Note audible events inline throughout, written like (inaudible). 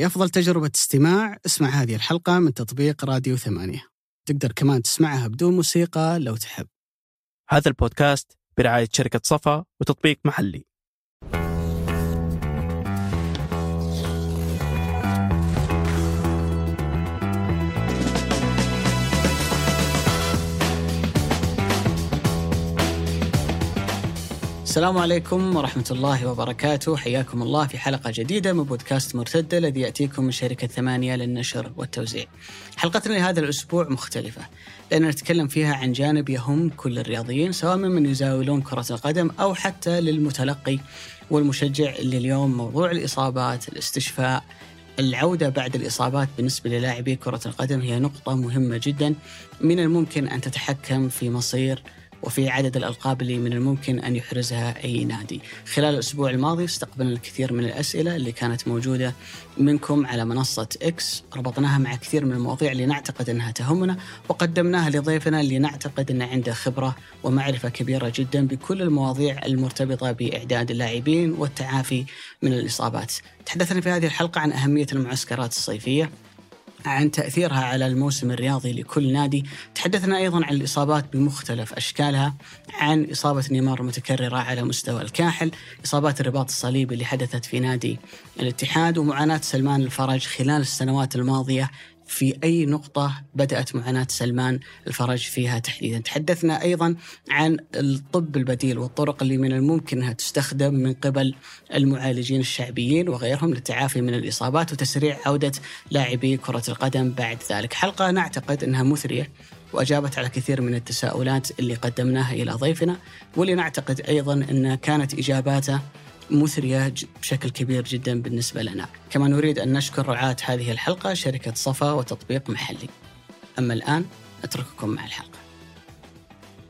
لأفضل تجربة استماع. اسمع هذه الحلقة من تطبيق راديو ثمانية. تقدر كمان تسمعها بدون موسيقى لو تحب. هذا البودكاست برعاية شركة صفا وتطبيق محلي. السلام عليكم ورحمة الله وبركاته. حياكم الله في حلقة جديدة من بودكاست مرتدة الذي يأتيكم من شركة ثمانية للنشر والتوزيع. حلقتنا لهذا الأسبوع مختلفة لأننا نتكلم فيها عن جانب يهم كل الرياضيين سواء ممن يزاولون كرة القدم أو حتى للمتلقي والمشجع اللي اليوم موضوع الإصابات الاستشفاء العودة بعد الإصابات بالنسبة للاعبي كرة القدم هي نقطة مهمة جدا من الممكن أن تتحكم في مصير وفي عدد الألقاب اللي من الممكن أن يحرزها أي نادي. خلال الأسبوع الماضي استقبلنا الكثير من الأسئلة اللي كانت موجودة منكم على منصة إكس ربطناها مع كثير من المواضيع اللي نعتقد أنها تهمنا وقدمناها لضيفنا اللي نعتقد أنه عنده خبرة ومعرفة كبيرة جدا بكل المواضيع المرتبطة بإعداد اللاعبين والتعافي من الإصابات. تحدثنا في هذه الحلقة عن أهمية المعسكرات الصيفية. عن تأثيرها على الموسم الرياضي لكل نادي. تحدثنا أيضا عن الإصابات بمختلف أشكالها عن إصابة نيمار المتكررة على مستوى الكاحل إصابات الرباط الصليبي اللي حدثت في نادي الاتحاد ومعاناة سلمان الفرج خلال السنوات الماضية في أي نقطة بدأت معاناة سلمان الفرج فيها تحديدا. تحدثنا أيضا عن الطب البديل والطرق اللي من الممكن أنها تستخدم من قبل المعالجين الشعبيين وغيرهم للتعافي من الإصابات وتسريع عودة لاعبي كرة القدم بعد ذلك. حلقة نعتقد أنها مثرية وأجابت على كثير من التساؤلات اللي قدمناها إلى ضيفنا واللي نعتقد أيضا أن كانت إجاباته مثرية بشكل كبير جدا بالنسبة لنا. كما نريد أن نشكر رعاة هذه الحلقة شركة صفا وتطبيق محلي. أما الآن أترككم مع الحلقة.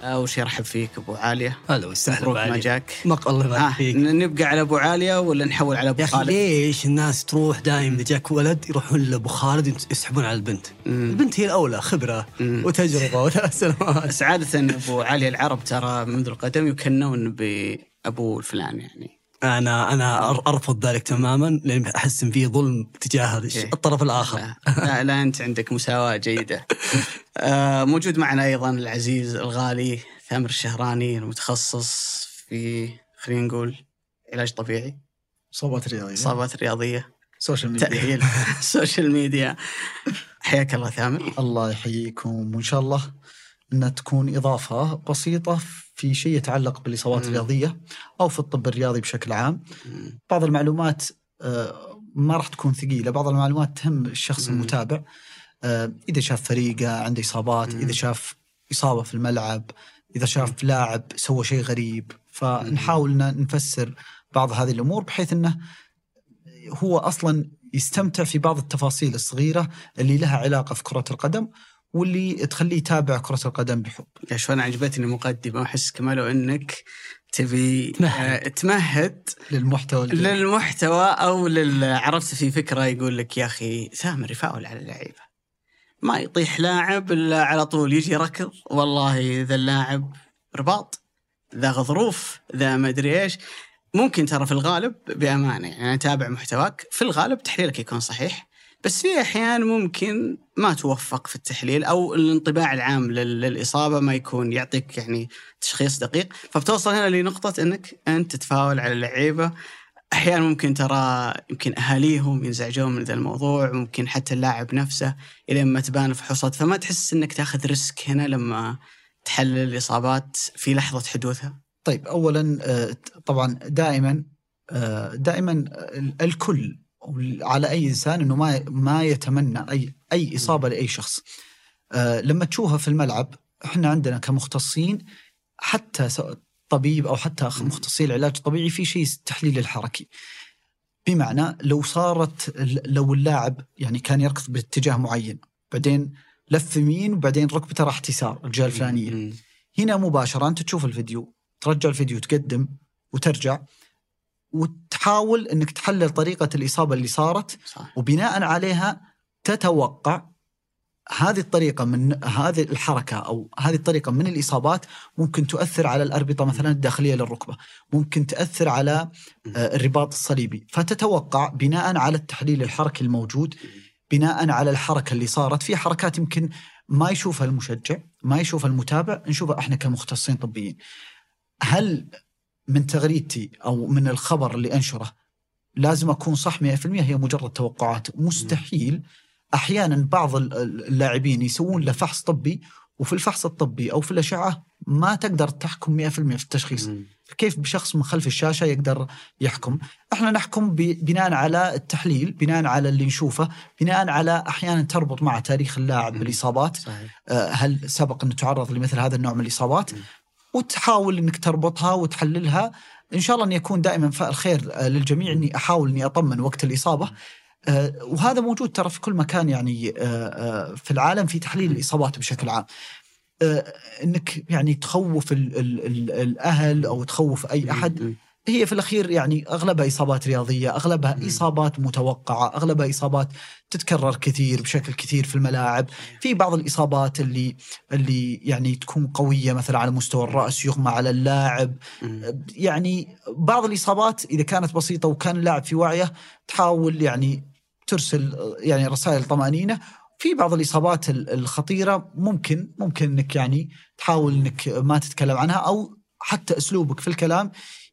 أول شيء أرحب فيك أبو عالية. هلا وسهلا مبروك ما جاك مق الله يبارك آه فيك. نبقى على أبو عالية ولا نحول على أبو خالد؟ ليش الناس تروح دايم إذا جاك ولد يروحون لأبو خالد يسحبون على البنت؟ مم. البنت هي الأولى خبرة مم. وتجربة وثلاث (laughs) سنوات. بس عادة أبو عالية العرب ترى منذ القدم يكنون بأبو الفلان يعني. أنا أنا أرفض ذلك تماما لأن أحس إن في ظلم تجاه إيه. الطرف الآخر. لا, لا, لا أنت عندك مساواة جيدة. (laughs) آه موجود معنا أيضا العزيز الغالي ثامر الشهراني المتخصص في خلينا نقول علاج طبيعي. اصابات رياضية. إصابات رياضية. social media. تأهيل (laughs) السوشيال ميديا. حياك الله ثامر. الله يحييكم. وإن شاء الله انها تكون إضافة بسيطة في شيء يتعلق بالإصابات. الرياضية أو في الطب الرياضي بشكل عام. بعض المعلومات آه، ما راح تكون ثقيلة. بعض المعلومات تهم الشخص. المتابع. آه، إذا شاف فريقه عنده إصابات. إذا شاف إصابة في الملعب إذا شاف لاعب سوى شيء غريب. فنحاول نفسر بعض هذه الأمور بحيث إنه هو أصلا يستمتع في بعض التفاصيل الصغيرة اللي لها علاقة في كرة القدم. واللي تخليه يتابع كرة القدم بحب. يا شلون عجبتني المقدمة وأحس كمان لو أنك تبي تمهد. آه تمهد للمحتوى الجيد. للمحتوى أو لل... عرفت في فكرة يقول لك يا أخي ثامر يفاول على اللعيبة ما يطيح لاعب إلا على طول يجي ركض والله ذا اللاعب رباط ذا غضروف ذا ما أدري إيش ممكن ترى في الغالب بأمانة يعني أنا أتابع محتواك في الغالب تحليلك يكون صحيح بس في أحيان ممكن ما توفق في التحليل أو الانطباع العام لل- للإصابة ما يكون يعطيك يعني تشخيص دقيق. فبتوصل هنا لنقطة إنك أنت تتفاول على اللعيبة. أحيانا ممكن ترى يمكن أهاليهم ينزعجون من ذا الموضوع ممكن حتى اللاعب نفسه الين ما تبان فحوصات فما تحس إنك تاخذ risk هنا لما تحلل الإصابات في لحظة حدوثها؟ طيب اولا آه، طبعا دائما آه، دائما ال- الكل على أي إنسان إنه ما ما يتمنى اي أي إصابة لأي شخص. آه، لما تشوفها في الملعب إحنا عندنا كمختصين حتى طبيب أو حتى مختصي العلاج الطبيعي في شيء التحليل الحركي. بمعنى لو صارت لو اللاعب يعني كان يركض باتجاه معين بعدين لف يمين وبعدين ركبته راحت يسار الجهة الفلانية. هنا مباشرة أنت تشوف الفيديو ترجع الفيديو تقدم وترجع وتحاول أنك تحلل طريقة الإصابة اللي صارت صح. وبناء عليها تتوقع هذه الطريقة من هذه الحركة أو هذه الطريقة من الإصابات ممكن تؤثر على الأربطة مثلا الداخلية للركبة ممكن تأثر على آه، الرباط الصليبي. فتتوقع بناء على التحليل الحركي الموجود بناء على الحركة اللي صارت في حركات يمكن ما يشوفها المشجع ما يشوفها المتابع نشوفها إحنا كمختصين طبيين. هل من تغريدتي أو من الخبر اللي أنشره لازم أكون صح 100% هي مجرد توقعات. مستحيل. أحيانا بعض ال- ال- اللاعبين يسوون له فحص طبي وفي الفحص الطبي أو في الأشعة ما تقدر تحكم 100% في التشخيص. كيف بشخص من خلف الشاشة يقدر يحكم؟ إحنا نحكم بناء على التحليل بناء على اللي نشوفه بناء على أحيانا تربط مع تاريخ اللاعب بالإصابات. صحيح. آه، هل سبق انه تعرض لمثل هذا النوع من الإصابات؟ م. وتحاول إنك تربطها وتحللها. إن شاء الله أن يكون دائما فعل خير آه، للجميع. إني أحاول إني أطمن وقت الإصابة. آه، وهذا موجود ترى في كل مكان يعني آه، في العالم في تحليل الإصابات بشكل عام. إنك يعني تخوف ال ال ال الأهل أو تخوف أي أحد. هي في الأخير يعني أغلبها إصابات رياضية، أغلبها مم. إصابات متوقعة، أغلبها إصابات تتكرر كثير بشكل كثير في الملاعب، في بعض الإصابات اللي اللي يعني تكون قوية مثلا على مستوى الرأس يغمى على اللاعب، م- يعني بعض الإصابات إذا كانت بسيطة وكان اللاعب في وعيه تحاول يعني ترسل يعني رسائل طمأنينة. في بعض الإصابات ال- الخطيرة ممكن ممكن إنك يعني تحاول إنك ما تتكلم عنها أو حتى أسلوبك في الكلام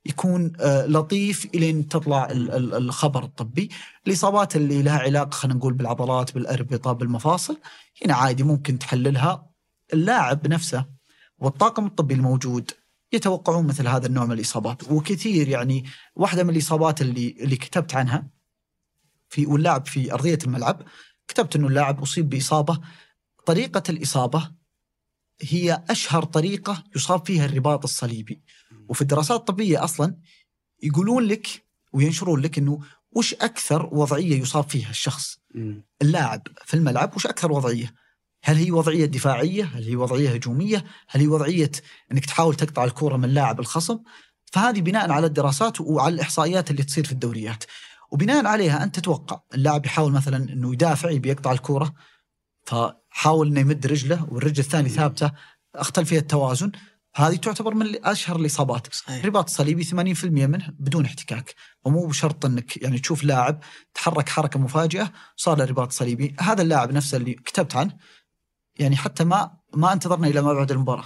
يكون آه، لطيف إلين تطلع ال- ال- الخبر الطبي. الإصابات اللي لها علاقة خلينا نقول بالعضلات بالأربطة بالمفاصل هنا عادي ممكن تحللها. اللاعب نفسه والطاقم الطبي الموجود يتوقعون مثل هذا النوع من الإصابات. وكثير يعني واحدة من الإصابات اللي اللي كتبت عنها في واللاعب في أرضية الملعب كتبت إنه اللاعب أصيب بإصابة. طريقة الإصابة هي أشهر طريقة يصاب فيها الرباط الصليبي. وفي الدراسات الطبية أصلا يقولون لك وينشرون لك إنه وش أكثر وضعية يصاب فيها الشخص اللاعب في الملعب وش أكثر وضعية؟ هل هي وضعية دفاعية؟ هل هي وضعية هجومية؟ هل هي وضعية إنك تحاول تقطع الكرة من لاعب الخصم؟ فهذه بناء على الدراسات وعلى الإحصائيات اللي تصير في الدوريات. وبناء عليها أنت تتوقع اللاعب يحاول مثلا إنه يدافع يبي يقطع الكرة فحاول إنه يمد رجله والرجل الثانية ثابته أختل فيها التوازن هذه تعتبر من أشهر الإصابات. الرباط الصليبي 80% منه بدون احتكاك. ومو بشرط إنك يعني تشوف لاعب تحرك حركة مفاجئة صار له رباط صليبي. هذا اللاعب نفسه اللي كتبت عنه يعني حتى ما ما انتظرنا إلى ما بعد المباراه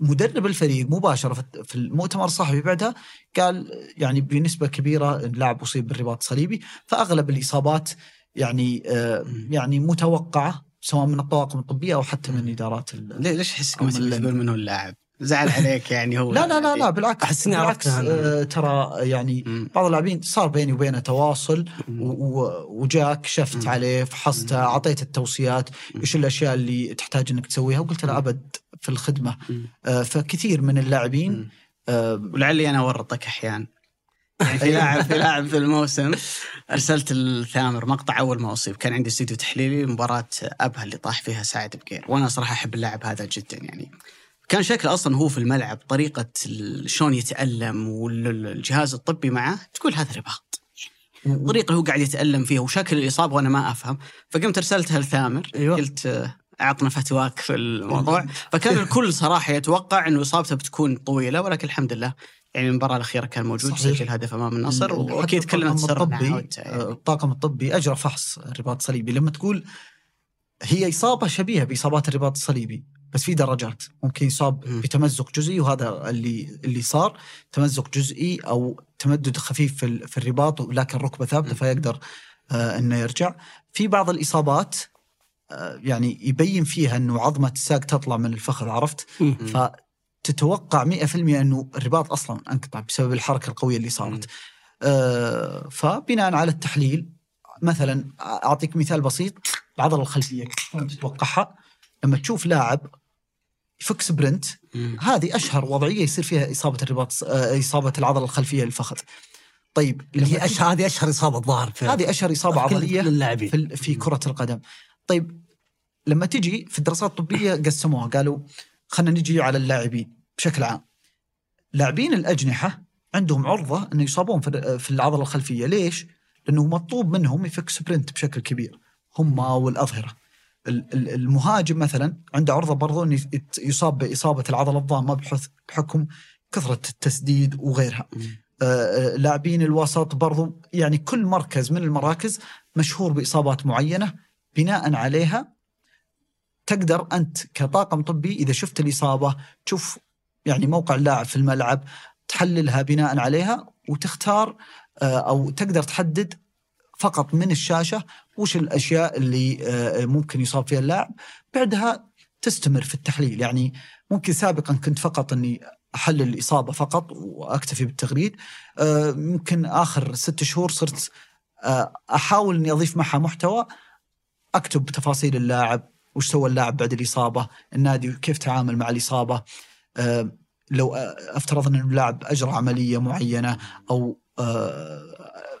مدرب الفريق مباشرة في- المؤتمر الصحفي بعدها قال يعني بنسبة كبيرة اللاعب أصيب بالرباط الصليبي فأغلب الإصابات يعني آه. يعني متوقعة سواء من الطواقم الطبية أو حتى من إدارات ال- ليش احسك أو ما تبي من- تقول منه اللاعب؟ زعل عليك يعني هو (laughs) لا لا لا لا بالعكس إني بالعكس عرفت. آه ترى يعني م- بعض اللاعبين صار بيني وبينه تواصل وجاك شفت مم. عليه فحصته مم. أعطيته التوصيات مم. إيش الأشياء اللي تحتاج إنك تسويها وقلت له مم. أبد في الخدمة آه فكثير من اللاعبين آه ولعلي أنا أورطك أحيانا يعني (laughs) في لاعب في لاعب في الموسم. أرسلت الثامر مقطع أول ما اصيب كان عندي استوديو تحليلي. مباراة أبها اللي طاح فيها سعد بقير. وأنا صراحة أحب اللاعب هذا جدا يعني. كان شكله أصلا هو في الملعب. طريقة شلون يتألم والجهاز الطبي معه. تقول هذا رباط. الطريقة اللي هو قاعد يتألم فيها وشكل الإصابة وأنا ما أفهم. فقمت أرسلتها لثامر. أيوة. قلت أعطنا فتواك في الموضوع. فكان الكل صراحة يتوقع انه إصابته بتكون طويلة. ولكن الحمد لله يعني المباراة الأخيرة كان موجود صحيح. سجل هدف أمام النصر كلنا الطاقم تسربنا الطبي. آه، الطاقم الطبي أجرى فحص الرباط الصليبي لما تقول هي إصابة شبيهة بإصابات الرباط الصليبي بس في درجات ممكن يصاب. بتمزق جزئي وهذا اللي اللي صار تمزق جزئي أو تمدد خفيف في ال- في الرباط ولكن ركبة ثابتة. فيقدر آه إنه يرجع في بعض الإصابات آه يعني يبين فيها إنه عظمة الساق تطلع من الفخذ عرفت مم. فتتوقع 100% أنه الرباط أصلا انقطع بسبب الحركة القوية اللي صارت. آه فبناء على التحليل مثلا أعطيك مثال بسيط العضله الخلفية تتوقعها لما تشوف لاعب يفك سبرنت. هذه أشهر وضعية يصير فيها إصابة الرباط آه إصابة العضلة الخلفية للفخذ. طيب اللي هي أشهر هذه أشهر إصابة ظاهر في هذه أشهر إصابة عضلية كل اللاعبين في في كرة القدم. طيب لما تجي في الدراسات الطبية قسموها قالوا خلينا نجي على اللاعبين بشكل عام. لاعبين الأجنحة عندهم عرضة إنه يصابون في العضلة الخلفية، ليش؟ لأنه مطلوب منهم يفك سبرنت بشكل كبير هم ال- المهاجم مثلا عنده عرضة برضو يت- يصاب بإصابة العضلة الضامة بحث- بحكم كثرة التسديد وغيرها. آه، آه، لاعبين الوسط برضو يعني كل مركز من المراكز مشهور بإصابات معينة بناء عليها تقدر أنت كطاقم طبي إذا شفت الإصابة تشوف يعني موقع اللاعب في الملعب تحللها بناء عليها وتختار آه، أو تقدر تحدد فقط من الشاشة وش الأشياء اللي آه، ممكن يصاب فيها اللاعب. بعدها تستمر في التحليل. يعني ممكن سابقا كنت فقط إني أحلل الإصابة فقط وأكتفي بالتغريد. آه، ممكن آخر ست شهور صرت أحاول إني أضيف معها محتوى أكتب تفاصيل اللاعب وش سوى اللاعب بعد الإصابة؟ النادي كيف تعامل مع الإصابة؟ آه، لو افترض ان اللاعب أجرى عملية معينة أو آه،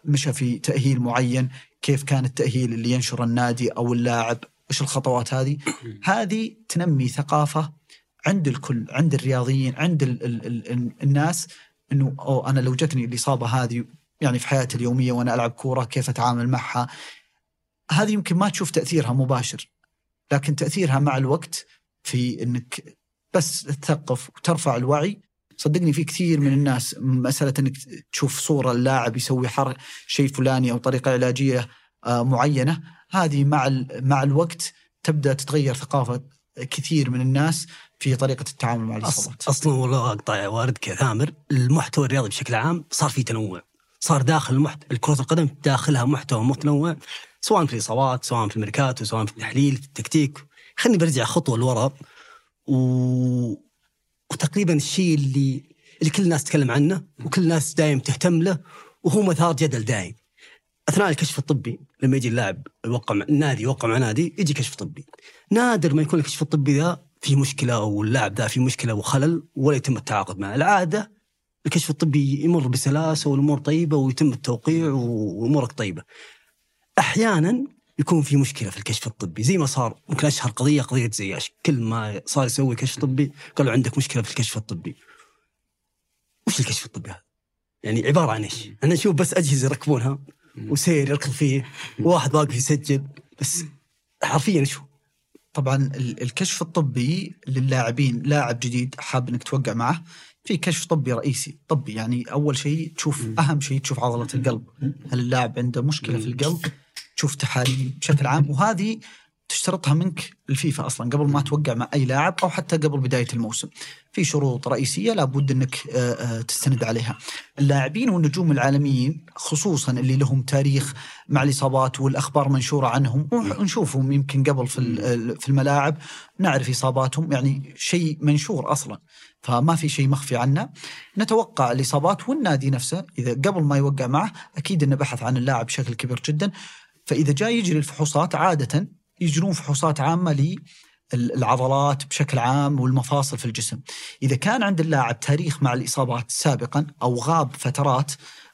مشى في تأهيل معين كيف كان التأهيل اللي ينشر النادي أو اللاعب؟ إيش الخطوات هذه؟ (clears throat) هذه تنمي ثقافة عند الكل عند الرياضيين عند ال ال ال الناس إنه أو أنا لو جتني الإصابة هذه يعني في حياتي اليومية وأنا ألعب كورة كيف أتعامل معها؟ هذه يمكن ما تشوف تأثيرها مباشر. لكن تأثيرها مع الوقت في إنك بس تثقف وترفع الوعي صدقني في كثير من الناس مسألة إنك تشوف صورة اللاعب يسوي حر شيء فلاني أو طريقة علاجية آه، معينة هذه مع مع الوقت تبدأ تتغير ثقافة كثير من الناس في طريقة التعامل مع. الإصابات. أصلا والله أقطع واردك يا ثامر المحتوى الرياضي بشكل عام صار فيه تنوع صار داخل المحت... كرة القدم داخلها محتوى متنوع سواء في الاصابات سواء في الميركاتو سواء في التحليل في التكتيك. خليني برجع خطوة لورا و... وتقريبا الشيء اللي اللي كل الناس تتكلم عنه وكل الناس دايم تهتم له وهو مثار جدل دايم أثناء الكشف الطبي لما يجي اللاعب يوقع مع النادي يوقع مع نادي يجي كشف طبي. نادر ما يكون الكشف الطبي ذا في مشكلة أو اللاعب ذا في مشكلة وخلل ولا يتم التعاقد معه، العادة الكشف الطبي يمر بسلاسة والأمور طيبة ويتم التوقيع وأمورك طيبة. أحيانا يكون في مشكلة في الكشف الطبي. زي ما صار ممكن أشهر قضية قضية زياش. كل ما صار يسوي كشف طبي قالوا عندك مشكلة في الكشف الطبي. وش الكشف الطبي هذا؟ يعني عبارة عن إيش؟ أنا أشوف بس أجهزة يركبونها وسير يركض فيه وواحد واقف يسجل. بس حرفيا شو؟ طبعا ال- الكشف الطبي للاعبين لاعب جديد حاب إنك توقع معه في كشف طبي رئيسي. طبي يعني أول شيء تشوف أهم شيء تشوف عضلة القلب. هل اللاعب عنده مشكلة في القلب؟ تشوف تحاليل بشكل عام وهذه تشترطها منك الفيفا أصلا قبل ما توقع مع أي لاعب أو حتى قبل بداية الموسم. في شروط رئيسية لابد أنك آه، آه، تستند عليها. اللاعبين والنجوم العالميين خصوصا اللي لهم تاريخ مع الإصابات والأخبار منشورة عنهم ونشوفهم يمكن قبل في في الملاعب نعرف إصاباتهم يعني شيء منشور أصلا. فما في شيء مخفي عنا. نتوقع الإصابات والنادي نفسه إذا قبل ما يوقع معه أكيد أنه بحث عن اللاعب بشكل كبير جدا. فإذا جاي يجري الفحوصات عادة يجرون فحوصات عامة للعضلات بشكل عام والمفاصل في الجسم. إذا كان عند اللاعب تاريخ مع الإصابات سابقا أو غاب فترات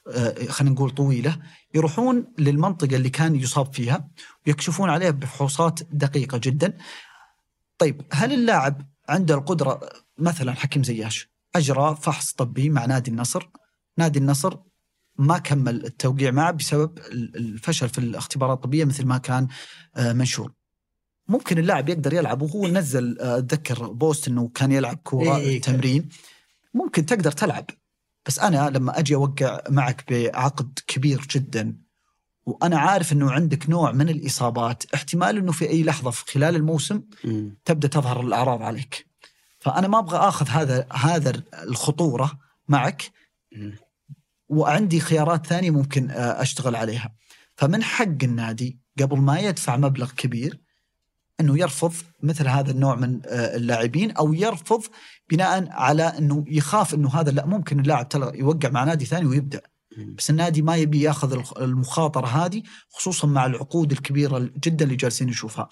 آه، خلينا نقول طويلة يروحون للمنطقة اللي كان يصاب فيها ويكشفون عليها بفحوصات دقيقة جدا. طيب هل اللاعب عنده القدرة مثلا حكيم زياش أجرى فحص طبي مع نادي النصر؟ نادي النصر ما كمل التوقيع معه بسبب ال- الفشل في الاختبارات الطبية مثل ما كان آه، منشور. ممكن اللاعب يقدر يلعب وهو نزل آه، أتذكر بوست إنه كان يلعب كوره إيه، إيه، تمرين. ممكن تقدر تلعب. بس أنا لما أجي أوقع معك بعقد كبير جدا وأنا عارف إنه عندك نوع من الإصابات احتمال إنه في أي لحظة في خلال الموسم تبدأ تظهر الأعراض عليك. فأنا ما أبغى آخذ هذا هذا الخطورة معك. وعندي خيارات ثانية ممكن آه، أشتغل عليها. فمن حق النادي قبل ما يدفع مبلغ كبير إنه يرفض مثل هذا النوع من آه، اللاعبين أو يرفض بناء على إنه يخاف إنه هذا لا ممكن اللاعب يوقع مع نادي ثاني ويبدأ. بس النادي ما يبي ياخذ المخاطرة هذه خصوصا مع العقود الكبيرة جدا اللي جالسين نشوفها.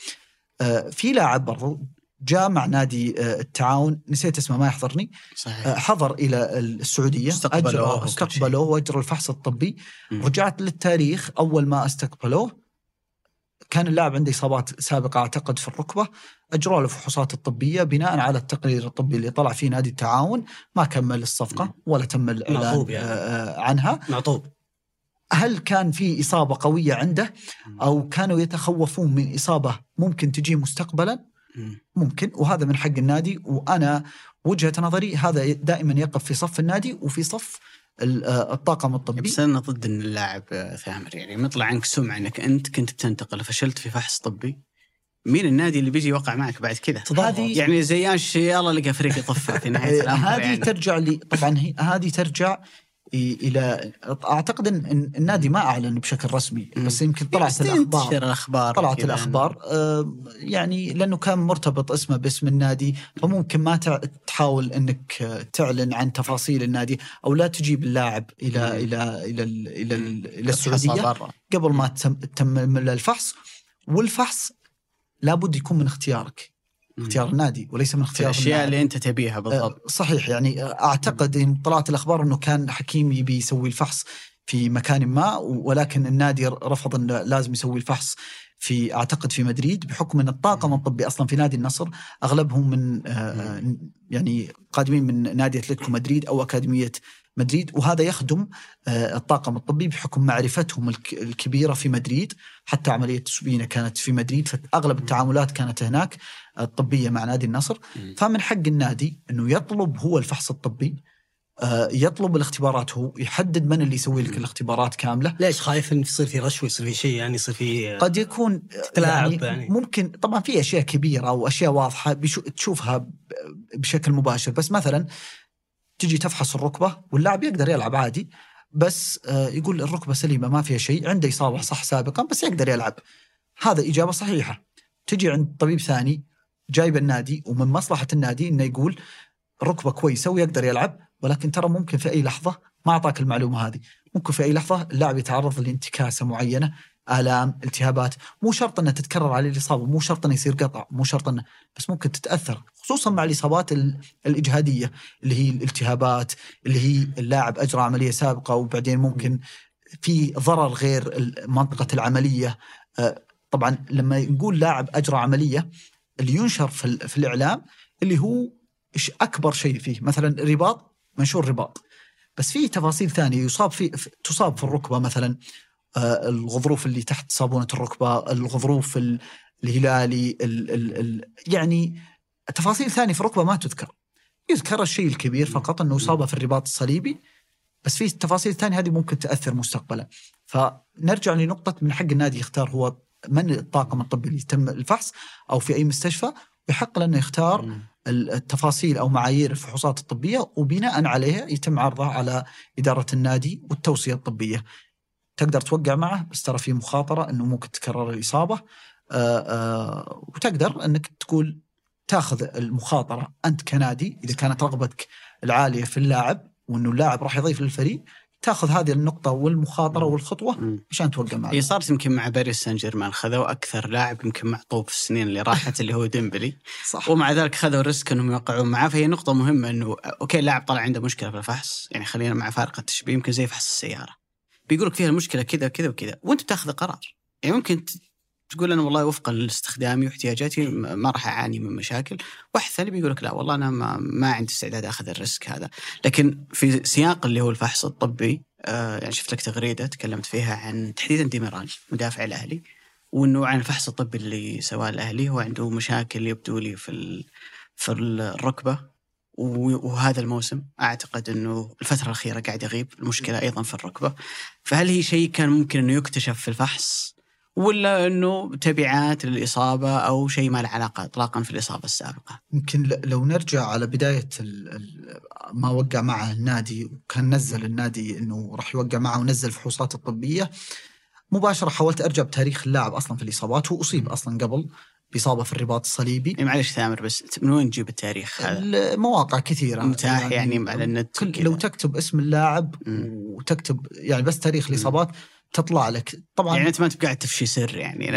آه، في لاعب برضو جاء مع نادي آه، التعاون. نسيت اسمه ما يحضرني. صحيح. آه، حضر إلى السعودية. استقبلوه. استقبلوه وأجرى الفحص الطبي. مم. رجعت للتاريخ. أول ما استقبلوه كان اللاعب عنده إصابات سابقة أعتقد في الركبة. اجروا له الفحوصات الطبية. بناء على التقرير الطبي اللي طلع فيه نادي التعاون ما كمل الصفقة ولا تم الإعلان يعني. آه، عنها. معطوب هل كان في إصابة قوية عنده؟ أو كانوا يتخوفون من إصابة ممكن تجي مستقبلا. ممكن. وهذا من حق النادي وأنا وجهة نظري هذا دائما يقف في صف النادي وفي صف آه، الطاقم الطبي. بس أنا ضد إن اللاعب آه، ثامر يعني مطلع عنك سمعة إنك أنت كنت بتنتقل فشلت في فحص طبي. مين النادي اللي بيجي يوقع معك بعد كذا؟ هذه يعني زياش يلا لقى فريق يطفى في نهاية الأمر هذه يعني. ترجع لي. طبعا هي هذه ترجع إلى أعتقد إن إن النادي ما أعلن بشكل رسمي. بس يمكن طلعت الأخبار الأخبار طلعت. الأخبار يعني لأنه كان مرتبط اسمه باسم النادي فممكن ما تحاول إنك تعلن عن تفاصيل النادي أو لا تجيب اللاعب إلى. إلى إلى ال- إلى ال- إلى تفحصها السعودية. قبل ما تم تم الفحص والفحص لابد يكون من اختيارك اختيار النادي وليس من اختيار الأشياء. اللي أنت تبيها بالضبط. آه، صحيح يعني أعتقد إن طلعت الأخبار إنه كان حكيم يبي يسوي الفحص في مكان ما ولكن النادي رفض إنه لازم يسوي الفحص في أعتقد في مدريد بحكم إن الطاقم الطبي أصلا في نادي النصر أغلبهم من آه، يعني قادمين من نادي أتلتيكو مدريد أو أكاديمية مدريد وهذا يخدم آه، الطاقم الطبي بحكم معرفتهم الك- الكبيرة في مدريد. حتى عملية سوبينا كانت في مدريد فأغلب التعاملات كانت هناك الطبية مع نادي النصر. فمن حق النادي إنه يطلب هو الفحص الطبي آه، يطلب الاختبارات هو يحدد من اللي يسوي لك الاختبارات كاملة. ليش؟ خايف ان يصير في رشوة يصير في شيء يعني يصير في قد يكون تتلاعب يعني, يعني. ممكن طبعا في أشياء كبيرة واشياء واضحة بشو تشوفها بشكل مباشر. بس مثلا تجي تفحص الركبة واللاعب يقدر يلعب عادي بس آه، يقول الركبة سليمة ما فيها شيء عنده إصابة صح سابقا بس يقدر يلعب. هذا إجابة صحيحة. تجي عند طبيب ثاني جايب النادي ومن مصلحة النادي إنه يقول الركبه كويسة ويقدر يلعب ولكن ترى ممكن في أي لحظة ما أعطاك المعلومة هذه. ممكن في أي لحظة اللاعب يتعرض لانتكاسة معينة آلام التهابات. مو شرط إنها تتكرر عليه الإصابة مو شرط إنه يصير قطع مو شرط إنه بس ممكن تتأثر خصوصا مع الإصابات ال- الإجهادية اللي هي الالتهابات اللي هي اللاعب أجرى عملية سابقة وبعدين ممكن في ضرر غير منطقة العملية. آه، طبعا لما نقول لاعب أجرى عملية اللي ينشر في, في الإعلام اللي هو أكبر شيء فيه مثلا رباط منشور رباط. بس في تفاصيل ثانية يصاب في تصاب في الركبة مثلا. الغضروف اللي تحت صابونة الركبة الغضروف ال- الهلالي ال ال ال يعني تفاصيل ثانية في الركبة ما تذكر يذكر الشيء الكبير فقط إنه اصابه في الرباط الصليبي بس في تفاصيل ثانية هذه ممكن تأثر مستقبلا فنرجع لنقطة من حق النادي يختار هو من الطاقم الطبي اللي يتم الفحص أو في أي مستشفى ويحق له انه يختار. التفاصيل أو معايير الفحوصات الطبية وبناء عليها يتم عرضها على إدارة النادي والتوصية الطبية. تقدر توقع معه بس ترى في مخاطرة إنه ممكن تكرر الإصابة. آآ آآ وتقدر إنك تقول تاخذ المخاطرة أنت كنادي إذا كانت رغبتك العالية في اللاعب وإنه اللاعب راح يضيف للفريق تاخذ هذه النقطة والمخاطرة والخطوة مم. عشان توقع معه. هي صارت يمكن مع باريس سان جيرمان خذوا أكثر لاعب يمكن معطوب في السنين اللي راحت اللي هو ديمبلي. (laughs) صح. ومع ذلك خذوا risk إنهم يوقعون معاه فهي نقطة مهمة إنه okay اللاعب طلع عنده مشكلة في الفحص يعني خلينا مع فارق التشبيه يمكن زي فحص السيارة. بيقول لك فيها المشكلة كذا كذا وكذا وأنت بتاخذ قرار. يعني ممكن تقول أنا والله وفقا لاستخدامي واحتياجاتي ما راح أعاني من مشاكل، واحد ثاني بيقول لك لا والله أنا ما, ما عندي استعداد أخذ ال risk هذا، لكن في سياق اللي هو الفحص الطبي آه يعني شفت لك تغريدة تكلمت فيها عن تحديدا ديميرال مدافع الأهلي وإنه عن الفحص الطبي اللي سواه الأهلي هو عنده مشاكل يبدو لي في في الركبة. وهذا الموسم أعتقد إنه الفترة الأخيرة قاعد يغيب المشكلة أيضا في الركبة. فهل هي شيء كان ممكن إنه يكتشف في الفحص ولا إنه تبعات للإصابة أو شيء ما له علاقة اطلاقا في الإصابة السابقة؟ يمكن لو نرجع على ال- ما وقع معه النادي وكان نزل النادي إنه راح يوقع معه ونزل الفحوصات الطبية مباشرة حاولت أرجع بتاريخ اللاعب أصلا في الإصابات هو اصيب أصلا قبل. بإصابة في الرباط الصليبي إيه معلش ثامر بس من وين تجيب التاريخ هذا؟ المواقع كثيرة متاح يعني على النت كل. لو تكتب اسم اللاعب. وتكتب يعني بس تاريخ الإصابات تطلع لك طبعا يعني أنت ما تبقى قاعد تفشي سر يعني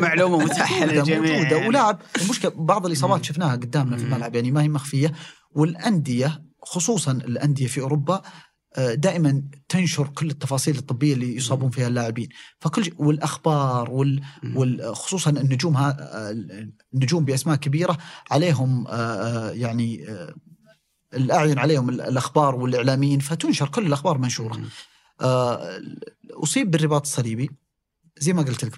معلومة متاحة للجميع موجودة يعني. ولاعب المشكلة بعض الإصابات. شفناها قدامنا في. الملعب يعني ما هي مخفية والأندية خصوصا الأندية في أوروبا دائما تنشر كل التفاصيل الطبية اللي يصابون فيها اللاعبين. فكل والأخبار وال مم. وال- خصوصا النجوم ها آه، النجوم بأسماء كبيرة عليهم آه، آه، يعني آه، الأعين عليهم ال- الأخبار والإعلاميين فتنشر كل الأخبار منشورة. آه، أصيب بالرباط الصليبي. زي ما قلت لك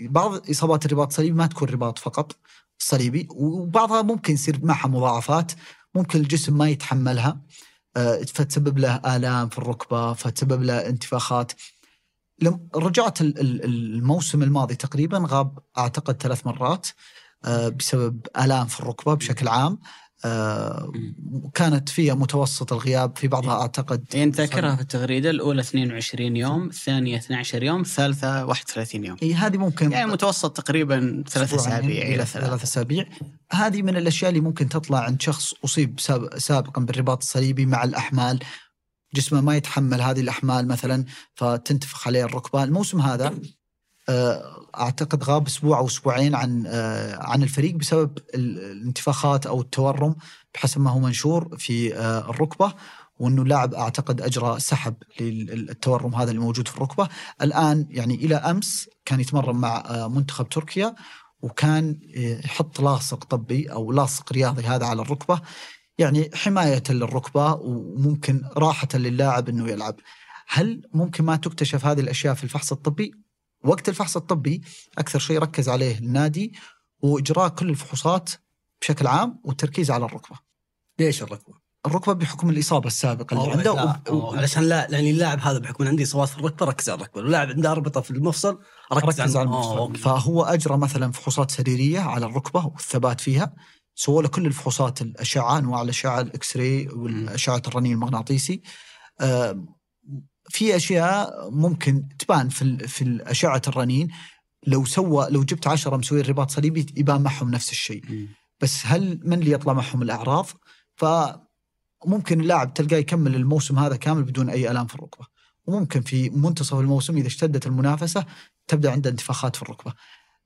بعض إصابات الرباط الصليبي ما تكون رباط فقط صليبي وبعضها ممكن يصير معها مضاعفات ممكن الجسم ما يتحملها. آه، فتسبب له آلام في الركبة فتسبب له انتفاخات. رجعت ال- ال- الموسم الماضي تقريبا غاب أعتقد ثلاث مرات آه، بسبب آلام في الركبة بشكل عام. آه، كانت فيها متوسط الغياب في بعضها أعتقد. يعني ذاكرها في التغريدة الأولى 22 يوم، الثانية 12 يوم، الثالثة 31 يوم. اي هذه ممكن يعني متوسط تقريبا ثلاث أسابيع إلى ثلاث أسابيع. هذه من الأشياء اللي ممكن تطلع عند شخص أصيب ساب- سابقا بالرباط الصليبي مع الأحمال. جسمه ما يتحمل هذه الأحمال مثلا فتنتفخ عليه الركبه الموسم هذا أعتقد غاب أسبوع أو أسبوعين عن آه، عن الفريق بسبب ال- الانتفاخات أو التورم بحسب ما هو منشور في آه، الركبة وأنه اللاعب أعتقد أجرى سحب للتورم هذا اللي موجود في الركبة. الآن يعني إلى أمس كان يتمرن مع آه، منتخب تركيا وكان آه، يحط لاصق طبي أو لاصق رياضي هذا على الركبة. يعني حماية للركبة وممكن راحة للاعب إنه يلعب. هل ممكن ما تكتشف هذه الأشياء في الفحص الطبي؟ وقت الفحص الطبي أكثر شيء ركز عليه النادي واجراء كل الفحوصات بشكل عام والتركيز على الركبة ليش الركبة؟ الركبة بحكم الإصابة السابقة اللي أوه، عنده لا، وب- أوه، علشان لا يعني اللاعب هذا بحكم عندي إصابات في الركبة ركز على الركبة، اللاعب عنده اربطه في المفصل ركز, ركز على أوه، المفصل okay. فهو أجرى مثلا فحوصات سريرية على الركبة والثبات فيها سووا له كل الفحوصات الأشعة أنواع الأشعة ال X-ray والأشعة الرنين المغناطيسي آه، في أشياء ممكن تبان في في أشعة الرنين. لو سوى لو جبت عشرة مسويين رباط صليبي يبان معهم نفس الشيء. بس هل من اللي يطلع معهم الأعراض؟ فممكن اللاعب تلقاه يكمل الموسم هذا كامل بدون أي آلام في الركبة. وممكن في منتصف الموسم إذا اشتدت المنافسة تبدأ عنده انتفاخات في الركبة.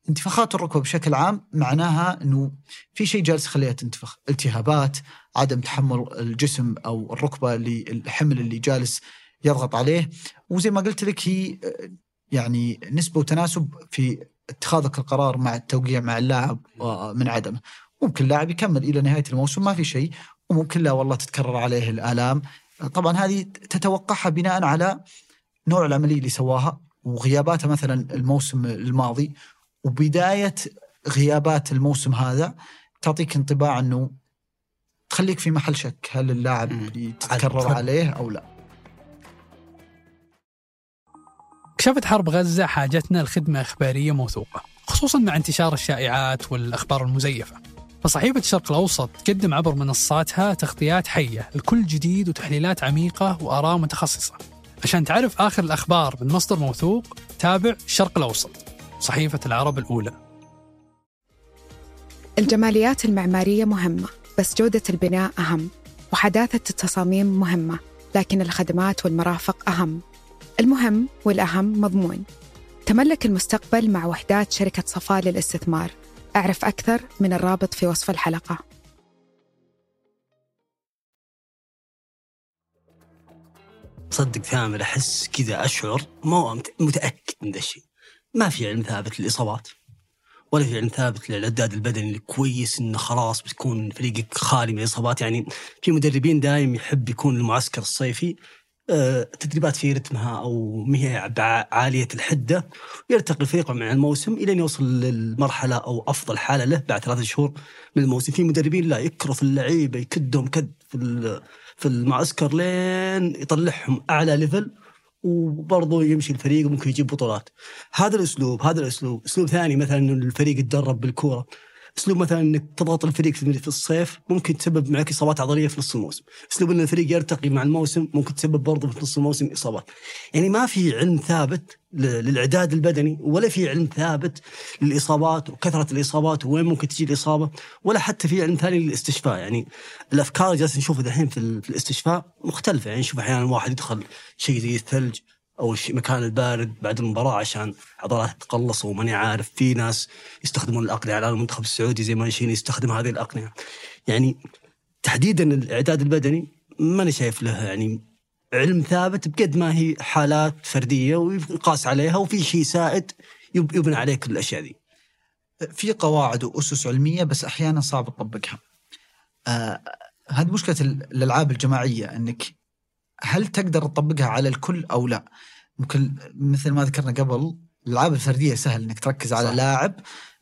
انتفاخات الركبة بشكل عام معناها إنه في شيء جالس يخليها تنتفخ. التهابات عدم تحمل الجسم أو الركبة للحمل اللي جالس يضغط عليه. وزي ما قلت لك هي يعني نسبة وتناسب في اتخاذك القرار مع التوقيع مع اللاعب من عدمه ممكن لاعب يكمل إلى نهاية الموسم ما في شيء. وممكن لا والله تتكرر عليه الآلام. طبعا هذه تتوقعها بناء على نوع العملية اللي سواها وغياباته مثلا الموسم الماضي. وبداية غيابات الموسم هذا تعطيك انطباع إنه تخليك في محل شك هل اللاعب تفضل. عليه أو لا. كشفت حرب غزة حاجتنا لخدمة إخبارية موثوقة خصوصا مع انتشار الشائعات والأخبار المزيفة. فصحيفة الشرق الأوسط تقدم عبر منصاتها تغطيات حية لكل جديد وتحليلات عميقة وآراء متخصصة. عشان تعرف آخر الأخبار من مصدر موثوق تابع الشرق الأوسط صحيفة العرب الأولى. الجماليات المعمارية مهمة بس جودة البناء أهم وحداثة التصاميم مهمة لكن الخدمات والمرافق أهم. المهم والأهم مضمون. تملك المستقبل مع وحدات شركة صفاء للاستثمار. أعرف أكثر من الرابط في وصف الحلقة. صدق ثامر أحس كذا أشعر ما مت- متأكد من ذا الشيء. ما في علم ثابت للإصابات ولا في علم ثابت للاعداد البدني الكويس إنه خلاص بتكون فريقك خالي من الإصابات. يعني في مدربين دايم يحب يكون المعسكر الصيفي تدريبات في رتمها أو ما هي عالية الحدة. يرتقي الفريق مع الموسم إلى أن يوصل للمرحلة أو أفضل حالة له بعد ثلاثة شهور من الموسم. في مدربين لا يكرف اللعيبة يكدهم كد في في المعسكر لين يطلعهم أعلى ليفل وبرضه يمشي الفريق وممكن يجيب بطولات. هذا الأسلوب هذا الأسلوب. أسلوب ثاني مثلا الفريق يتدرب بالكورة. أسلوب مثلا إنك تضغط الفريق في الصيف ممكن تسبب معك إصابات عضلية في نص الموسم. أسلوب إن الفريق يرتقي مع الموسم ممكن تسبب برضه في نص الموسم إصابات. يعني ما في علم ثابت ل- للإعداد البدني ولا في علم ثابت للإصابات وكثرة الإصابات وين ممكن تجي الإصابة ولا حتى في علم ثاني للاستشفاء. يعني الأفكار اللي جالس نشوفها دحين في, ال- في الاستشفاء مختلفة. يعني نشوف أحيانا واحد يدخل شيء زي الثلج أو مكان البارد بعد المباراة عشان عضلات تقلص وماني عارف. في ناس يستخدمون الأقنعة على المنتخب السعودي زي ما شين يستخدم هذه الأقنعة. يعني تحديدا الإعداد البدني ماني شايف له يعني علم ثابت بقد ما هي حالات فردية ويقاس عليها وفي شيء سائد يب- يبنى عليه كل الأشياء ذي. في قواعد وأسس علمية بس أحيانا صعب تطبقها. آه هذه مشكلة ال- الألعاب الجماعية إنك هل تقدر تطبقها على الكل أو لا؟ ممكن مثل ما ذكرنا قبل الألعاب الفردية سهل إنك تركز على صح. لاعب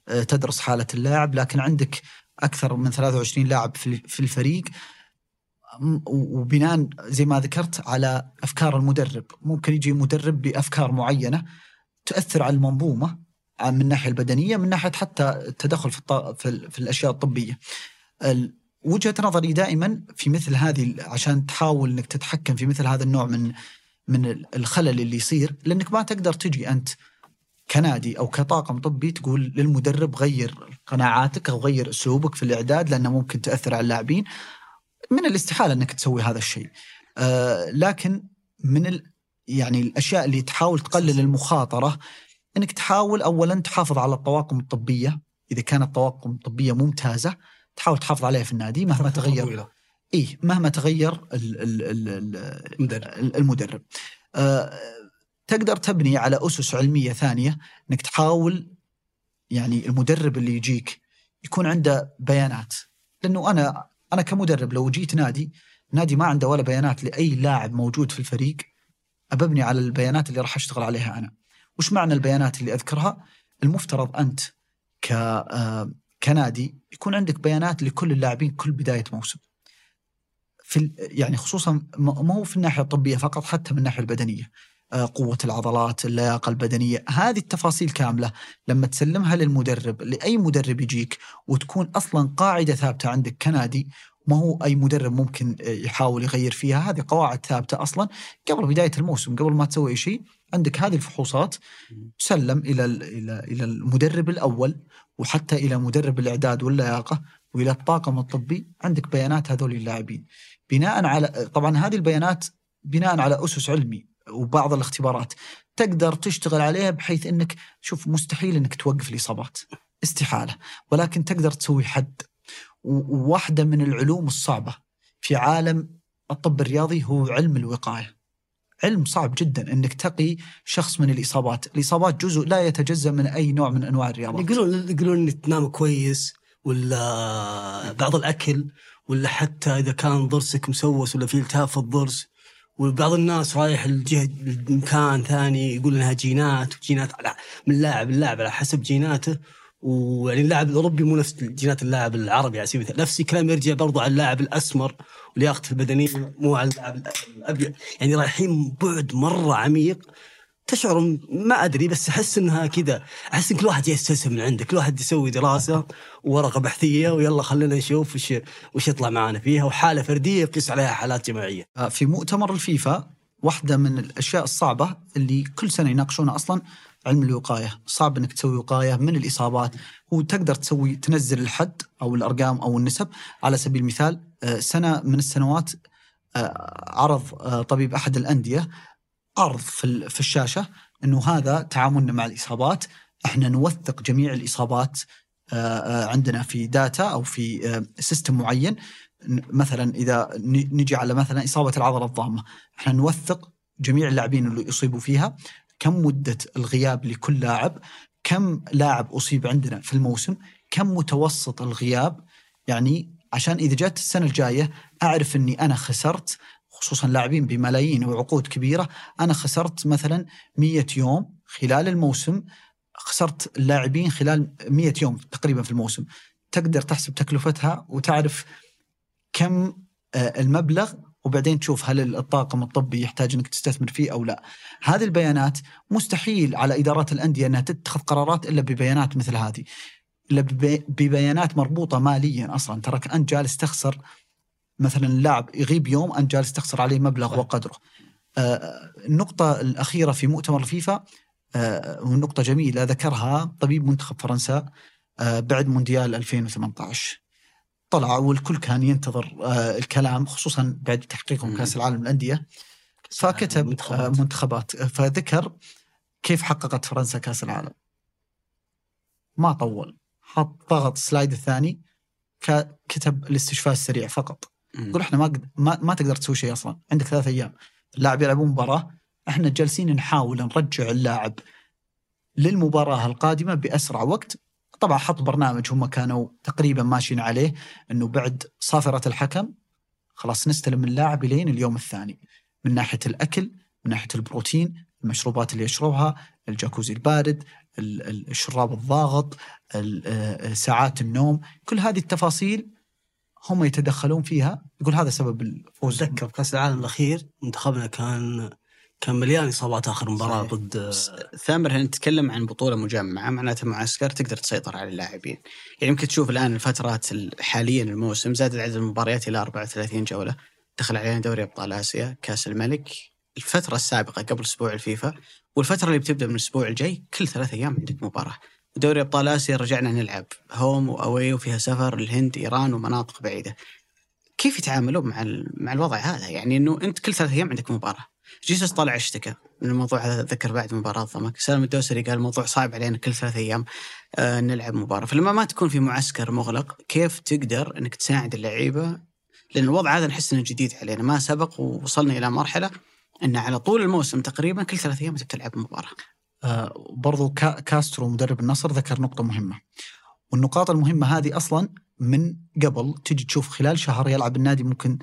آه، تدرس حالة اللاعب لكن عندك أكثر من 23 لاعب في الفريق وبناء زي ما ذكرت على أفكار المدرب ممكن يجي مدرب بأفكار معينة تؤثر على المنظومة ع- من الناحية البدنية من ناحية حتى التدخل في. في. في الأشياء الطبية ال... وجهة نظري دائما في مثل هذه عشان تحاول إنك تتحكم في مثل هذا النوع من من ال- الخلل اللي يصير لأنك ما تقدر تجي أنت كنادي أو كطاقم طبي تقول للمدرب غير قناعاتك أو غير أسلوبك في الإعداد لأنه ممكن تأثر على اللاعبين. من الاستحالة إنك تسوي هذا الشيء. آه لكن من ال يعني الأشياء اللي تحاول تقلل المخاطرة إنك تحاول اولا تحافظ على الطواقم الطبية. إذا كانت طواقم طبيه ممتازة تحاول تحافظ عليها في النادي مهما تغير. طويلة. إي مهما تغير ال ال ال ال مدرب المدرب. آه، تقدر تبني على أسس علمية ثانية إنك تحاول يعني المدرب اللي يجيك يكون عنده بيانات. لأنه أنا أنا كمدرب لو جيت نادي نادي ما عنده ولا بيانات لأي لاعب موجود في الفريق أبني على البيانات اللي راح أشتغل عليها أنا. وش معنى البيانات اللي أذكرها؟ المفترض أنت ك آه، كنادي يكون عندك بيانات لكل اللاعبين كل بداية موسم. في يعني خصوصا ما هو في الناحية الطبية فقط حتى من الناحية البدنية. آه، قوة العضلات اللياقة البدنية. هذه التفاصيل كاملة لما تسلمها للمدرب لأي مدرب يجيك وتكون أصلا قاعدة ثابتة عندك كنادي ما هو أي مدرب ممكن آه، يحاول يغير فيها. هذه قواعد ثابتة أصلا قبل بداية الموسم قبل ما تسوي أي شيء. عندك هذه الفحوصات تسلم إلى ال- إلى إلى المدرب الأول. وحتى إلى مدرب الإعداد واللياقة وإلى الطاقم الطبي عندك بيانات هذول اللاعبين. بناء على طبعا هذه البيانات بناء على أسس علمي وبعض الاختبارات. تقدر تشتغل عليها بحيث إنك شوف مستحيل إنك توقف الاصابات استحالة. ولكن تقدر تسوي حد. وواحدة من العلوم الصعبة في عالم الطب الرياضي هو علم الوقاية. علم صعب جدا إنك تقي شخص من الإصابات، الإصابات جزء لا يتجزأ من أي نوع من أنواع الرياضات. يقولون يقولون إنك تنام كويس ولا بعض الأكل ولا حتى إذا كان ضرسك مسوس ولا في التهاب في الضرس. وبعض الناس رايح الجهه مكان ثاني يقول إنها جينات وجينات على من لاعب اللاعب على حسب جيناته. ويعني اللاعب الأوروبي مو نفس جينات اللاعب العربي على سبيل المثال نفس الكلام يرجع برضو على اللاعب الأسمر ولياقته البدنية مو على اللاعب الأبيض. يعني رايحين بعد مرة عميق تشعر ما أدري بس أحس إنها كذا أحس إن كل واحد يستلزم من عندك كل واحد يسوي دراسة وورقة بحثية ويلا خلينا نشوف وش وش يطلع معنا فيها وحالة فردية يقيس عليها حالات جماعية. آه، في مؤتمر الفيفا واحدة من الأشياء الصعبة اللي كل سنة يناقشونها أصلا علم الوقاية، صعب إنك تسوي وقاية من الإصابات، وتقدر تسوي تنزل الحد أو الأرقام أو النسب. على سبيل المثال آه، سنة من السنوات آه، عرض آه، طبيب أحد الأندية عرض في ال- في الشاشة إنه هذا تعاملنا مع الإصابات، إحنا نوثق جميع الإصابات عندنا في data أو في system معين. مثلا إذا نجي على مثلا إصابة العضلة الضامة، إحنا نوثق جميع اللاعبين اللي يصيبوا فيها، كم مدة الغياب لكل لاعب، كم لاعب أصيب عندنا في الموسم، كم متوسط الغياب، يعني عشان إذا جت السنة الجاية أعرف إني أنا خسرت خصوصا لاعبين بملايين وعقود كبيرة، أنا خسرت مثلا 100 يوم خلال الموسم خسرت اللاعبين خلال 100 يوم تقريبا في الموسم، تقدر تحسب تكلفتها وتعرف كم آه، المبلغ وبعدين تشوف هل الطاقم الطبي يحتاج إنك تستثمر فيه أو لا. هذه البيانات مستحيل على إدارات الأندية إنها تتخذ قرارات إلا ببيانات مثل هذه. إلا ببي- ببيانات مربوطة ماليا أصلا تراك أنت جالس تخسر مثلا اللاعب يغيب يوم أنت جالس تخسر عليه مبلغ وقدره. آه، النقطة الأخيرة في مؤتمر الفيفا آه، ونقطة جميلة ذكرها طبيب منتخب فرنسا آه، بعد مونديال 2018 طلع والكل كان ينتظر آه، الكلام خصوصا بعد تحقيقهم. كأس العالم للأندية فكتب منتخبات. آه، منتخبات فذكر كيف حققت فرنسا كأس العالم ما طول حط ضغط السلايد الثاني كتب الاستشفاء السريع فقط. يقول إحنا ما قد- ما, ما تقدر تسوي شيء أصلا عندك ثلاث أيام اللاعب يلعبون مباراة إحنا جالسين نحاول نرجع اللاعب للمباراة القادمة بأسرع وقت طبعا حط برنامج هم كانوا تقريبا ماشيين عليه إنه بعد صافرة الحكم خلاص نستلم اللاعب لين اليوم الثاني. من ناحية الأكل من ناحية البروتين المشروبات اللي يشربها الجاكوزي البارد ال- ال- الشراب الضاغط ال- آه، ساعات النوم. كل هذه التفاصيل هم يتدخلون فيها. يقول هذا سبب الفوز. أتذكر بكاس العالم الأخير منتخبنا كان كان مليان إصابات آخر مباراة صحيح. ضد ثامر هنا نتكلم عن بطولة مجمعة؟ معناته معسكر تقدر تسيطر على اللاعبين. يعني يمكن تشوف الآن الفترات ال- حاليا الموسم زاد عدد المباريات إلى 34 جولة. دخل علينا دوري أبطال آسيا كأس الملك الفترة السابقة قبل أسبوع الفيفا والفترة اللي بتبدأ من الأسبوع الجاي كل ثلاث أيام عندك مباراة. دوري أبطال آسيا رجعنا نلعب هوم وأوي وفيها سفر الهند إيران ومناطق بعيدة. كيف يتعاملون مع مع الوضع هذا؟ يعني إنه أنت كل ثلاث أيام عندك مباراة. جيسوس طلع اشتكى من الموضوع هذا ذكر بعد مباراة ضمك. سالم الدوسري قال الموضوع صعب علينا كل ثلاث أيام آه نلعب مباراة. فلما ما تكون في معسكر مغلق كيف تقدر إنك تساعد اللعيبة؟ لأن الوضع هذا نحس إنه جديد علينا. ما سبق ووصلنا إلى مرحلة إن على طول الموسم تقريبا كل ثلاث أيام انت بتلعب مباراة. آه، برضو كا- كاسترو مدرب النصر ذكر نقطة مهمة. والنقاط المهمة هذه أصلا من قبل تجي تشوف خلال شهر يلعب النادي ممكن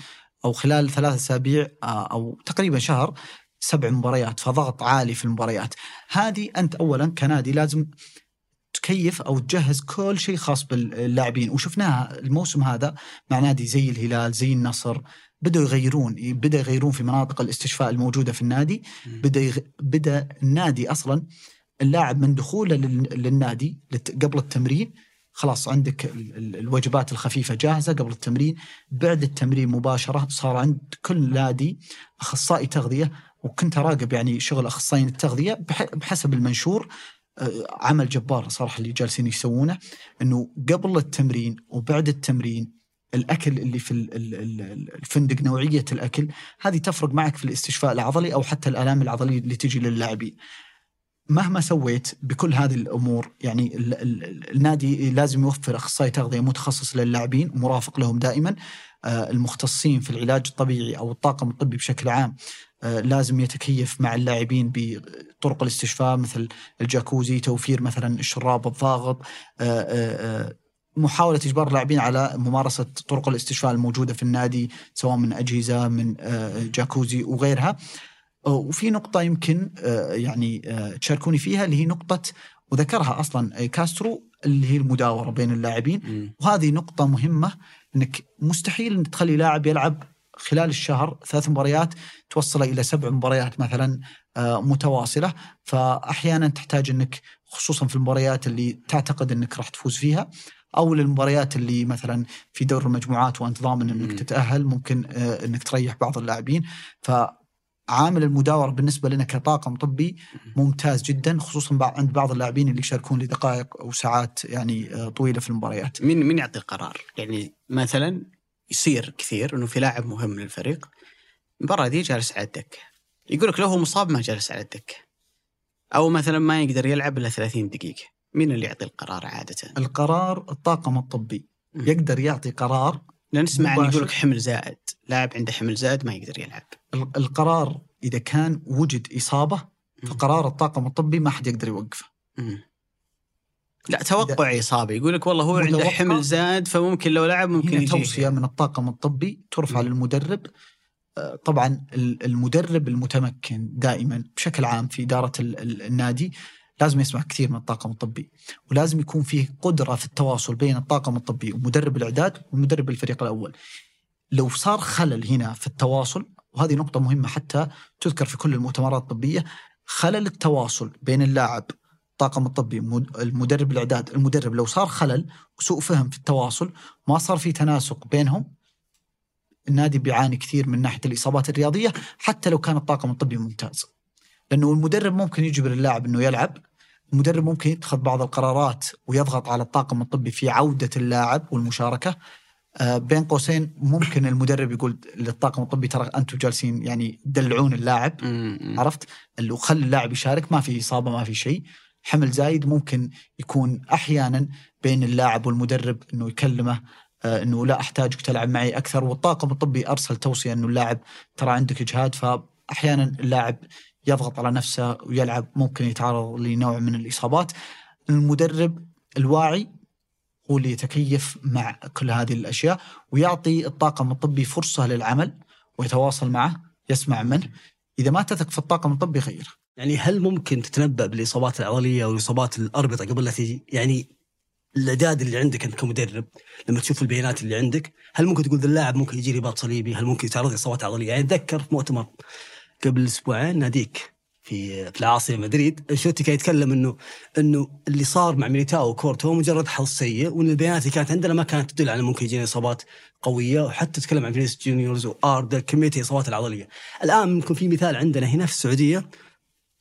أو خلال ثلاثة أسابيع آه، أو تقريبا شهر سبع مباريات فضغط عالي في المباريات. هذه أنت أولا كنادي لازم تكيف أو تجهز كل شيء خاص باللاعبين. وشفناها الموسم هذا مع نادي زي الهلال زي النصر. بدأوا يغيرون بدأ يغيرون في مناطق الاستشفاء الموجودة في النادي. بدأ يغ... بدأ النادي أصلا اللاعب من دخوله لل... للنادي لت... قبل التمرين خلاص عندك ال... ال- الوجبات الخفيفة جاهزة قبل التمرين بعد التمرين مباشرة صار عند كل نادي أخصائي تغذية وكنت أراقب يعني شغل أخصائيين التغذية بح... بحسب المنشور آه، عمل جبار صراحة اللي جالسين يسوونه إنه قبل التمرين وبعد التمرين الأكل اللي في ال- ال- ال- الفندق نوعية الأكل هذه تفرق معك في الاستشفاء العضلي أو حتى الآلام العضلية اللي تجي للاعبين. مهما سويت بكل هذه الأمور يعني ال ال النادي لازم يوفر أخصائي تغذية متخصص للاعبين مرافق لهم دائما. آه، المختصين في العلاج الطبيعي أو الطاقم الطبي بشكل عام آه، لازم يتكيف مع اللاعبين بطرق الاستشفاء مثل الجاكوزي توفير مثلا الشراب الضاغط. آه، محاولة إجبار اللاعبين على ممارسة طرق الاستشفاء الموجودة في النادي سواء من أجهزة من جاكوزي وغيرها. وفي نقطة يمكن آه، يعني آه، تشاركوني فيها اللي هي نقطة وذكرها أصلا آه، كاسترو اللي هي المداورة بين اللاعبين. وهذه نقطة مهمة إنك مستحيل إنك تخلي لاعب يلعب خلال الشهر ثلاث مباريات توصله إلى سبع مباريات مثلا آه، متواصلة. فاحيانا تحتاج إنك خصوصا في المباريات اللي تعتقد إنك راح تفوز فيها أو للمباريات اللي مثلا في دور المجموعات وأنت ضامن إنك. تتأهل ممكن آه، إنك تريح بعض اللاعبين. فعامل المداورة بالنسبة لنا كطاقم طبي ممتاز جدا خصوصا بع- عند بعض اللاعبين اللي يشاركون لدقائق أو ساعات يعني آه، طويلة في المباريات. مين مين يعطي القرار؟ يعني مثلا يصير كثير إنه في لاعب مهم للفريق المباراة دي جالس على الدكه يقول لك لو هو مصاب ما جالس على الدكه أو مثلا ما يقدر يلعب إلا 30 دقيقة مين اللي يعطي القرار عادة؟ القرار الطاقم الطبي. يقدر يعطي قرار لأن نسمع مباشر. يقول لك حمل زائد لاعب عنده حمل زائد ما يقدر يلعب ال- القرار إذا كان وجد إصابة مم. فقرار الطاقم الطبي ما حد يقدر يوقفه. لا توقع إصابة يقول لك والله هو عنده. حمل زائد فممكن لو لعب ممكن يجي توصية من الطاقم الطبي ترفع مم. للمدرب آه، طبعا ال- المدرب المتمكن دائما بشكل عام في ال- النادي لازم يسمع كثير من الطاقم الطبي ولازم يكون فيه قدرة في التواصل بين الطاقم الطبي ومدرب الإعداد ومدرب الفريق الأول لو صار خلل هنا في التواصل وهذه نقطة مهمة حتى تذكر في كل المؤتمرات الطبية خلل التواصل بين اللاعب الطاقم الطبي مد- المدرب الإعداد المدرب لو صار خلل وسوء فهم في التواصل ما صار في تناسق بينهم النادي بيعاني كثير من ناحية الإصابات الرياضية حتى لو كان الطاقم الطبي ممتاز. لأنه المدرب ممكن يجبر اللاعب إنه يلعب، المدرب ممكن يتخذ بعض القرارات ويضغط على الطاقم الطبي في عودة اللاعب والمشاركة. آه، بين قوسين ممكن المدرب يقول للطاقم الطبي ترى أنتم جالسين يعني تدلعون اللاعب. عرفت؟ اللي وخلي اللاعب يشارك ما في إصابة ما في شيء. حمل زايد ممكن يكون أحيانا بين اللاعب والمدرب إنه يكلمه آه، إنه لا أحتاجك تلعب معي أكثر. والطاقم الطبي أرسل توصية إنه اللاعب ترى عندك إجهاد. فأحيانا اللاعب يضغط على نفسه ويلعب ممكن يتعرض لنوع من الإصابات المدرب الواعي هو اللي يتكيف مع كل هذه الأشياء ويعطي الطاقم الطبي فرصة للعمل ويتواصل معه يسمع منه إذا ما تثق في الطاقم الطبي غيره يعني هل ممكن تتنبأ بالإصابات العضلية أو الاصابات الأربطة قبل لا تجي؟ يعني الأعداد اللي عندك أنت كمدرب لما تشوف البيانات اللي عندك هل ممكن تقول ذا اللاعب ممكن يجي رباط صليبي؟ هل ممكن يتعرض لإصابات عضلية؟ يعني اتذكر في مؤتمر قبل أسبوعين ناديك في في العاصمه مدريد. أنشيلوتي كان يتكلم إنه إنه اللي صار مع ميليتاو وكورتوا مجرد حظ سيء وإن البيانات اللي كانت عندنا ما كانت تدل على ممكن يجينا إصابات قوية وحتى تكلم عن فينيسيوس جونيور وأردا كميه الاصابات العضلية. الآن ممكن في مثال عندنا هنا في السعودية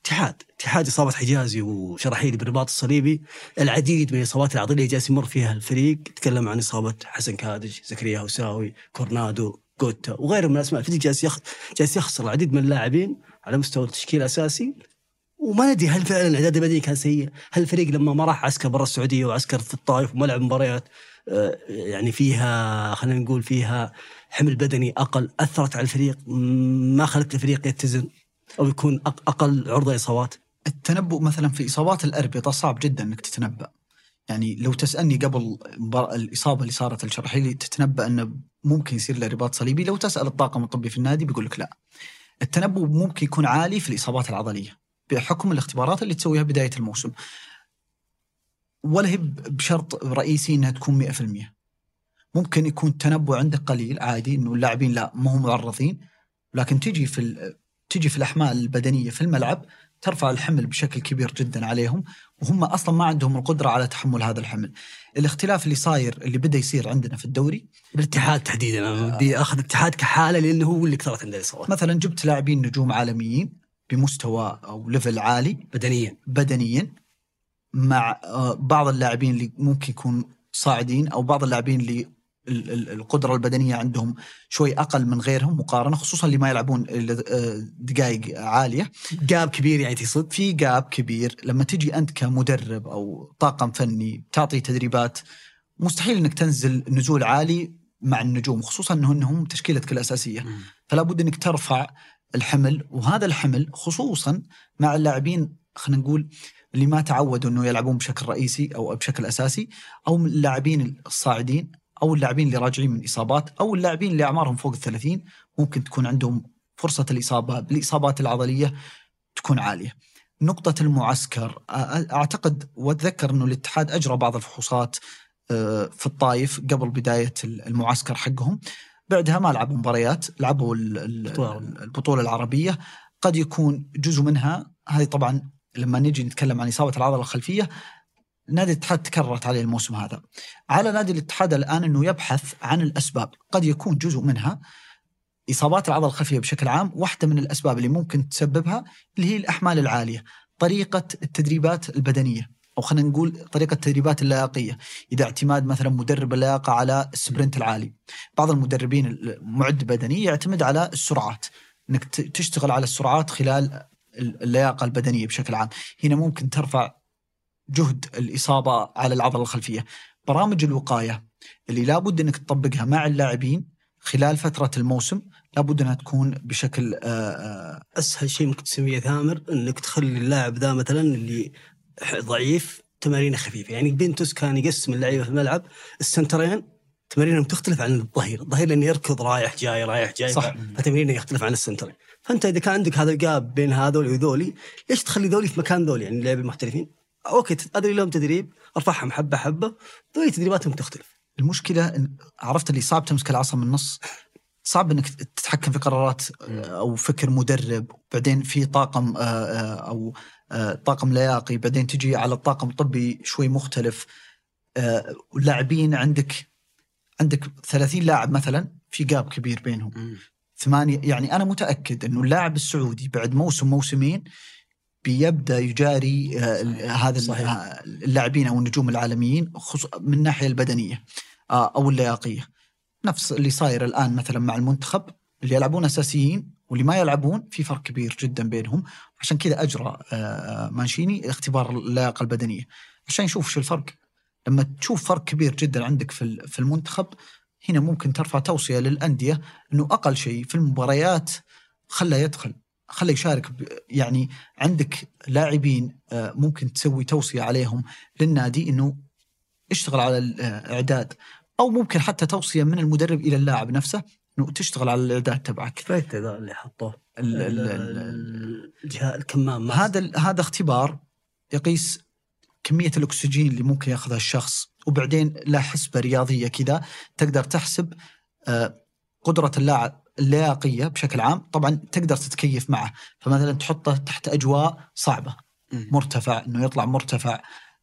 اتحاد. اتحاد إصابة حجازي وشرحيلي بالرباط الصليبي. العديد من الإصابات العضلية جالس يمر فيها الفريق. تكلم عن إصابة حسن كادش زكريا هوساوي كورونادو. جوتا وغيرهم من الأسماء الفريق جالس يخ... جالس يخسر العديد من اللاعبين على مستوى التشكيل الأساسي وما ندري هل فعلا الإعداد البدني كان سيء؟ هل الفريق لما ما راح عسكر برا السعودية وعسكر في الطائف وما لعب مباريات آه، يعني فيها خلينا نقول فيها حمل بدني أقل أثرت على الفريق ما خلت الفريق يتزن أو يكون أقل عرضة لاصابات؟ التنبؤ مثلا في إصابات الأربطة صعب جدا إنك تتنبأ يعني لو تسألني قبل الإصابة اللي صارت لشرحيلي تتنبأ إنه ممكن يصير له رباط صليبي لو تسأل الطاقم الطبي في النادي بيقول لك لا. التنبؤ ممكن يكون عالي في الإصابات العضلية بحكم الاختبارات اللي تسويها بداية الموسم. ولا هي بشرط رئيسي إنها تكون 100% ممكن يكون التنبؤ عندك قليل عادي إنه اللاعبين لا ما هم معرضين. لكن تجي في تجي في الأحمال البدنية في الملعب ترفع الحمل بشكل كبير جدا عليهم وهم أصلا ما عندهم القدرة على تحمل هذا الحمل. الاختلاف اللي صاير اللي بدأ يصير عندنا في الدوري. بالاتحاد تحديدا. أنا بدي أخذ الاتحاد كحالة لأنه هو اللي كثرت عنده الاصابات مثلا جبت لاعبين نجوم عالميين بمستوى أو ليفل عالي. بدنيا. بدنيا مع آه، بعض اللاعبين اللي ممكن يكون صاعدين أو بعض اللاعبين اللي ال- ال- القدرة البدنية عندهم شوي أقل من غيرهم مقارنة خصوصا اللي ما يلعبون آه، دقائق عالية. جاب كبير يعني تصد في جاب كبير. لما تجي أنت كمدرب أو طاقم فني تعطي تدريبات مستحيل إنك تنزل نزول عالي مع النجوم خصوصا إنه إنهم تشكيلتك الأساسية. فلا بد إنك ترفع الحمل وهذا الحمل خصوصا مع اللاعبين خلينا نقول اللي ما تعودوا إنه يلعبون بشكل رئيسي أو بشكل أساسي أو من اللاعبين الصاعدين. أو اللاعبين اللي راجعين من إصابات أو اللاعبين اللي أعمارهم فوق الثلاثين ممكن تكون عندهم فرصة الإصابة بالاصابات العضلية تكون عالية. نقطة المعسكر أعتقد وأتذكر إنه الاتحاد أجرى بعض الفحوصات في الطايف قبل بداية المعسكر حقهم بعدها ما لعبوا مباريات لعبوا ال- ال-. البطولة العربية قد يكون جزء منها هذه طبعا لما نجي نتكلم عن إصابة العضلة الخلفية نادي الاتحاد تكررت عليه الموسم هذا. على نادي الاتحاد الآن أنه يبحث عن الأسباب. قد يكون جزء منها إصابات العضلة الخلفية بشكل عام واحدة من الأسباب اللي ممكن تسببها اللي هي الأحمال العالية طريقة التدريبات البدنية أو خلينا نقول طريقة التدريبات اللياقية. إذا اعتماد مثلا مدرب اللياقة على ال sprint العالي. بعض المدربين المعد بدني يعتمد على السرعات. إنك تشتغل على السرعات خلال ال- اللياقة البدنية بشكل عام. هنا ممكن ترفع جهد الإصابة على العضلة الخلفية. برامج الوقاية اللي لابد إنك تطبقها مع اللاعبين خلال فترة الموسم لابد إنها تكون بشكل آه، آه، أسهل. شيء ممكن تسويه ثامر إنك تخلي اللاعب ذا مثلا اللي ضعيف تمارين خفيفة. يعني بنتوس كان يقسم اللعيبه في الملعب السنترين تمارينهم تختلف عن الظهير، الظهير لأنه يركض رايح جاي رايح جاي صح. فتمارينه يختلف عن السنترين، فأنت إذا كان عندك هذا ال gap بين هذول وذولي ليش تخلي ذولي في مكان ذولي؟ يعني اللاعبين المحترفين؟ okay أدري لهم تدريب أرفعهم حبة حبة ذولي تدريباتهم تختلف. المشكلة إن عرفت اللي صعب تمسك العصا من النص؟ صعب إنك تتحكم في قرارات آه، أو فكر مدرب بعدين في طاقم آه، آه، أو طاقم لياقي بعدين تجي على الطاقم الطبي شوي مختلف. واللاعبين عندك عندك 30 لاعب مثلا في جاب كبير بينهم. ثمانية يعني أنا متأكد أنه اللاعب السعودي بعد موسم موسمين بيبدأ يجاري آه، هذا صحيح. آه، اللاعبين أو النجوم العالميين من الناحية البدنية آه، أو اللياقية. نفس اللي صاير الآن مثلا مع المنتخب اللي يلعبون أساسيين واللي ما يلعبون في فرق كبير جدا بينهم. عشان كذا أجرى آه، مانشيني اختبار اللياقة البدنية. عشان يشوف شو الفرق. لما تشوف فرق كبير جدا عندك في في المنتخب هنا ممكن ترفع توصية للأندية أنه أقل شيء في المباريات خله يدخل. خله يشارك يعني عندك لاعبين آه، ممكن تسوي توصية عليهم للنادي أنه اشتغل على الإعداد أو ممكن حتى توصية من المدرب إلى اللاعب نفسه إنه تشتغل على الإعداد تبعك. كفايه ذا اللي حطوه ال- ال- ال- الجهاز الكمام هذا هذا اختبار يقيس كمية الأكسجين اللي ممكن ياخذها الشخص وبعدين له حسبة رياضية كذا تقدر تحسب آه، قدرة اللاعب اللياقية بشكل عام طبعا تقدر تتكيف معه. فمثلا تحطه تحت أجواء صعبة. مرتفع إنه يطلع مرتفع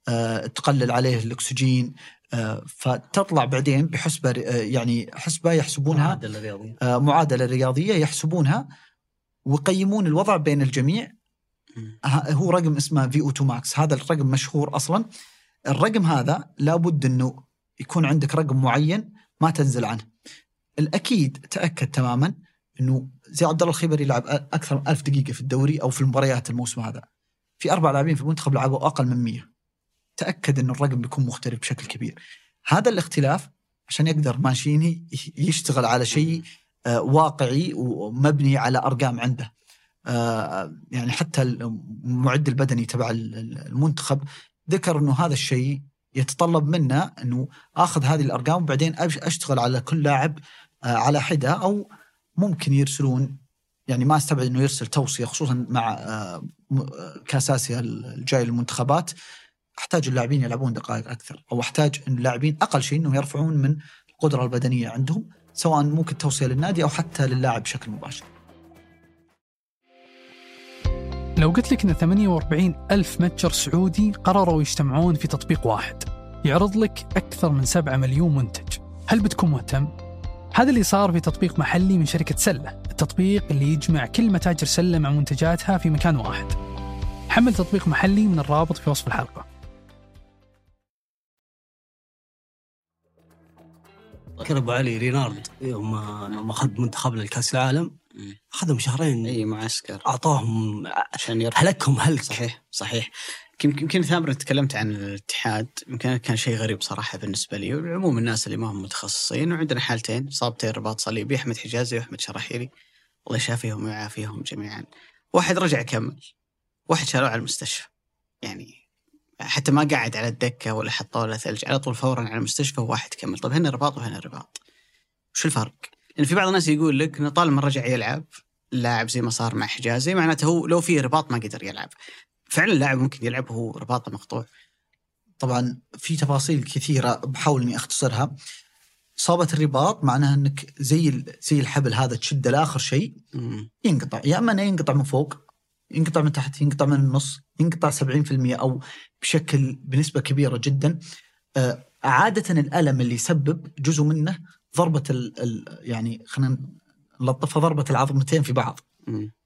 آه، تقلل عليه الأكسجين آه، فتطلع بعدين بحسبة آه، يعني حسبة يحسبونها معدل الرياضي آه، معادلة رياضية يحسبونها ويقيمون الوضع بين الجميع. هو رقم اسمه في أو 2 ماكس هذا الرقم مشهور أصلا. الرقم هذا لابد إنه يكون عندك رقم معين ما تنزل عنه. الأكيد تأكد تماما إنه زي عبد الله الخيبري لعب أكثر من ألف دقيقة في الدوري أو في المباريات الموسم هذا. في أربع لاعبين في المنتخب لعبوا أقل من 100 تأكد انه الرقم بيكون مختلف بشكل كبير. هذا الاختلاف عشان يقدر ماشيني يشتغل على شيء آه، واقعي ومبني على أرقام عنده. آه، يعني حتى المعد البدني تبع ال- ال- المنتخب ذكر إنه هذا الشيء يتطلب منا إنه آخذ هذه الأرقام وبعدين أشتغل على كل لاعب على حدة أو ممكن يرسلون يعني ما أستبعد إنه يرسل توصية خصوصا مع آه، آه، كاس اسيا الجاي للمنتخبات أحتاج اللاعبين يلعبون دقائق أكثر أو أحتاج إن اللاعبين أقل شيء انه يرفعون من القدرة البدنية عندهم سواء ممكن توصية للنادي أو حتى للاعب بشكل مباشر. لو قلت لك إن 48 ألف متجر سعودي قرروا يجتمعون في تطبيق واحد يعرض لك أكثر من 7 مليون منتج هل بتكون مهتم؟ هذا اللي صار في تطبيق محلي من شركة سلة التطبيق اللي يجمع كل متاجر سلة مع منتجاتها في مكان واحد. حمل تطبيق محلي من الرابط في وصف الحلقة. كان أبو علي رينارد يوم يوم أخذ منتخبنا لكاس العالم. أخذهم شهرين. اي معسكر أعطاهم عشان هلكهم هلك. صحيح صحيح. يمكن ثامر تكلمت عن الاتحاد يمكن كان شيء غريب صراحة بالنسبة لي. وعموم الناس اللي ما هم متخصصين وعندنا حالتين اصابتين رباط صليبي أحمد حجازي وأحمد شراحيلي. الله يشافيهم ويعافيهم جميعا. واحد رجع كمل. واحد شالوه على المستشفى. يعني حتى ما قعد على الدكة ولا حطوه له ثلج على طول فورا على المستشفى وواحد كمل. طيب هنا رباط وهنا رباط. وش الفرق؟ لأن في بعض الناس يقول لك إنه طالما رجع يلعب اللاعب زي ما صار مع حجازي معناته هو لو في رباط ما قدر يلعب. فعلا اللاعب ممكن يلعب وهو رباطه مقطوع طبعا في تفاصيل كثيرة بحاول إني أختصرها. إصابة الرباط معناها إنك زي زي الحبل هذا تشده لآخر شيء. ينقطع يا أما إنه ينقطع من فوق ينقطع من تحت ينقطع من النص ينقطع 70% أو بشكل بنسبة كبيرة جدا آه، عادة الألم اللي يسبب جزء منه ضربة ال ال يعني خلينا نلطفها ضربة العظمتين في بعض.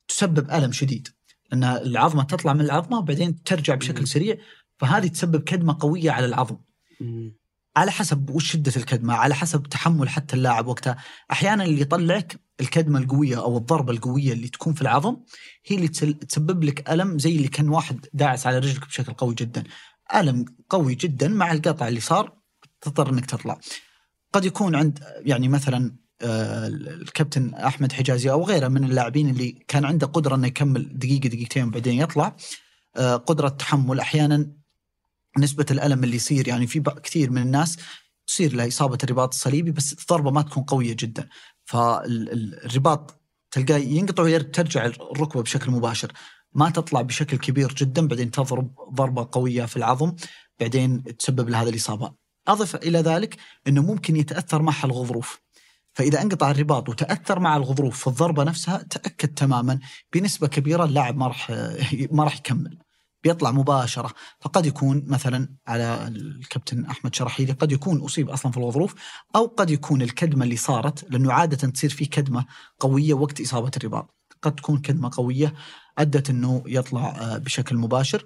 تسبب ألم شديد لأن العظمة تطلع من العظمة وبعدين ترجع مم. بشكل سريع فهذه تسبب كدمة قوية على العظم مم. على حسب وش شدة الكدمة على حسب تحمل حتى اللاعب وقتها أحيانا اللي يطلعك الكدمة القوية أو الضربة القوية اللي تكون في العظم هي اللي تسبب لك ألم زي اللي كان واحد داعس على رجلك بشكل قوي جدا ألم قوي جدا مع القطع اللي صار تضطر إنك تطلع قد يكون عند يعني مثلا الكابتن أحمد حجازي أو غيره من اللاعبين اللي كان عنده قدرة إنه يكمل دقيقة دقيقتين وبعدين يطلع آه، قدرة تحمل أحيانا نسبة الألم اللي يصير يعني في كثير من الناس تصير له إصابة الرباط الصليبي بس الضربه ما تكون قوية جدا فالرباط تلقاه ينقطع وترجع الركبة بشكل مباشر ما تطلع بشكل كبير جدا بعدين تضرب ضربة قوية في العظم بعدين تسبب له هذه الإصابة. أضف إلى ذلك إنه ممكن يتأثر معها الغضروف. فإذا انقطع الرباط وتأثر مع الغضروف في الضربة نفسها تأكد تماما بنسبة كبيرة اللاعب ما راح ما راح يكمل. بيطلع مباشرة. فقد يكون مثلا على الكابتن أحمد شرحيلي قد يكون أصيب أصلا في الغضروف أو قد يكون الكدمة اللي صارت لأنه عادة تصير في كدمة قوية وقت إصابة الرباط. قد تكون كدمة قوية أدت إنه يطلع آه، بشكل مباشر.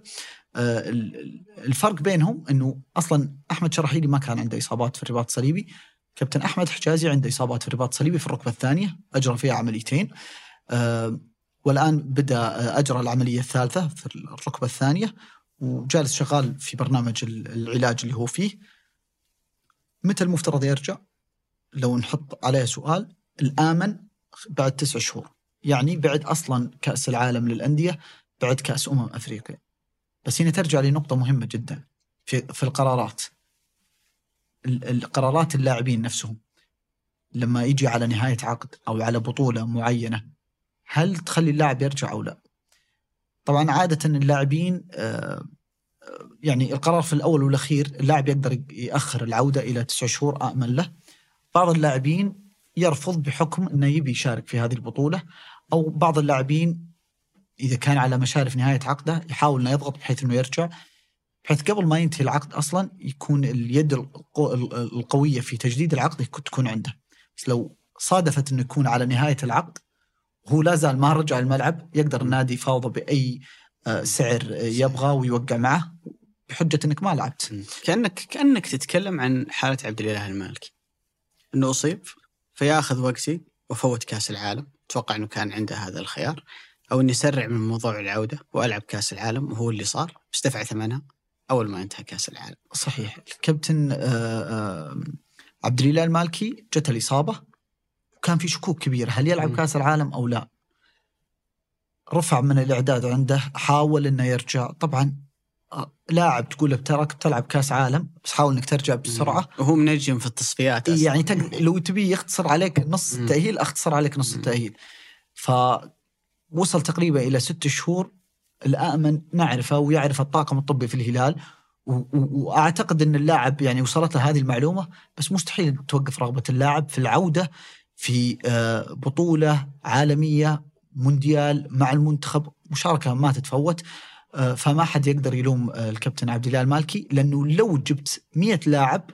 آه، ال- ال- الفرق بينهم إنه أصلا أحمد شرحيلي ما كان عنده إصابات في الرباط الصليبي كابتن أحمد حجازي عنده إصابات في الرباط الصليبي في الركبة الثانية أجرى فيها عمليتين. آه، والآن بدأ آه، أجرى العملية الثالثة في الركبة الثانية وجالس شغال في برنامج ال- العلاج اللي هو فيه. متى المفترض يرجع؟ لو نحط عليه سؤال الآمن بعد تسع شهور. يعني بعد أصلا كأس العالم للأندية بعد كأس أمم أفريقيا. بس هنا ترجع لنقطة مهمة جدا في في القرارات. ال- القرارات اللاعبين نفسهم لما يجي على نهاية عقد أو على بطولة معينة هل تخلي اللاعب يرجع أو لا؟ طبعا عادة اللاعبين آه، يعني القرار في الأول والأخير اللاعب يقدر يأخر العودة إلى تسع شهور آمن له. بعض اللاعبين يرفض بحكم إنه يبي يشارك في هذه البطولة أو بعض اللاعبين إذا كان على مشارف نهاية عقده يحاول إنه يضغط بحيث إنه يرجع بحيث قبل ما ينتهي العقد أصلا يكون اليد القو- القوية في تجديد العقد تكون عنده. بس لو صادفت إنه يكون على نهاية العقد وهو لا زال ما رجع الملعب يقدر النادي يفاوضه بأي آه، سعر آه، يبغى ويوقع معه بحجة إنك ما لعبت. كانك كأنك تتكلم عن حالة عبد الإله المالكي. إنه أصيب فيأخذ وقتي وفوت كأس العالم. أتوقع إنه كان عنده هذا الخيار. أو إني أسرع من موضوع العودة وألعب كأس العالم وهو اللي صار. بس دفع ثمنها. أول ما انتهى كأس العالم صحيح الكابتن آه، آه، عبد الاله المالكي جت الإصابة وكان في شكوك كبيره هل يلعب. كأس العالم أو لا؟ رفع من الإعداد عنده حاول إنه يرجع طبعا آه، لاعب تقول له تراك بتلعب كأس عالم بس حاول إنك ترجع بسرعة وهو منجم في التصفيات أصلاً. يعني تق... لو تبي يختصر عليك نص. التاهيل أختصر عليك نص. التاهيل فوصل تقريبا إلى ست شهور الآمن نعرفه ويعرف الطاقم الطبي في الهلال. وأعتقد إن اللاعب يعني وصلت له هذه المعلومة بس مستحيل توقف رغبة اللاعب في العودة في آه، بطولة عالمية مونديال مع المنتخب مشاركة ما تتفوت آه، فما حد يقدر يلوم آه، الكابتن عبد الله المالكي لأنه لو جبت 100 لاعب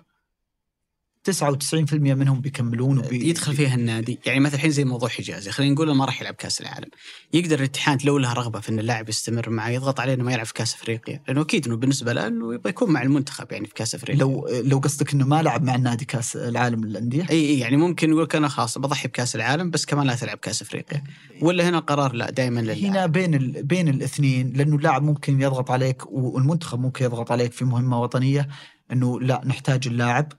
99% منهم بيكملون وبي... يدخل فيها النادي. يعني مثلا الحين زي موضوع حجازي. خلينا نقول ما راح يلعب كأس العالم. يقدر الاتحاد لو له رغبة في إن اللاعب يستمر معه يضغط عليه إنه ما يلعب في كأس أفريقيا. لأنه أكيد إنه بالنسبة له إنه يبغى يكون مع المنتخب يعني في كأس أفريقيا. لو لو قصدك إنه ما لعب مع النادي كأس العالم للأندية؟ اي إي يعني ممكن يقول أنا خلاص بضحي بكأس العالم بس كمان لا تلعب كأس أفريقيا. ولا هنا القرار لا دائما للاعب هنا بين ال... بين الاثنين لأنه اللاعب ممكن يضغط عليك والمنتخب ممكن يضغط عليك في مهمة وطنية إنه لا نحتاج اللاعب.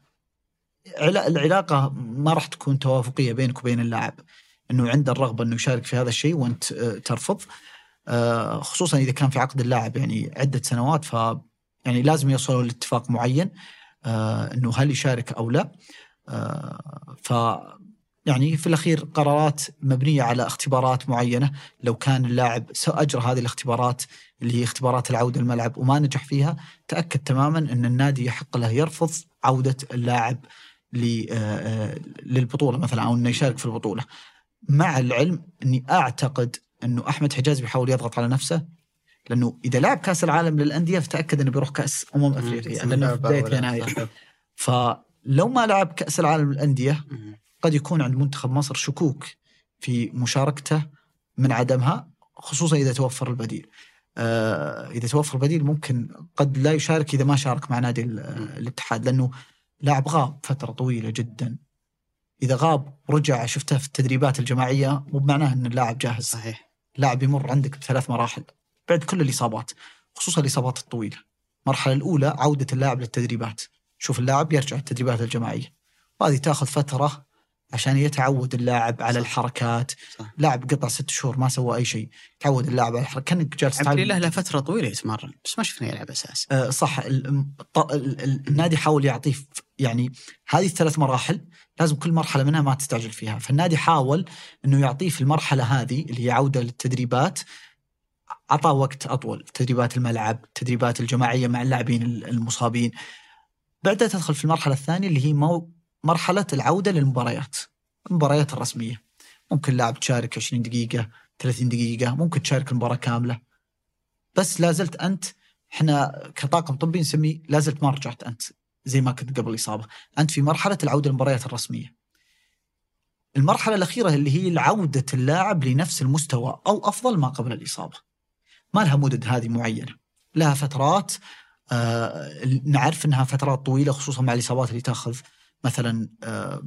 العلاقة ما راح تكون توافقية بينك وبين اللاعب. إنه عنده الرغبة إنه يشارك في هذا الشيء وأنت آه، ترفض. آه، خصوصا إذا كان في عقد اللاعب يعني عدة سنوات ف يعني لازم يوصلوا لاتفاق معين آه، إنه هل يشارك أو لا. ف يعني في الأخير قرارات مبنية على اختبارات معينة. لو كان اللاعب اجرى هذه الاختبارات اللي هي اختبارات العودة الملعب وما نجح فيها تأكد تماما إن النادي يحق له يرفض عودة اللاعب للبطولة مثلا أو إنه يشارك في البطولة. مع العلم إني أعتقد إنه أحمد حجاز بيحاول يضغط على نفسه لأنه إذا لعب كأس العالم للأندية فتأكد إنه بيروح كأس أمم افريقيا لأنه في بداية يناير. فلو ما لعب كأس العالم للأندية. قد يكون عند منتخب مصر شكوك في مشاركته من عدمها خصوصا إذا توفر البديل. آه إذا توفر البديل ممكن قد لا يشارك إذا ما شارك مع نادي ال- الاتحاد لأنه لاعب غاب فترة طويلة جدا. إذا غاب ورجع شفته في التدريبات الجماعية مو بمعناه إن اللاعب جاهز. صحيح لاعب يمر عندك بثلاث مراحل بعد كل الإصابات خصوصا الإصابات الطويلة. المرحلة الأولى عودة اللاعب للتدريبات. شوف اللاعب يرجع التدريبات الجماعية. وهذه تأخذ فترة عشان يتعود اللاعب على صح. الحركات صح. لاعب قطع ست شهور ما سوى أي شيء تعود اللاعب على الحركات كأنك جالس عبد له فترة طويلة يتمرن بس ما شفنا يلعب أساس آه صح ال- الط- ال- ال- النادي حاول يعطيه يعني هذه الثلاث مراحل لازم كل مرحلة منها ما تستعجل فيها. فالنادي حاول إنه يعطيه في المرحلة هذه اللي هي عودة للتدريبات أعطاه وقت أطول. تدريبات الملعب التدريبات الجماعية مع اللاعبين ال- المصابين. بعدها تدخل في المرحلة الثانية اللي هي مو مرحلة العودة للمباريات. المباريات الرسمية. ممكن لاعب تشارك 20 دقيقة 30 دقيقة ممكن تشارك المباراة كاملة. بس لا زلت أنت إحنا كطاقم طبي نسميه لا زلت ما رجعت أنت. زي ما كنت قبل الإصابة، أنت في مرحلة العودة للمباريات الرسمية. المرحلة الأخيرة اللي هي عوده اللاعب لنفس المستوى أو أفضل ما قبل الإصابة. ما لها مدد هذه معينة. لها فترات آه نعرف إنها فترات طويلة خصوصا مع الإصابات اللي تأخذ مثلا آه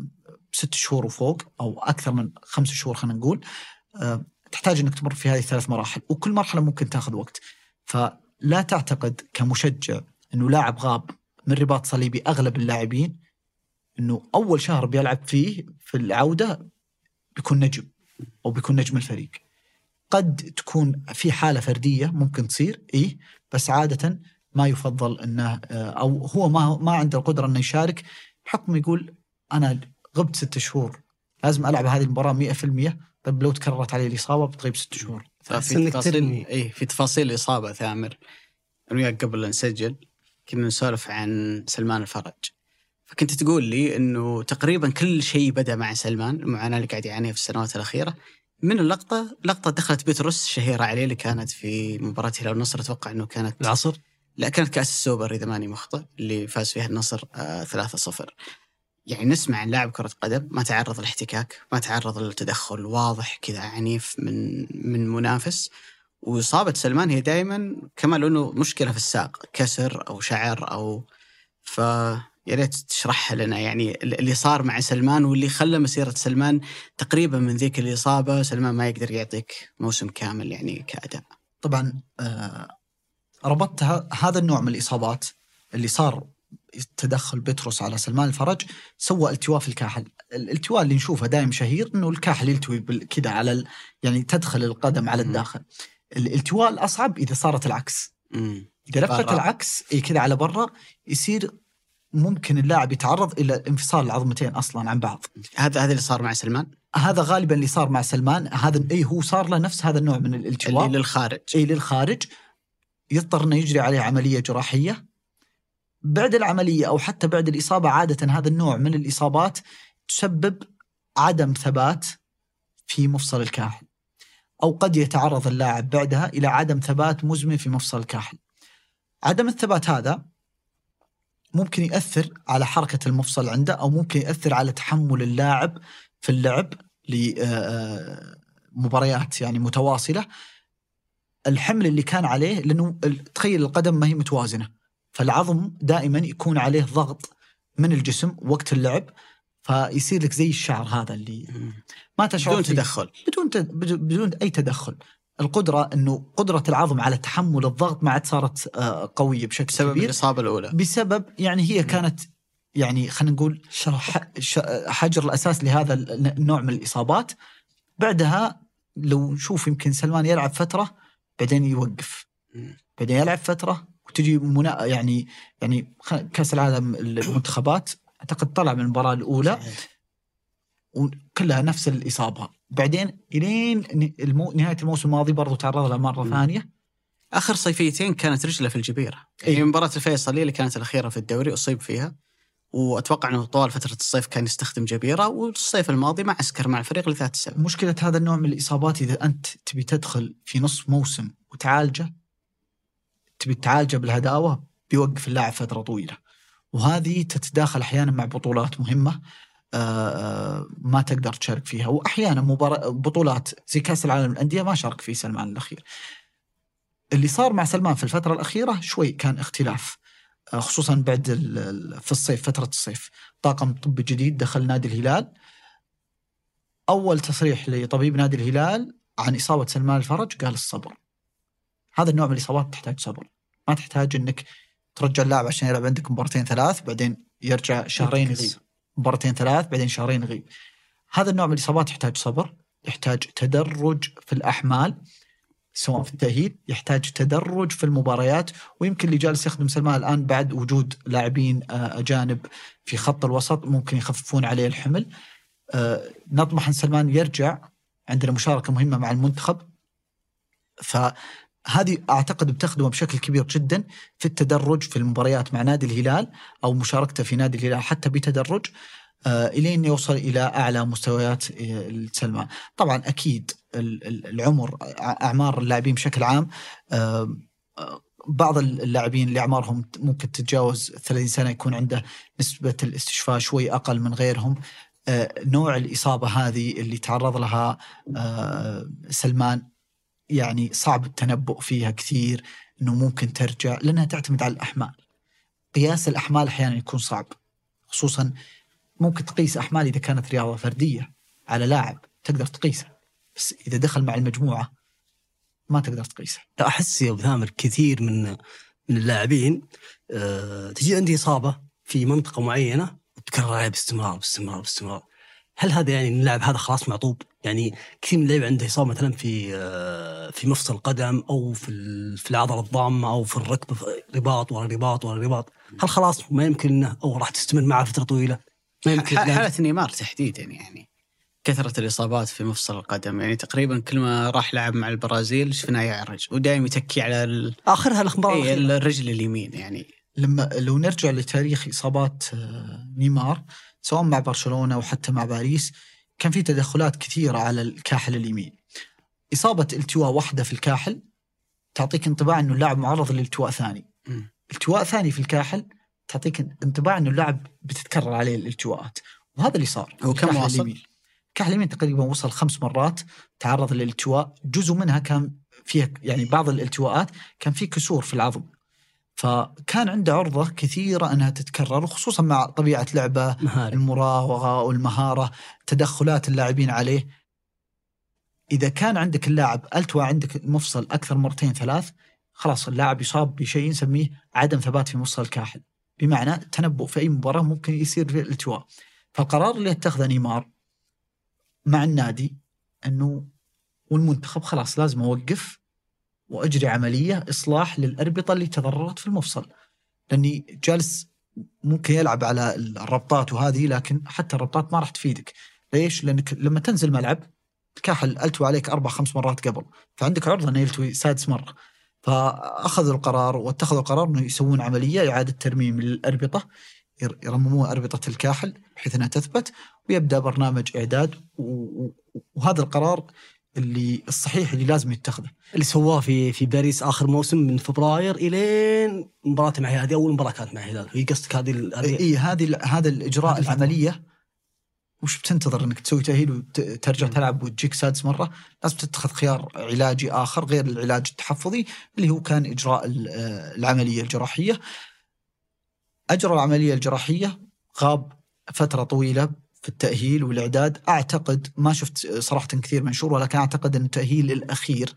ست شهور وفوق أو أكثر من خمس شهور خلينا نقول. آه تحتاج إنك تمر في هذه الثلاث مراحل وكل مرحلة ممكن تأخذ وقت. فلا تعتقد كمشجع إنه لاعب غاب من رباط صليبي أغلب اللاعبين إنه أول شهر بيلعب فيه في العودة بيكون نجم أو بيكون نجم الفريق. قد تكون في حالة فردية ممكن تصير اي بس عادة ما يفضل إنه آه، أو هو ما ما عنده القدرة إنه يشارك بحكم يقول أنا غبت ست شهور لازم ألعب هذه المباراة 100% طيب لو تكررت علي الإصابة بتغيب ست شهور في تفاصيل ترمي. اي في تفاصيل الإصابة ثامر أنا وياك قبل لا نسجل كنا نسولف عن سلمان الفرج. فكنت تقول لي إنه تقريبا كل شيء بدأ مع سلمان المعاناه اللي قاعد يعانيها في السنوات الأخيرة. من اللقطة لقطة دخلت بتروس شهيرة عليه اللي كانت في مباراه هلال النصر أتوقع إنه كانت العصر؟ لا كانت كأس السوبر إذا ماني مخطئ اللي فاز فيها النصر آه 3-0 يعني نسمع عن لاعب كرة قدم ما تعرض للاحتكاك ما تعرض للتدخل واضح كذا عنيف من من منافس. وإصابة سلمان هي دائما كما لو إنه مشكلة في الساق كسر أو شعر أو ف يا ريت تشرحها لنا يعني اللي صار مع سلمان واللي خلى مسيرة سلمان تقريبا من ذيك الإصابة سلمان ما يقدر يعطيك موسم كامل يعني كأداء. طبعا آه، ربطت هذا النوع من الإصابات اللي صار تدخل بطرس على سلمان الفرج سوى التواء في الكاحل الالتواء اللي نشوفه دائما شهير إنه الكاحل يلتوي كذا على ال... يعني تدخل القدم على الداخل. الالتواء الاصعب إذا صارت العكس. مم. إذا لفت. العكس اي كذا على برا يصير ممكن اللاعب يتعرض إلى انفصال العظمتين أصلا عن بعض. هذا هذا اللي صار مع سلمان؟ هذا غالبا اللي صار مع سلمان. هذا اي هو صار له نفس هذا النوع من الالتواء اللي للخارج. اي للخارج. يضطر إنه يجري عليه عملية جراحية. بعد العملية أو حتى بعد الإصابة عادة هذا النوع من الإصابات تسبب عدم ثبات في مفصل الكاحل أو قد يتعرض اللاعب بعدها إلى عدم ثبات مزمن في مفصل الكاحل عدم الثبات هذا ممكن ياثر على حركة المفصل عنده أو ممكن ياثر على تحمل اللاعب في اللعب لمباريات يعني متواصلة. الحمل اللي كان عليه لأنه ال- تخيل القدم ما هي متوازنة. فالعظم دائما يكون عليه ضغط من الجسم وقت اللعب فيصير لك زي الشعر هذا اللي ما تشعر بدون فيه. تدخل. بدون تد... بدون أي تدخل. القدرة إنه قدرة العظم على تحمل الضغط ما عاد صارت آه، قوية بشكل بسبب كبير. الإصابة الأولى. بسبب يعني هي كانت يعني خلينا نقول ح- ش- حجر الأساس لهذا ال- النوع من الإصابات. بعدها لو نشوف يمكن سلمان يلعب فترة بعدين يوقف. بعدين يلعب فترة وتجي منا يعني يعني كأس العالم المنتخبات. أعتقد طلع من المباراة الأولى. وكلها نفس الإصابة. بعدين إلين المو... نهاية الموسم الماضي برضو تعرض لها مرة مم. ثانية. آخر صيفيتين كانت رجلة في الجبيرة. إيه. يعني مباراة الفيصلية اللي كانت الأخيرة في الدوري أصيب فيها. وأتوقع أنه طوال فترة الصيف كان يستخدم جبيرة. والصيف الماضي ما عسكر مع الفريق لذات السبب مشكلة هذا النوع من الإصابات إذا أنت تبي تدخل في نصف موسم وتعالجه تبي تعالجه بالهداوة بيوقف اللاعب فترة طويلة. وهذه تتداخل أحيانا مع بطولات مهمة. ما تقدر تشارك فيها وأحيانا مباراة بطولات زي كأس العالم للأندية ما شارك فيه سلمان الأخير. اللي صار مع سلمان في الفترة الأخيرة شوي كان اختلاف آه، خصوصا بعد في الصيف فترة الصيف طاقم طبي جديد دخل نادي الهلال أول تصريح لطبيب نادي الهلال عن إصابة سلمان الفرج قال الصبر. هذا النوع من الإصابات تحتاج صبر، ما تحتاج إنك ترجع اللاعب عشان يلعب عندك مباراتين ثلاث بعدين يرجع شهرين. يغيب. مباراتين ثلاث بعدين شهرين يغيب. هذا النوع من الإصابات يحتاج صبر، يحتاج تدرج في الأحمال سواء في التأهيل يحتاج تدرج في المباريات ويمكن اللي جالس يخدم سلمان الآن بعد وجود لاعبين آه، أجانب في خط الوسط ممكن يخففون عليه الحمل آه، نطمح أن سلمان يرجع عندنا مشاركة مهمة مع المنتخب فهذه أعتقد بتخدمه بشكل كبير جدا في التدرج في المباريات مع نادي الهلال أو مشاركته في نادي الهلال حتى بتدرج آه، الين يوصل إلى أعلى مستويات آه، سلمان. طبعا أكيد ال- ال- العمر أعمار اللاعبين بشكل عام آه، بعض اللاعبين اللي أعمارهم ممكن تتجاوز 30 سنة يكون عنده نسبة الاستشفاء شوي أقل من غيرهم. نوع الإصابة هذه اللي تعرض لها سلمان يعني صعب التنبؤ فيها كثير إنه ممكن ترجع لأنها تعتمد على الأحمال. قياس الأحمال أحيانا يكون صعب خصوصا ممكن تقيس أحمال إذا كانت رياضة فردية على لاعب تقدر تقيسها بس إذا دخل مع المجموعة ما تقدر تقيسها أحس يا أبو ثامر كثير من من اللاعبين أه تجي عندي اصابه في منطقة معينة عليها باستمرار باستمرار باستمرار هل هذا يعني إن اللاعب هذا خلاص معطوب؟ يعني كثير من اللعيبة عنده إصابة مثلا في آه، في مفصل القدم أو في ال- في العضلة الضامة أو في الركبه في رباط ورا رباط ورا رباط، هل خلاص ما يمكن إنه أو راح تستمر معه فترة طويلة؟ ما يمكن. ح- حالة نيمار تحديدا يعني. كثرة الإصابات في مفصل القدم. يعني تقريبا كل ما راح لعب مع البرازيل شفناه يعرج. ودائما يتكي على ال... آخرها الأخبار إيه. الرجل اليمين يعني. لما لو نرجع لتاريخ إصابات آه، نيمار سواء مع برشلونة أو حتى مع باريس كان في تدخلات كثيرة على الكاحل اليمين. إصابة التواء واحدة في الكاحل تعطيك انطباع إنه اللاعب معرض لالتواء ثاني. التواء ثاني في الكاحل تعطيك انطباع إنه اللاعب بتتكرر عليه الالتواءات وهذا اللي صار. هو كم واصل؟ اليمين. الكاحل اليمين تقريبا وصل خمس مرات تعرض للالتواء، جزء منها كان فيها يعني بعض الالتواءات كان في كسور في العظم. فكان عنده عرضة كثيرة أنها تتكرر وخصوصا مع طبيعة لعبه مهاري المراوغة والمهارة تدخلات اللاعبين عليه. إذا كان عندك اللاعب التوى عندك مفصل أكثر مرتين ثلاث خلاص اللاعب يصاب بشيء نسميه عدم ثبات في مفصل الكاحل بمعنى تنبؤ في أي مباراة ممكن يصير فيه الالتواء فالقرار اللي اتخذه نيمار مع النادي أنه والمنتخب خلاص لازم أوقف وأجري عملية إصلاح للأربطة اللي تضررت في المفصل. لأني جالس ممكن يلعب على الربطات وهذه لكن حتى الربطات ما راح تفيدك. ليش؟ لأنك لما تنزل ملعب الكاحل التوى عليك أربع خمس مرات قبل فعندك عرضة إنه يلتوي سادس مرة. فاخذوا القرار واتخذوا القرار إنه يسوون عملية إعادة ترميم للاربطه ير- يرممون أربطة الكاحل بحيث إنها تثبت ويبدأ برنامج إعداد. وهذا القرار اللي الصحيح اللي لازم يتخذه. اللي سواه في في باريس آخر موسم من فبراير إلين مباراته مع هذه أول مباراة كانت مع الهلال. هي قصدك هذه اي هذه ال- هذا الإجراء. العملية. وش بتنتظر إنك تسوي تأهيل وترجع تلعب وتجيك سادس مرة؟ لازم تتخذ خيار علاجي آخر غير العلاج التحفظي اللي هو كان إجراء ال- العملية الجراحية. أجرى العملية الجراحية غاب فترة طويلة في التأهيل والإعداد. أعتقد ما شفت صراحة كثير منشور ولكن أعتقد أن التأهيل الأخير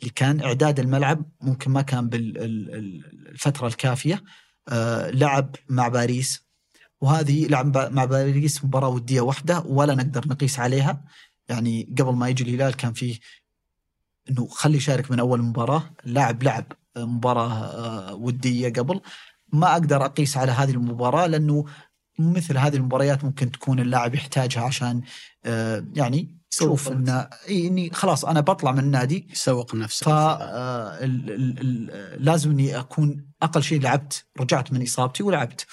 اللي كان إعداد الملعب ممكن ما كان بالفترة الكافية آه، لعب مع باريس. وهذه لعب مع باريس مباراة ودية واحدة ولا نقدر نقيس عليها. يعني قبل ما يجي الهلال كان فيه إنه خلي يشارك من أول مباراة. اللاعب لعب مباراة آه، ودية قبل. ما أقدر أقيس على هذه المباراة لأنه مثل هذه المباريات ممكن تكون اللاعب يحتاجها عشان آه، يعني شوف يسوق إنه إي إني خلاص أنا بطلع من النادي. يسوق نفسه. ف آه، لازم إني أكون أقل شيء لعبت رجعت من إصابتي ولعبت.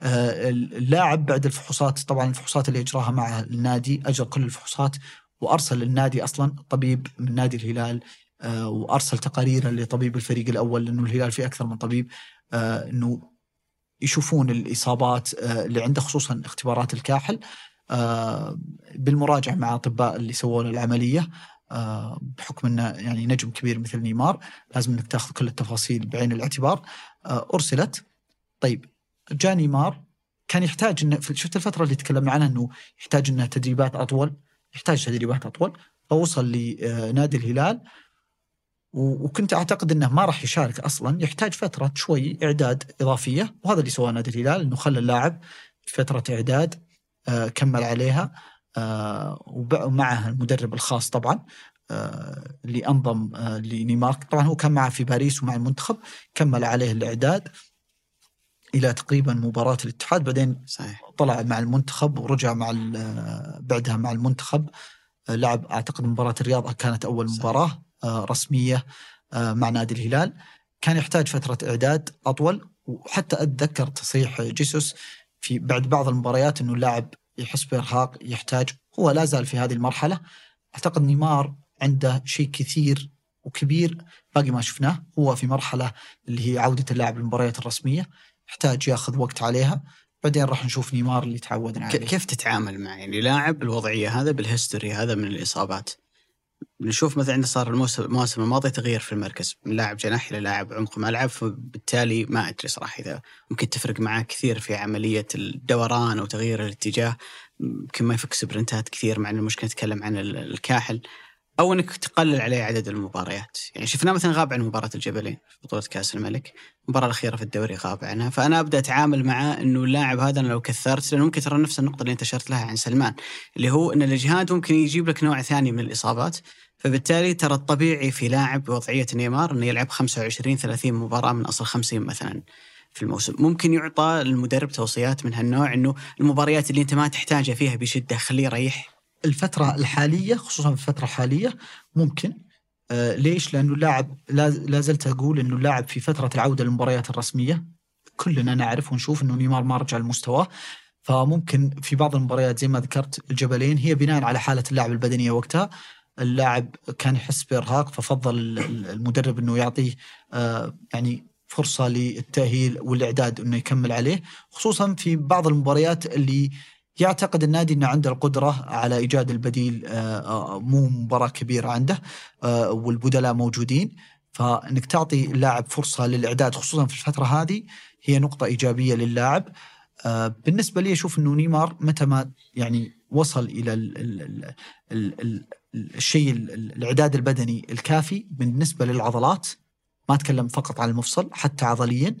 آه، اللاعب بعد الفحوصات طبعا الفحوصات اللي اجراها مع النادي اجرى كل الفحوصات وأرسل للنادي أصلا طبيب من نادي الهلال. وأرسل تقارير لطبيب الفريق الأول لأنه الهلال فيه أكثر من طبيب. إنه يشوفون الإصابات آه، اللي عنده خصوصا اختبارات الكاحل آه، بالمراجعة مع أطباء اللي سووا له العملية آه، بحكم إنه يعني نجم كبير مثل نيمار لازم إنك تأخذ كل التفاصيل بعين الاعتبار أرسلت. طيب جاء نيمار كان يحتاج إنه شفت الفترة اللي تكلمنا عنها إنه يحتاج إنه تدريبات أطول يحتاج تدريبات أطول فوصل لنادي الهلال. وكنت أعتقد إنه ما راح يشارك أصلا. يحتاج فترة شوي إعداد إضافية وهذا اللي سواه نادي الهلال إنه خلى اللاعب فترة إعداد آه، كمل عليها آه، ومعه المدرب الخاص طبعا آه، اللي أنضم آه، لنيمار. طبعا هو كان معه في باريس ومع المنتخب كمل عليه الإعداد إلى تقريبا مباراة الاتحاد. بعدين صحيح. طلع مع المنتخب ورجع مع بعدها مع المنتخب. لعب أعتقد مباراة الرياض كانت أول صحيح. مباراة. رسمية آه، مع نادي الهلال. كان يحتاج فترة إعداد أطول وحتى أتذكر تصريح جيسوس في بعد بعض المباريات إنه اللاعب يحس بإرهاق يحتاج هو لا زال في هذه المرحلة. أعتقد نيمار عنده شيء كثير وكبير باقي ما شفناه. هو في مرحلة اللي هي عودة اللاعب للمباريات الرسمية يحتاج ياخذ وقت عليها. بعدين راح نشوف نيمار اللي تعودنا عليه. كيف تتعامل مع يعني لاعب الوضعية هذا بال history هذا من الإصابات؟ نشوف مثلا صار الموسم المواسم الماضيه تغيير في المركز من لاعب جناح إلى لاعب عمق ملعب فبالتالي ما أدري صراحة إذا ممكن تفرق معاه كثير في عملية الدوران أو تغيير الاتجاه. يمكن ما يفك سبرنتات كثير مع المشكلة نتكلم عن ال- الكاحل. أو إنك تقلل عليه عدد المباريات، يعني شفناه مثلا غاب عن مباراة الجبلين في بطولة كأس الملك، المباراة الأخيرة في الدوري غاب عنها، فأنا أبدأ أتعامل معاه إنه اللاعب هذا أنا لو كثرت لأنه ممكن ترى نفس النقطة اللي أنت اشرت لها عن سلمان، اللي هو إن الإجهاد ممكن يجيب لك نوع ثاني من الإصابات، فبالتالي ترى الطبيعي في لاعب بوضعيه نيمار إنه يلعب 25 30 مباراة من أصل 50 مثلا. في الموسم. ممكن يعطى المدرب توصيات من هالنوع إنه المباريات اللي أنت ما تحتاجها فيها بشدة خليه يريح الفترة الحالية خصوصا في الفترة الحالية ممكن. آه ليش؟ لأنه اللاعب لا زلت أقول أنه اللاعب في فترة العودة للمباريات الرسمية كلنا نعرف ونشوف أنه نيمار ما رجع لمستواه. فممكن في بعض المباريات زي ما ذكرت الجبلين هي بناء على حالة اللاعب البدنية وقتها. اللاعب كان يحس بإرهاق ففضل المدرب أنه يعطيه آه يعني فرصة للتأهيل والإعداد أنه يكمل عليه. خصوصا في بعض المباريات اللي يعتقد النادي إنه عنده القدرة على إيجاد البديل آه، آه، مو مباراة كبيرة عنده آه، والبدلاء موجودين. فإنك تعطي اللاعب فرصة للإعداد خصوصا في الفترة هذه هي نقطة إيجابية للاعب. بالنسبة لي أشوف إنه نيمار متى ما يعني وصل إلى ال ال ال ال الشيء الإعداد البدني الكافي بالنسبة للعضلات. ما أتكلم فقط عن المفصل حتى عضليا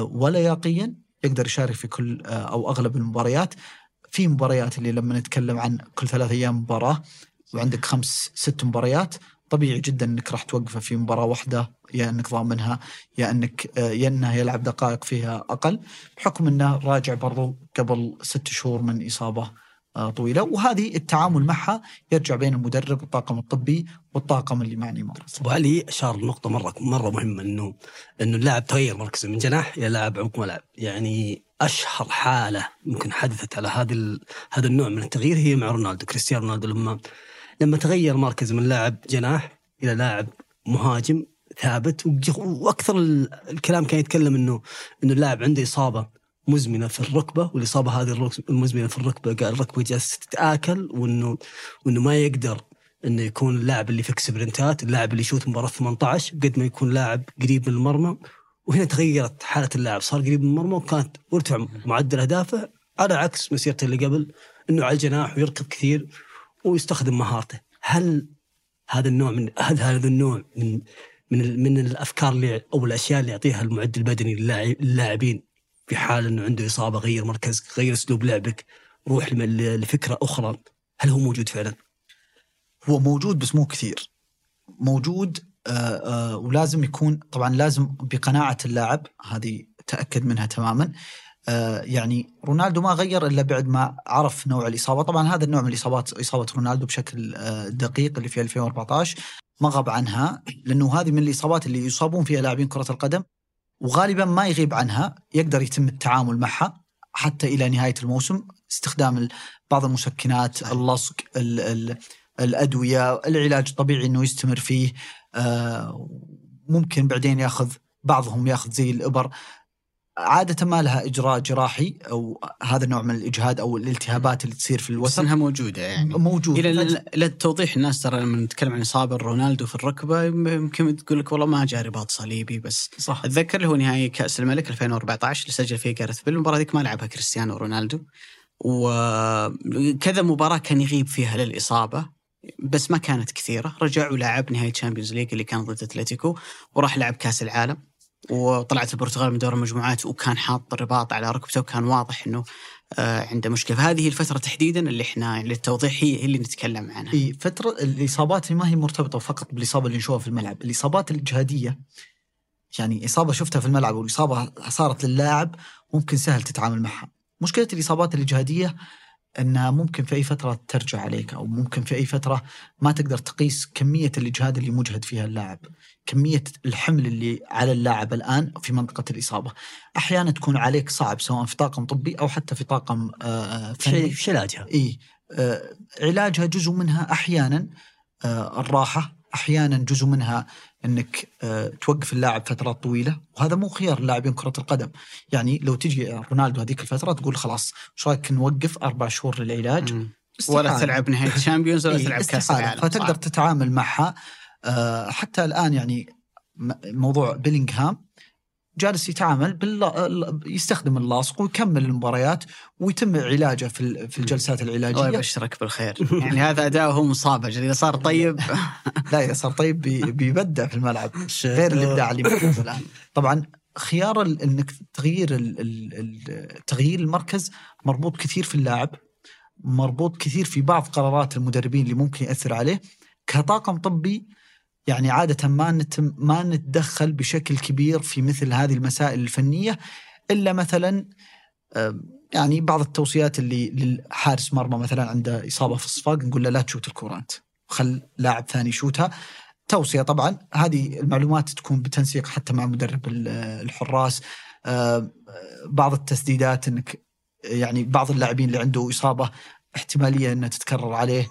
ولياقيا يقدر يشارك في كل آه، أو أغلب المباريات. في مباريات اللي لما نتكلم عن كل ثلاث أيام مباراة وعندك خمس ست مباريات طبيعي جدا إنك راح توقفه في مباراة واحدة يا إنك ضامنها يا إنك آه، يا إنه يلعب دقائق فيها أقل بحكم إنه راجع برضو قبل ست شهور من إصابة آه، طويلة. وهذه التعامل معها يرجع بين المدرب والطاقم الطبي والطاقم اللي مع نيمار. ابو علي اشار لنقطه مره مرة مهمة انه إنه اللاعب تغير مركزه من جناح إلى لاعب عمق ملعب، يعني أشهر حالة ممكن حدثت على هذا هذا النوع من التغيير هي مع رونالدو، كريستيانو رونالدو لما لما تغير مركزه من لاعب جناح إلى لاعب مهاجم ثابت وأكثر الكلام كان يتكلم انه إنه اللاعب عنده إصابة مزمنة في الركبة والإصابة هذه المزمنة في الركبة قال الركبة جالسة تتآكل وانه وإنه ما يقدر إنه يكون اللاعب اللي يفك سبرنتات، اللاعب اللي يشوت مباراة 18 قد ما يكون لاعب قريب من المرمى. وهنا تغيرت حالة اللاعب صار قريب من المرمى وكانت وارتفع معدل أهدافه على عكس مسيرته اللي قبل إنه على الجناح ويركض كثير ويستخدم مهارته، هل هذا النوع من هل هذا النوع من من من الأفكار اللي أو الأشياء اللي يعطيها المعد البدني للاعبين في حال إنه عنده إصابة غير مركزك غير أسلوب لعبك روح لفكرة أخرى؟ هل هو موجود فعلا؟ هو موجود بس مو كثير. موجود آه، آه، ولازم يكون طبعا لازم بقناعة اللاعب هذه تأكد منها تماما. آه، يعني رونالدو ما غير إلا بعد ما عرف نوع الإصابة، طبعا هذا النوع من الإصابات إصابة رونالدو بشكل دقيق اللي في 2014 ما غاب عنها لأنه هذه من الإصابات اللي يصابون فيها لاعبين كرة القدم وغالبا ما يغيب عنها يقدر يتم التعامل معها حتى إلى نهاية الموسم. استخدام بعض المسكنات اللصق ال ال الأدوية العلاج الطبيعي إنه يستمر فيه. آه، ممكن بعدين يأخذ بعضهم يأخذ زي الإبر. عادة ما لها إجراء جراحي أو هذا النوع من الإجهاد أو الالتهابات اللي تصير في الوسط بس إنها موجودة يعني. موجودة. إلى للتوضيح الناس ترى لما نتكلم عن إصابة رونالدو في الركبة يمكن تقول لك والله ما جاء رباط صليبي بس صح. أتذكر اللي هو نهائي كأس الملك 2014 اللي سجل فيه جارث بيل المباراة ذيك ما لعبها كريستيانو رونالدو. وكذا مباراة كان يغيب فيها للإصابة. بس ما كانت كثيرة رجع ولعب نهاية Champions League اللي كان ضد أتلتيكو وراح لعب كأس العالم وطلعت البرتغال من دور المجموعات وكان حاط الرباط على ركبته وكان واضح إنه آه عنده مشكلة فهذه الفترة تحديدا اللي إحنا للتوضيح هي اللي نتكلم عنها. إي فترة الإصابات ما هي مرتبطة فقط بالإصابة اللي نشوفها في الملعب، الإصابات الجهادية يعني إصابة شفتها في الملعب والإصابة صارت للاعب ممكن سهل تتعامل معها. مشكلة الإصابات الجهادية أنها ممكن في أي فترة ترجع عليك أو ممكن في أي فترة ما تقدر تقيس كمية الإجهاد اللي مجهد فيها اللاعب، كمية الحمل اللي على اللاعب الآن في منطقة الإصابة. أحيانا تكون عليك صعب سواء في طاقم طبي أو حتى في طاقم آه فني. إيش علاجها؟ اي آه علاجها جزء منها أحيانا آه الراحة، أحيانا جزء منها إنك آه، توقف اللاعب فترات طويلة وهذا مو خيار لاعبين كرة القدم. يعني لو تجي رونالدو هذيك الفترة تقول خلاص إيش رأيك نوقف أربع شهور للعلاج؟ ولا تلعب نهائي تشامبيونز ولا تلعب كأس العالم. فتقدر تتعامل معها. آه، حتى الآن يعني موضوع بيلينغهام جالس يتعامل بال... يستخدم اللاصق ويكمل المباريات ويتم علاجه في في الجلسات العلاجية. الله يبشرك بالخير. (laughs) يعني هذا اداء هو مصاب إذا صار طيب. لا إذا صار طيب بيبدع في الملعب. غير الإبداع اللي موجود الآن. طبعا خيار إنك تغيير تغيير المركز مربوط كثير في اللاعب مربوط كثير في بعض قرارات المدربين اللي ممكن يأثر عليه. كطاقم طبي يعني عادة ما نت ما نتدخل بشكل كبير في مثل هذه المسائل الفنية إلا مثلا يعني بعض التوصيات اللي للحارس مرمى مثلا عنده إصابة في الصفاق نقول له لا تشوت الكورات خل لاعب ثاني يشوتها. توصية طبعا هذه المعلومات تكون بتنسيق حتى مع مدرب ال- الحراس. بعض التسديدات إنك يعني بعض اللاعبين اللي عنده إصابة احتمالية إنها تتكرر عليه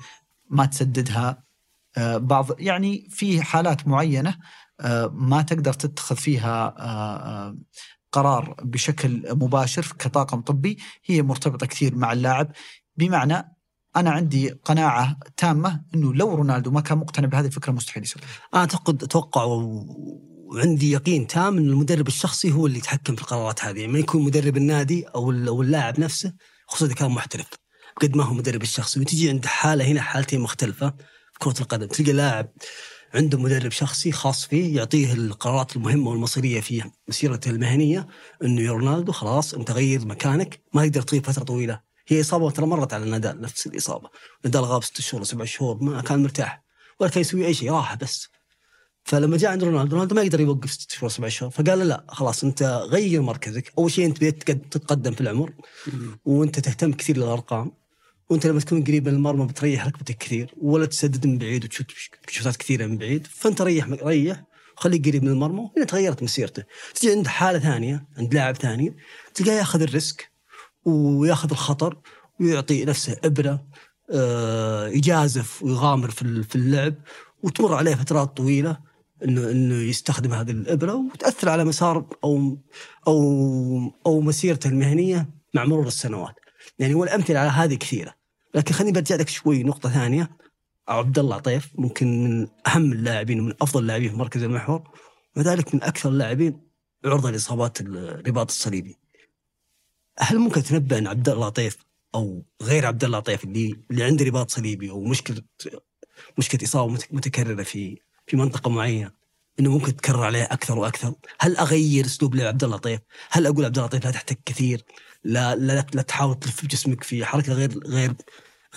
ما تسددها. بعض يعني في حالات معينة آه، ما تقدر تتخذ فيها آه، آه، قرار بشكل مباشر كطاقم طبي. هي مرتبطة كثير مع اللاعب. بمعنى أنا عندي قناعة تامة إنه لو رونالدو ما كان مقتنع بهذه الفكرة مستحيل يسويها. أعتقد أتوقع وعندي يقين تام إن المدرب الشخصي هو اللي يتحكم في القرارات هذه. يعني ما يكون مدرب النادي أو أو اللاعب نفسه خصوصا إذا كان محترف قد ما هو مدرب الشخصي. وتجي عند حالة هنا حالتين مختلفة. كرة القدم. تلقى لاعب عنده مدرب شخصي خاص فيه يعطيه القرارات المهمة والمصيرية في مسيرته المهنية إنه يا رونالدو خلاص أنت غير مكانك ما يقدر تغيب فترة طويلة. هي إصابة ترى مرت على نادال نفس الإصابة. نادال غاب ست شهور سبع شهور ما كان مرتاح ولا كان يسوي أي شيء راحه بس. فلما جاء عند رونالدو رونالدو ما يقدر يوقف ست شهور سبع شهور فقال له لا خلاص أنت غير مركزك. أول شيء أنت بديت تقد- تتقدم في العمر وأنت تهتم كثير للأرقام. وانت لما تكون قريب من المرمى بتريح ركبتك كثير ولا تسدد من بعيد وتشوت شوتات كثيرة من بعيد فانت ريح ريح خليك قريب من المرمى وهنا تغيرت مسيرته تجي عند حالة ثانية عند لاعب ثاني تلقاه ياخذ ال risk وياخذ الخطر ويعطي نفسه إبرة آه، يجازف ويغامر في اللعب وتمر عليه فترات طويلة إنه إنه يستخدم هذه الإبرة وتأثر على مسار أو أو أو مسيرته المهنية مع مرور السنوات. يعني والامثله على هذه كثيرة. لكن خليني برجع لك شوي نقطة ثانية عبد الله عطيف ممكن من أهم اللاعبين ومن أفضل اللاعبين في مركز المحور وذلك من أكثر اللاعبين عرضة لإصابات الرباط الصليبي. هل ممكن تنبأ أن عبد الله عطيف أو غير عبد الله عطيف اللي اللي عنده رباط صليبي أو مشكلة مشكلة إصابة مت- متكررة في في منطقة معينة إنه ممكن تكرر عليه أكثر وأكثر، هل أغير أسلوب لعب عبد الله عطيف؟ هل أقول عبد الله عطيف لا تحتك كثير؟ لا لا, لا تحاول تلف جسمك في حركة غير غير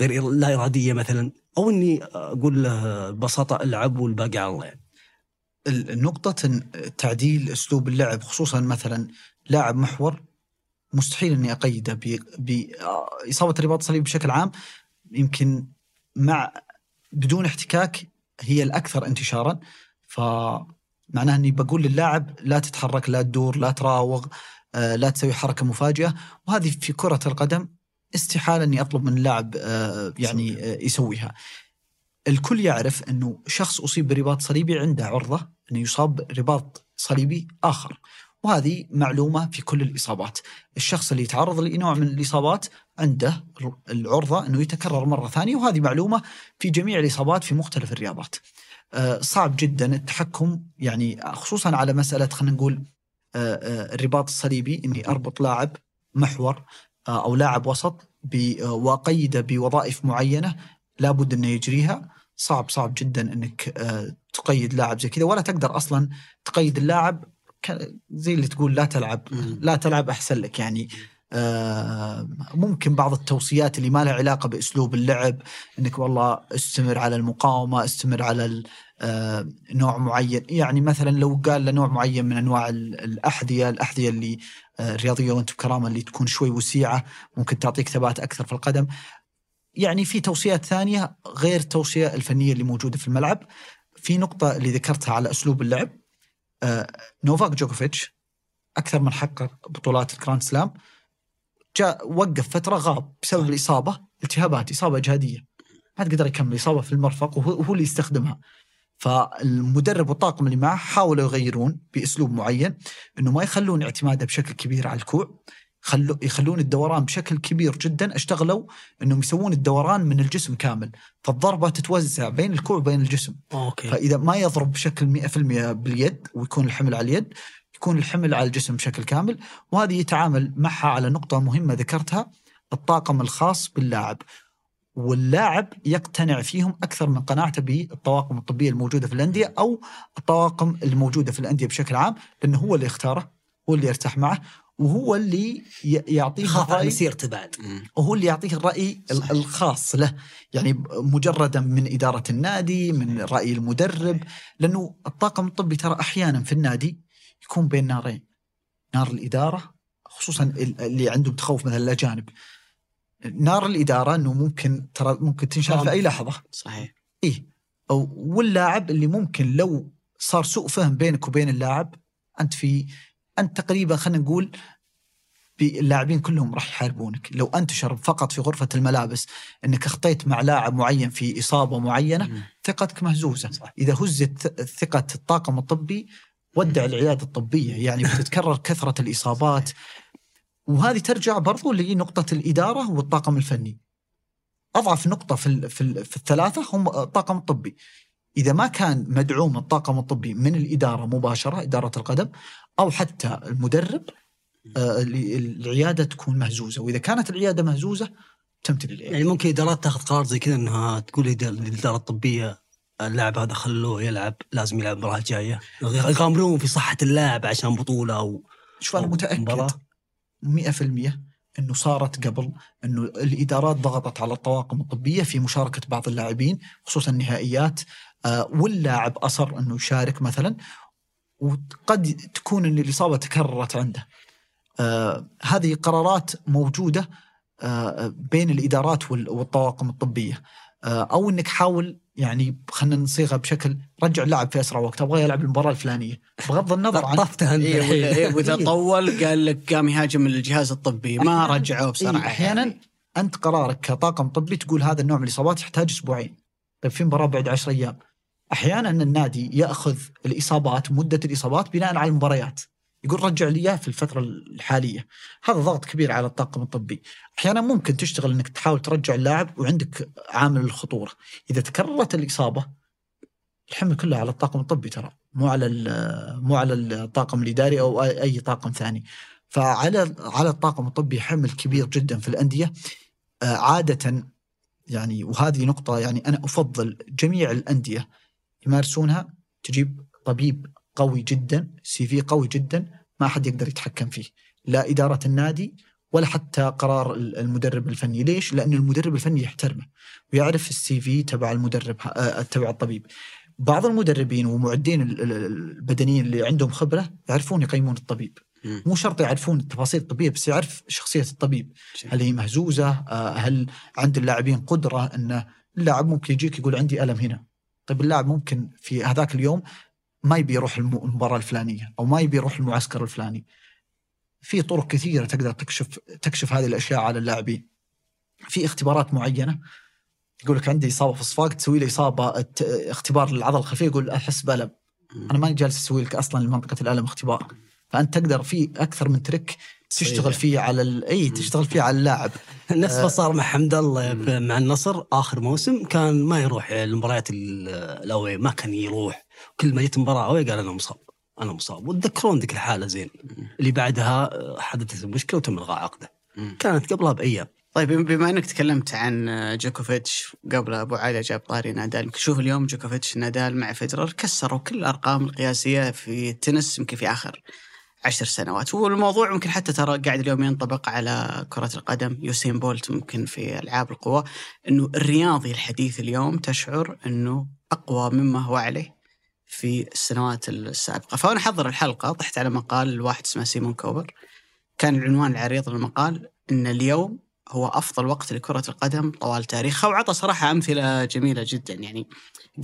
غير لا إرادية مثلا، أو إني أقول له ببساطة العب والباقي على الله يعني. نقطة تعديل أسلوب اللعب خصوصا مثلا لاعب محور مستحيل إني أقيده باصابه الرباط الصليبي بشكل عام يمكن مع بدون احتكاك هي الأكثر انتشارا فمعناها إني بقول للاعب لا تتحرك لا تدور لا تراوغ لا تسوي حركة مفاجئة وهذه في كرة القدم استحالة إني أطلب من اللاعب آه، يعني آه، يسويها. الكل يعرف إنه شخص أصيب برباط صليبي عنده عرضة إنه يصاب برباط صليبي آخر. وهذه معلومة في كل الإصابات. الشخص اللي يتعرض لنوع من الإصابات عنده العرضة إنه يتكرر مرة ثانية وهذه معلومة في جميع الإصابات في مختلف الرياضات. آه، صعب جدا التحكم يعني خصوصا على مسألة خلينا نقول آه، آه، الرباط الصليبي إني أربط لاعب محور آه، أو لاعب وسط آه، واقيده بوظائف معينة لابد انه يجريها. صعب صعب جدا أنك آه، تقيد لاعب زي كذا ولا تقدر أصلا تقيد اللاعب زي اللي تقول لا تلعب لا تلعب أحسن لك يعني. آه، ممكن بعض التوصيات اللي ما لها علاقة بأسلوب اللعب إنك والله استمر على المقاومة استمر على آه، نوع معين. يعني مثلا لو قال له نوع معين من أنواع ال- الأحذية الأحذية اللي آه، الرياضية وأنت بكرامة اللي تكون شوي وسيعة ممكن تعطيك ثبات أكثر في القدم. يعني في توصيات ثانية غير التوصية الفنية اللي موجودة في الملعب. في نقطة اللي ذكرتها على أسلوب اللعب آه، نوفاك جوكوفيتش أكثر من حقق بطولات الجراند سلام. جاء وقف فترة غاب بسبب الإصابة التهابات إصابة اجهاديه ما قدر يكمل إصابة في المرفق وهو اللي يستخدمها. فالمدرب والطاقم اللي معه حاولوا يغيرون بأسلوب معين إنه ما يخلون اعتماده بشكل كبير على الكوع خلو يخلون الدوران بشكل كبير جدا أشتغلوا إنهم يسوون الدوران من الجسم كامل. فالضربة تتوزع بين الكوع وبين الجسم. أوكي. فإذا ما يضرب بشكل 100% باليد ويكون الحمل على اليد يكون الحمل على الجسم بشكل كامل وهذه يتعامل معها على نقطة مهمة ذكرتها الطاقم الخاص باللاعب. واللاعب يقتنع فيهم أكثر من قناعته بالطواقم الطبية الموجودة في الأندية أو الطواقم الموجودة في الأندية بشكل عام لأنه هو اللي يختاره هو اللي يرتاح معه وهو اللي يعطيه يخاف على مسيرته بعد وهو اللي يعطيه الرأي ال- صحيح. الخاص له. يعني مجردا من إدارة النادي من رأي المدرب لأنه الطاقم الطبي ترى أحيانا في النادي يكون بين نارين. نار الإدارة خصوصا ال- اللي عندهم تخوف مثلا الأجانب نار الإدارة أنه ممكن ترى ممكن تنشال في أي لحظة. صحيح. إيه. أو واللاعب اللي ممكن لو صار سوء فهم بينك وبين اللاعب أنت في أنت تقريبا خلينا نقول بي- اللاعبين كلهم راح يحاربونك. لو انتشر فقط في غرفة الملابس أنك أخطيت مع لاعب معين في إصابة معينة مم. ثقتك مهزوزة. إذا هزت ث- ثقة الطاقم الطبي ودع العيادة الطبية يعني بتتكرر كثرة الإصابات. وهذه ترجع برضو لنقطة الإدارة والطاقم الفني. أضعف نقطة في, في, في الثلاثة هم الطاقم الطبي. إذا ما كان مدعوم الطاقم الطبي من الإدارة مباشرة إدارة القدم أو حتى المدرب آه، ال- العيادة تكون مهزوزة. وإذا كانت العيادة مهزوزة تمتلي العيادة. يعني ممكن إدارات تاخذ قرار زي كذا إنها تقول للإدارة الطبية اللاعب هذا خلوه يلعب لازم يلعب المباراة الجاية. يغامرون في صحة اللاعب عشان بطولة أو شوف متأكد مباراة. 100% أنه صارت قبل أنه الإدارات ضغطت على الطواقم الطبية في مشاركة بعض اللاعبين خصوصا النهائيات. آه، واللاعب أصر أنه يشارك مثلا وقد تكون أن الإصابة تكررت عنده. آه، هذه قرارات موجودة آه، بين الإدارات وال- والطواقم الطبية. آه، أو أنك حاول يعني خلينا نصيغها بشكل رجع اللاعب في أسرع وقت أبغى يلعب المباراة الفلانية. بغض النظر عن طفتها أنت. إيه وإذا, إيه إيه. طول قال لك قام يهاجم الجهاز الطبي. ما رجعوه بسرعة إيه أحيانا يعني. أنت قرارك كطاقم طبي تقول هذا النوع من الإصابات يحتاج أسبوعين. طيب في مباراة بعد 10 أيام. أحيانا النادي يأخذ الإصابات مدة الإصابات بناء على المباريات. يقول رجع لي إياه في الفترة الحالية. هذا ضغط كبير على الطاقم الطبي. أحيانا ممكن تشتغل إنك تحاول ترجع اللاعب وعندك عامل الخطورة. إذا تكررت الإصابة الحمل كله على الطاقم الطبي ترى. مو على مو على الطاقم الإداري أو أي طاقم ثاني. فعلى على الطاقم الطبي حمل كبير جدا في الأندية. آه، عادة يعني وهذه نقطة يعني أنا أفضل جميع الأندية يمارسونها. تجيب طبيب قوي جدا سي في قوي جدا ما حد يقدر يتحكم فيه. لا إدارة النادي ولا حتى قرار المدرب الفني. ليش؟ لأن المدرب الفني يحترمه ويعرف السي في تبع المدرب آه، تبع الطبيب. بعض المدربين ومعدين ال- ال- البدنيين اللي عندهم خبرة يعرفون يقيمون الطبيب. مم. مو شرط يعرفون التفاصيل الطبيه بس يعرف شخصية الطبيب. هل هي مهزوزة؟ آه، هل عند اللاعبين قدرة انه اللاعب ممكن يجيك يقول عندي ألم هنا؟ طيب اللاعب ممكن في هذاك اليوم ما يبي يروح الم- المباراة الفلانية أو ما يبي يروح المعسكر الفلاني. في طرق كثيرة تقدر تكشف تكشف هذه الأشياء على اللاعبين. في اختبارات معينة يقول لك عندي إصابة في الصفاق تسوي لي إصابة اختبار للعضلة الخلفية يقول أحس بألم. أنا ماني جالس أسوي لك أصلا لمنطقة الألم اختبار. فأنت تقدر في أكثر من track تشتغل فيه على ال... إي تشتغل فيه على اللاعب. (laughs) نفس ما صار مع حمد الله مع النصر آخر موسم كان ما يروح المباريات ال- ال away ما كان يروح. كل ما جت مباراة away قال أنا مصاب أنا مصاب. وتذكرون ذيك الحالة زين اللي بعدها حدثت المشكلة وتم إلغاء عقده. كانت قبلها بأيام. طيب بما إنك تكلمت عن جوكوفيتش قبل أبو علي جاب طاري نادال شوف اليوم جوكوفيتش نادال مع فيدرر كسروا كل الأرقام القياسية في التنس يمكن في آخر عشر سنوات. والموضوع ممكن حتى ترى قاعد اليوم ينطبق على كرة القدم يوسين بولت ممكن في ألعاب القوى أنه الرياضي الحديث اليوم تشعر أنه أقوى مما هو عليه. في السنوات السابقة. فأنا أحضر الحلقة طحت على مقال لواحد اسمه سيمون كوبر. كان العنوان العريض للمقال أن اليوم هو أفضل وقت لكرة القدم طوال تاريخها وعطى صراحة أمثلة جميلة جدا. يعني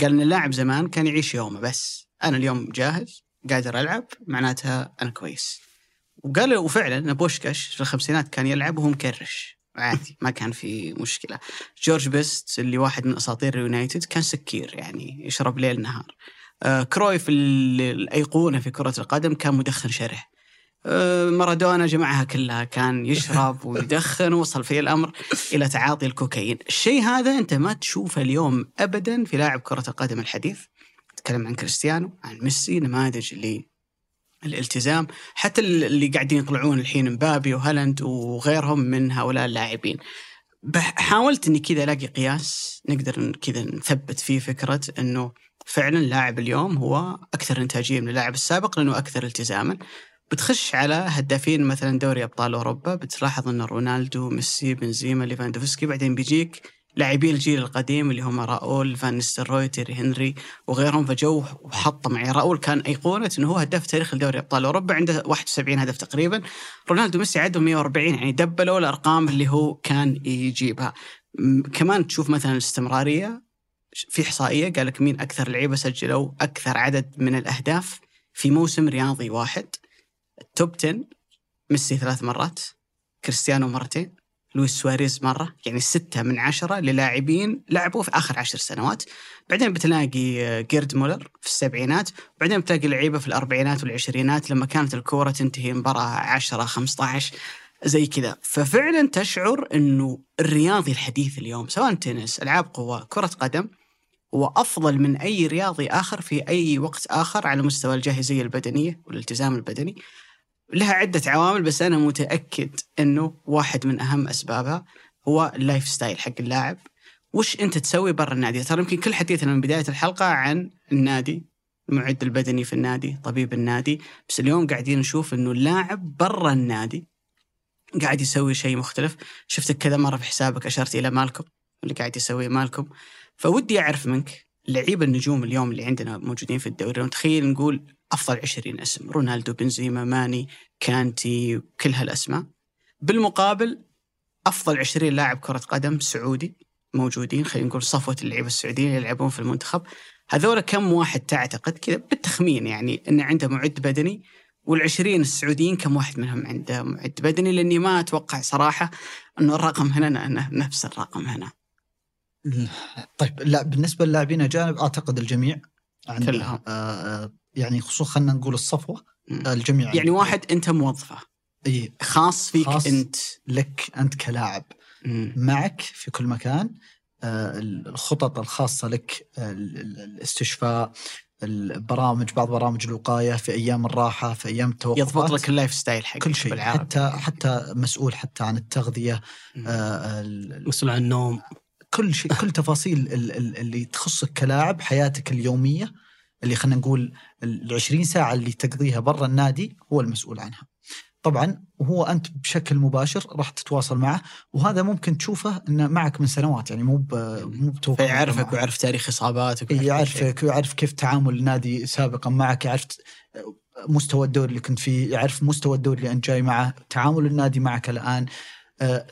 قال أن اللاعب زمان كان يعيش يومه بس. أنا اليوم جاهز قادر ألعب معناتها أنا كويس. وقال وفعلا أن بوشكاش في الخمسينات كان يلعب وهو مكرش. عادي ما كان في مشكلة. جورج بيست اللي واحد من أساطير اليونايتد كان سكير يعني يشرب ليل نهار. كرويف اللي- الأيقونة في كرة القدم كان مدخن شره آه، مارادونا جمعها كلها كان يشرب (laughs) ويدخن ووصل فيه الأمر إلى تعاطي الكوكايين، الشيء هذا أنت ما تشوفه اليوم ابدا في لاعب كرة القدم الحديث. تكلم عن كريستيانو، عن ميسي، نماذج اللي الالتزام، حتى اللي قاعدين يطلعون الحين مبابي وهالاند وغيرهم من هؤلاء اللاعبين. حاولت إني كذا ألاقي قياس نقدر كذا نثبت فيه فكرة إنه فعلا لاعب اليوم هو أكثر إنتاجية من اللاعب السابق لأنه أكثر التزاما. بتخش على هدافين مثلا دوري أبطال أوروبا بتلاحظ أن رونالدو ميسي بنزيما ليفاندوفسكي بعدين بيجيك لاعبي الجيل القديم اللي هم راؤول فان نستروي تيري هنري وغيرهم. فجو وحطم يعني راؤول كان أيقونة إنه هو هداف تاريخ دوري أبطال أوروبا عنده 71 هدف تقريبا. رونالدو ميسي عندهم 140 يعني دبلوا الأرقام اللي هو كان يجيبها. كمان تشوف مثلا الاستمرارية في إحصائية قال لك مين أكثر لعيبة سجلوا أكثر عدد من الأهداف في موسم رياضي واحد. ال top 10 ميسي ثلاث مرات كريستيانو مرتين لويس سواريز مرة يعني ستة من عشرة للاعبين لعبوا في آخر عشر سنوات. بعدين بتلاقي آه، جيرد مولر في السبعينات بعدين بتلاقي لعيبة في الأربعينات والعشرينات لما كانت الكورة تنتهي مباراة 10 15 زي كذا. ففعلا تشعر أنه الرياضي الحديث اليوم سواء تنس ألعاب قوى كرة قدم هو أفضل من أي رياضي آخر في أي وقت آخر على مستوى الجاهزية البدنية والالتزام البدني. لها عدة عوامل بس أنا متأكد أنه واحد من أهم أسبابها هو ال lifestyle حق اللاعب. وش أنت تسوي برا النادي؟ ترى يمكن كل حديثنا من بداية الحلقة عن النادي المعد البدني في النادي طبيب النادي. بس اليوم قاعدين نشوف أنه اللاعب برا النادي قاعد يسوي شيء مختلف. شفتك كذا مرة في حسابك أشرت إلى مالكم اللي قاعد يسويه مالكم. فودي أعرف منك لعيبة النجوم اليوم اللي عندنا موجودين في الدوري متخيل نقول أفضل 20 اسم رونالدو بنزيما ماني كانتي كل هالأسماء. بالمقابل أفضل 20 لاعب كرة قدم سعودي موجودين خلينا نقول صفوة اللعيبة السعوديين اللي يلعبون في المنتخب. هذول كم واحد تعتقد كذا؟ بالتخمين يعني أنه عنده معد بدني والعشرين السعوديين كم واحد منهم عنده معد بدني؟ لأني ما أتوقع صراحة أنه الرقم هنا أنه نفس الرقم هنا. طيب لا بالنسبة للاعبين أجانب أعتقد الجميع كلهم. آه آه، يعني خصوصا خلينا نقول الصفوة. آه، الجميع يعني. واحد أنت موظفه إي خاص فيك خاص. أنت لك أنت كلاعب مم. معك في كل مكان آه، الخطط الخاصة لك آه، ال- ال- الاستشفاء البرامج بعض برامج الوقاية في أيام الراحة في أيام التوقفات يضبط لك ال lifestyle حقك كل شيء. حتى حتى مسؤول حتى عن التغذية. آه، مسؤول عن النوم كل شيء كل تفاصيل ال- ال- اللي تخصك كلاعب حياتك اليومية اللي خلينا نقول ال 20 ساعة اللي تقضيها برا النادي هو المسؤول عنها. طبعا وهو أنت بشكل مباشر راح تتواصل معه وهذا ممكن تشوفه إنه معك من سنوات يعني مو مو بتوقع فيعرفك معه. ويعرف تاريخ إصاباتك. يعرفك ويعرف كيف تعامل النادي سابقا معك يعرف مستوى الدوري اللي كنت فيه يعرف مستوى الدوري اللي أنت جاي معه تعامل النادي معك الآن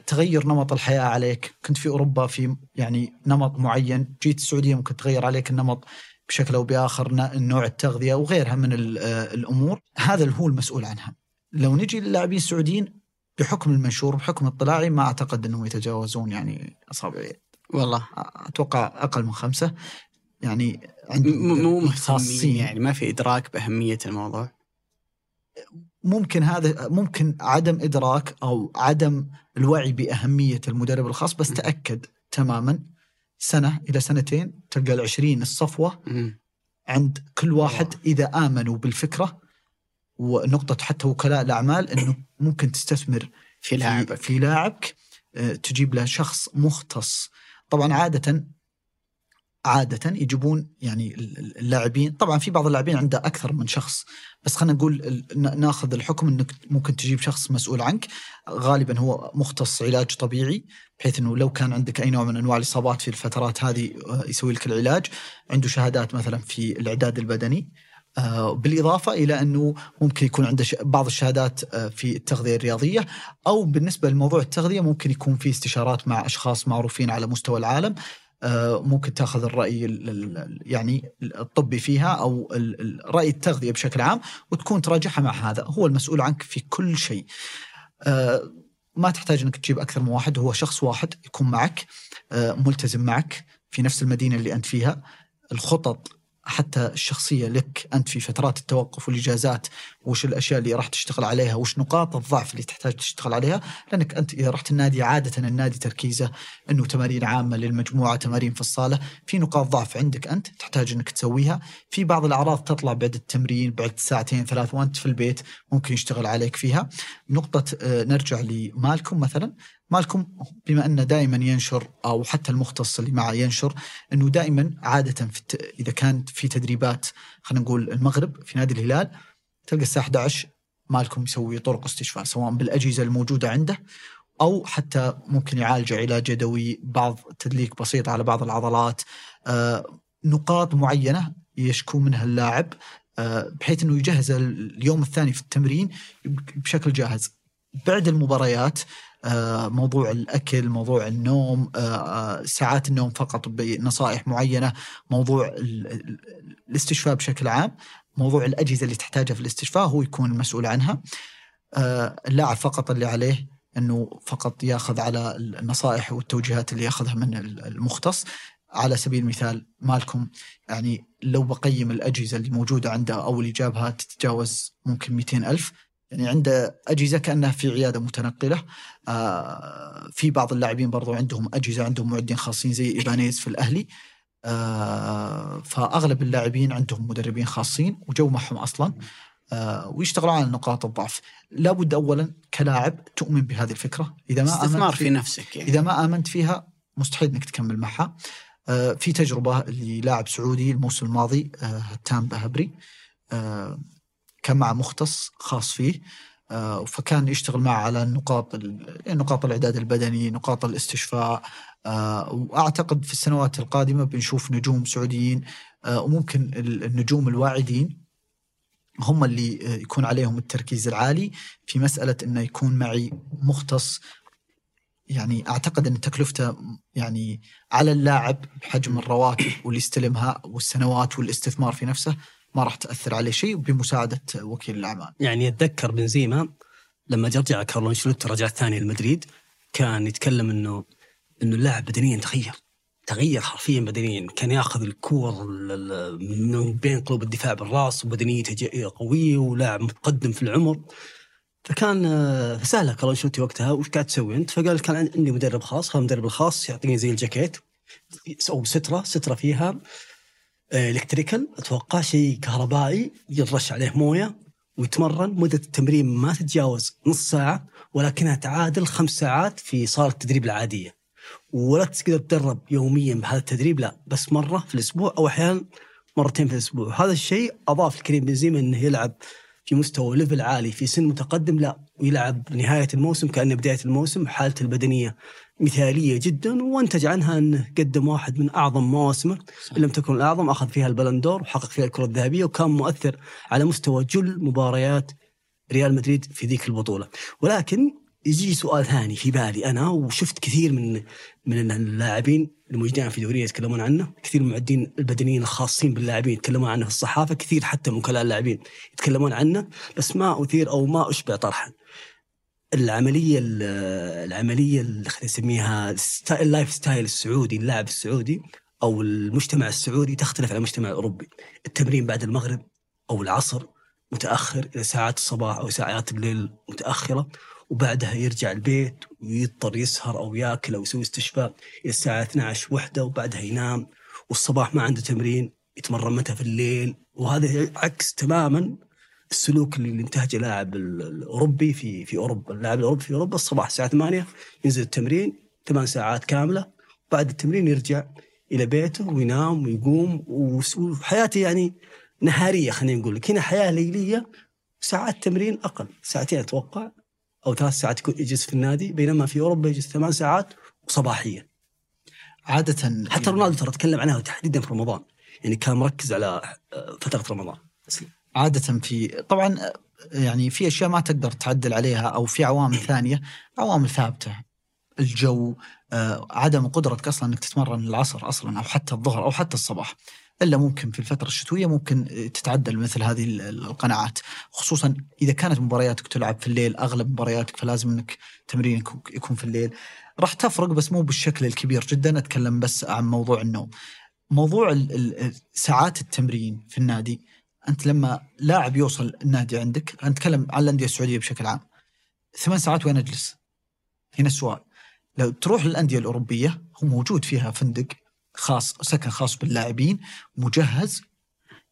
تغير نمط الحياة عليك. كنت في أوروبا في يعني نمط معين. جيت السعودية ممكن تغير عليك النمط بشكل أو بآخر نوع التغذية وغيرها من آه، الأمور. هذا هو المسؤول عنها. لو نجي للاعبين السعوديين بحكم المنشور بحكم اطلاعي ما أعتقد أنهم يتجاوزون يعني أصابع اليد. والله. أتوقع أقل من خمسة. يعني عندهم مو مهتمين يعني ما في إدراك بأهمية الموضوع. ممكن هذا ممكن عدم إدراك أو عدم الوعي بأهمية المدرب الخاص بس. تأكد تماما سنة إلى سنتين تلقى العشرين الصفوة. عند كل واحد إذا آمنوا بالفكرة ونقطة حتى وكلاء الأعمال إنه ممكن تستثمر في لاعبك في لاعبك آه، تجيب له شخص مختص طبعا عادة عادة يجيبون يعني اللاعبين. طبعا في بعض اللاعبين عنده أكثر من شخص بس خلينا نقول ناخذ الحكم أنك ممكن تجيب شخص مسؤول عنك. غالبا هو مختص علاج طبيعي بحيث أنه لو كان عندك أي نوع من أنواع الإصابات في الفترات هذه آه، يسوي لك العلاج. عنده شهادات مثلا في الإعداد البدني. آه، بالإضافة إلى أنه ممكن يكون عنده بعض الشهادات آه، في التغذية الرياضية أو بالنسبة لموضوع التغذية ممكن يكون في استشارات مع أشخاص معروفين على مستوى العالم. ممكن تاخذ الرأي ال- ال- ال- يعني الطبي فيها أو رأي التغذية بشكل عام وتكون تراجعها مع هذا. هو المسؤول عنك في كل شيء. آه، ما تحتاج إنك تجيب أكثر من واحد. هو شخص واحد يكون معك آه، ملتزم معك في نفس المدينة اللي أنت فيها. الخطط حتى الشخصية لك أنت في فترات التوقف والاجازات وش الأشياء اللي راح تشتغل عليها وش نقاط الضعف اللي تحتاج تشتغل عليها؟ لأنك أنت إذا رحت النادي عادة النادي تركيزه إنه تمارين عامة للمجموعة تمارين في الصاله في نقاط ضعف عندك أنت تحتاج إنك تسويها. في بعض الأعراض تطلع بعد التمرين بعد ساعتين ثلاث وأنت في البيت ممكن يشتغل عليك فيها. نقطة آه، نرجع لمالكم مثلا. مالكم؟ بما انه دائما ينشر أو حتى المختص اللي معه ينشر أنه دائما عاده في الت... إذا كانت في تدريبات خلينا نقول المغرب في نادي الهلال تلقى الساعة 11 مالكم يسوي طرق استشفاء سواء بالأجهزة الموجودة عنده أو حتى ممكن يعالج علاج يدوي بعض تدليك بسيط على بعض العضلات آه، نقاط معينة يشكو منها اللاعب آه، بحيث إنه يجهز اليوم الثاني في التمرين بشكل جاهز. بعد المباريات موضوع الأكل، موضوع النوم، آه، ساعات النوم فقط بنصائح معينة، موضوع الاستشفاء بشكل عام، موضوع الأجهزة اللي تحتاجها في الاستشفاء هو يكون المسؤول عنها. اللاعب فقط اللي عليه إنه فقط يأخذ على النصائح والتوجيهات اللي يأخذها من المختص على سبيل المثال مالكم يعني لو بقيم الأجهزة اللي موجودة عنده أو اللي جابها تتجاوز ممكن 200 ألف يعني عنده أجهزة كأنها في عيادة متنقلة. آه في بعض اللاعبين برضو عندهم أجهزة عندهم معدين خاصين زي إيبانيز في الأهلي. آه فأغلب اللاعبين عندهم مدربين خاصين وجو معهم أصلا. آه ويشتغلون على نقاط الضعف. لابد أولا كلاعب تؤمن بهذه الفكرة. إذا ما استثمار في, في نفسك يعني. إذا ما آمنت فيها مستحيل إنك تكمل معها. آه، في تجربة للاعب سعودي الموسم الماضي آه، تام بهبري آه، كان مع مختص خاص فيه فكان يشتغل معه على النقاط نقاط الإعداد البدني، نقاط الاستشفاء وأعتقد في السنوات القادمة بنشوف نجوم سعوديين وممكن النجوم الواعدين هم اللي يكون عليهم التركيز العالي في مسألة إنه يكون معي مختص. يعني أعتقد إن تكلفته يعني على اللاعب بحجم الرواتب واللي يستلمها والسنوات والاستثمار في نفسه ما راح تأثر عليه شيء بمساعدة وكيل الأعمال. يعني أتذكر بنزيما لما رجع كارلو أنشيلوتي رجع ثاني لمدريد كان يتكلم إنه إنه اللاعب بدنيا تغير تغير حرفيا بدنيا كان ياخذ الكور من بين قلوب الدفاع بالراس وبدنيته قوية ولاعب متقدم في العمر فكان آه، فسأله كارلو أنشيلوتي وقتها وش قاعد تسوي أنت؟ فقال كان عندي مدرب خاص هذا المدرب الخاص يعطيني زي الجاكيت أو سترة سترة فيها electrical أتوقع شيء كهربائي يرش عليه موية ويتمرن مدة التمرين ما تتجاوز نص ساعة ولكنها تعادل خمس ساعات في صالة التدريب العادية. ولا تقدر تدرب يوميا بهذا التدريب لا بس مرة في الأسبوع أو أحيانا مرتين في الأسبوع. هذا الشيء أضاف لكريم بنزيما إنه يلعب في مستوى ليفل عالي في سن متقدم لا. ويلعب نهاية الموسم كأنه بداية الموسم حالته البدنية مثالية جدا وأنتج عنها أنه قدم واحد من أعظم مواسمه إن لم تكن الأعظم أخذ فيها البلندور وحقق فيها الكرة الذهبية وكان مؤثر على مستوى جل مباريات ريال مدريد في ذيك البطولة ولكن يجي سؤال ثاني في بالي أنا وشفت كثير من من اللاعبين الموجودين في دورية يتكلمون عنه، كثير من المعدين البدنيين الخاصين باللاعبين يتكلمون عنه في الصحافة، كثير حتى من وكلاء اللاعبين يتكلمون عنه، بس ما أثير أو ما أشبع طرحا. العملية العملية اللي خلينا نسميها ال lifestyle السعودي، اللاعب السعودي أو المجتمع السعودي تختلف عن المجتمع الأوروبي. التمرين بعد المغرب أو العصر متأخر إلى ساعات الصباح أو ساعات الليل متأخرة وبعدها يرجع البيت ويضطر يسهر أو يأكل أو يسوي استشفاء إلى الساعة 12 وحدة وبعدها ينام والصباح ما عنده تمرين يتمرن متى في الليل وهذا عكس تماما السلوك اللي ينتهج اللاعب الأوروبي في في أوروبا، اللاعب الأوروبي في أوروبا الصباح الساعة 8 ينزل التمرين ثمان ساعات كاملة. بعد التمرين يرجع إلى بيته وينام ويقوم وحياته يعني نهارية خلينا نقول لك. هنا حياة ليلية ساعات تمرين أقل. ساعتين أتوقع أو ثلاث ساعات يكون يجلس في النادي بينما في أوروبا يجلس ثمان ساعات وصباحيا عادة حتى رونالدو ترى تكلم عنها تحديدا في رمضان. يعني كان مركز على آه، فترة رمضان. عادة في طبعا يعني في أشياء ما تقدر تعدل عليها أو في عوامل (coughs) ثانية عوامل ثابتة. الجو آه، عدم قدرتك أصلا إنك تتمرن العصر أصلا أو حتى الظهر أو حتى الصباح. إلا ممكن في الفترة الشتوية ممكن تتعدل مثل هذه القناعات. خصوصا إذا كانت مبارياتك تلعب في الليل أغلب مبارياتك فلازم إنك تمرينك يكون في الليل. راح تفرق بس مو بالشكل الكبير جدا أتكلم بس عن موضوع النوم. موضوع ساعات التمرين في النادي أنت لما لاعب يوصل النادي عندك نتكلم عن الأندية السعودية بشكل عام ثمان ساعات وين أجلس؟ هنا السؤال لو تروح للأندية الأوروبية هو موجود فيها فندق خاص سكن خاص باللاعبين مجهز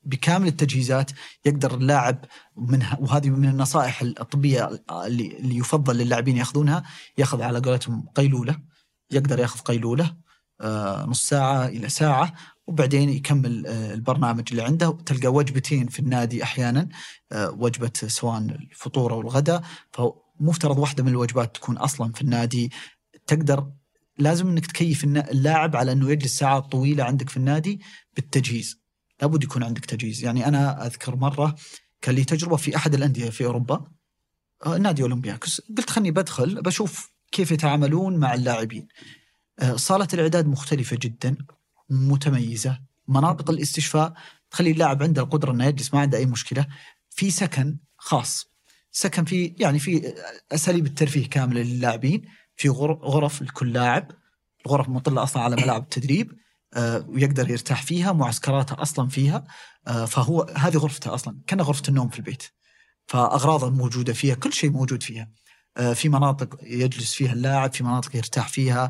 بكامل التجهيزات يقدر اللاعب من وهذه من النصائح الطبيه اللي, اللي يفضل للاعبين يأخذونها يأخذ على قولتهم قيلولة يقدر يأخذ قيلولة آه، نص ساعة إلى ساعة وبعدين يكمل آه، البرنامج اللي عنده. تلقى وجبتين في النادي أحيانا آه، وجبة سواء الفطور أو الغداء. فمفترض واحدة من الوجبات تكون أصلا في النادي. تقدر لازم إنك تكيف اللاعب على إنه يجلس ساعات طويلة عندك في النادي بالتجهيز. لابد يكون عندك تجهيز. يعني أنا أذكر مرة كان لي تجربة في أحد الأندية في أوروبا آه، نادي أولمبياكوس. قلت خلني بدخل بشوف كيف يتعاملون مع اللاعبين. صالة الإعداد مختلفة جدا. متميزة. مناطق الاستشفاء تخلي اللاعب عنده القدرة إنه يجلس ما عنده أي مشكلة. في سكن خاص. سكن في يعني في أساليب الترفيه كاملة للاعبين. في غر- غرف لكل لاعب. الغرف مطلة أصلا على ملاعب التدريب. آه، ويقدر يرتاح فيها معسكراته أصلا فيها. آه، فهو هذه غرفته أصلا. كان غرفة النوم في البيت. فاغراضه موجودة فيها كل شيء موجود فيها. آه، في مناطق يجلس فيها اللاعب في مناطق يرتاح فيها.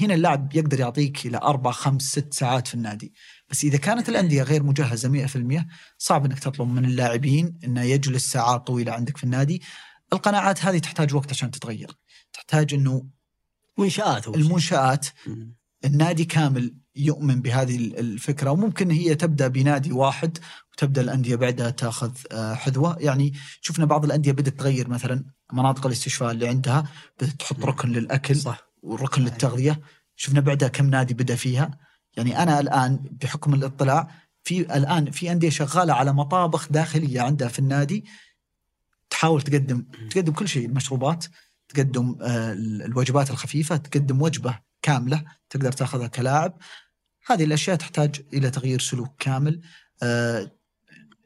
هنا اللاعب يقدر يعطيك إلى أربع خمس ست ساعات في النادي. بس إذا كانت الأندية غير مجهزة 100% صعب إنك تطلب من اللاعبين انه يجلس ساعات طويلة عندك في النادي. القناعات هذه تحتاج وقت عشان تتغير. تحتاج إنه منشآت. المنشآت. النادي كامل يؤمن بهذه الفكرة. وممكن هي تبدأ بنادي واحد وتبدأ الأندية بعدها تأخذ آه، حذوة. يعني شفنا بعض الأندية بدأت تغير مثلا مناطق الاستشفاء اللي عندها بدأت تحط ركن للأكل. صح. وركن للتغذيه شفنا بعدها كم نادي بدأ فيها. يعني أنا الآن بحكم الاطلاع في الآن في أندية شغالة على مطابخ داخلية عندها في النادي. تحاول تقدم تقدم كل شيء المشروبات تقدم آه، الوجبات الخفيفة تقدم وجبة كاملة تقدر تأخذها كلاعب. هذه الأشياء تحتاج إلى تغيير سلوك كامل. آه،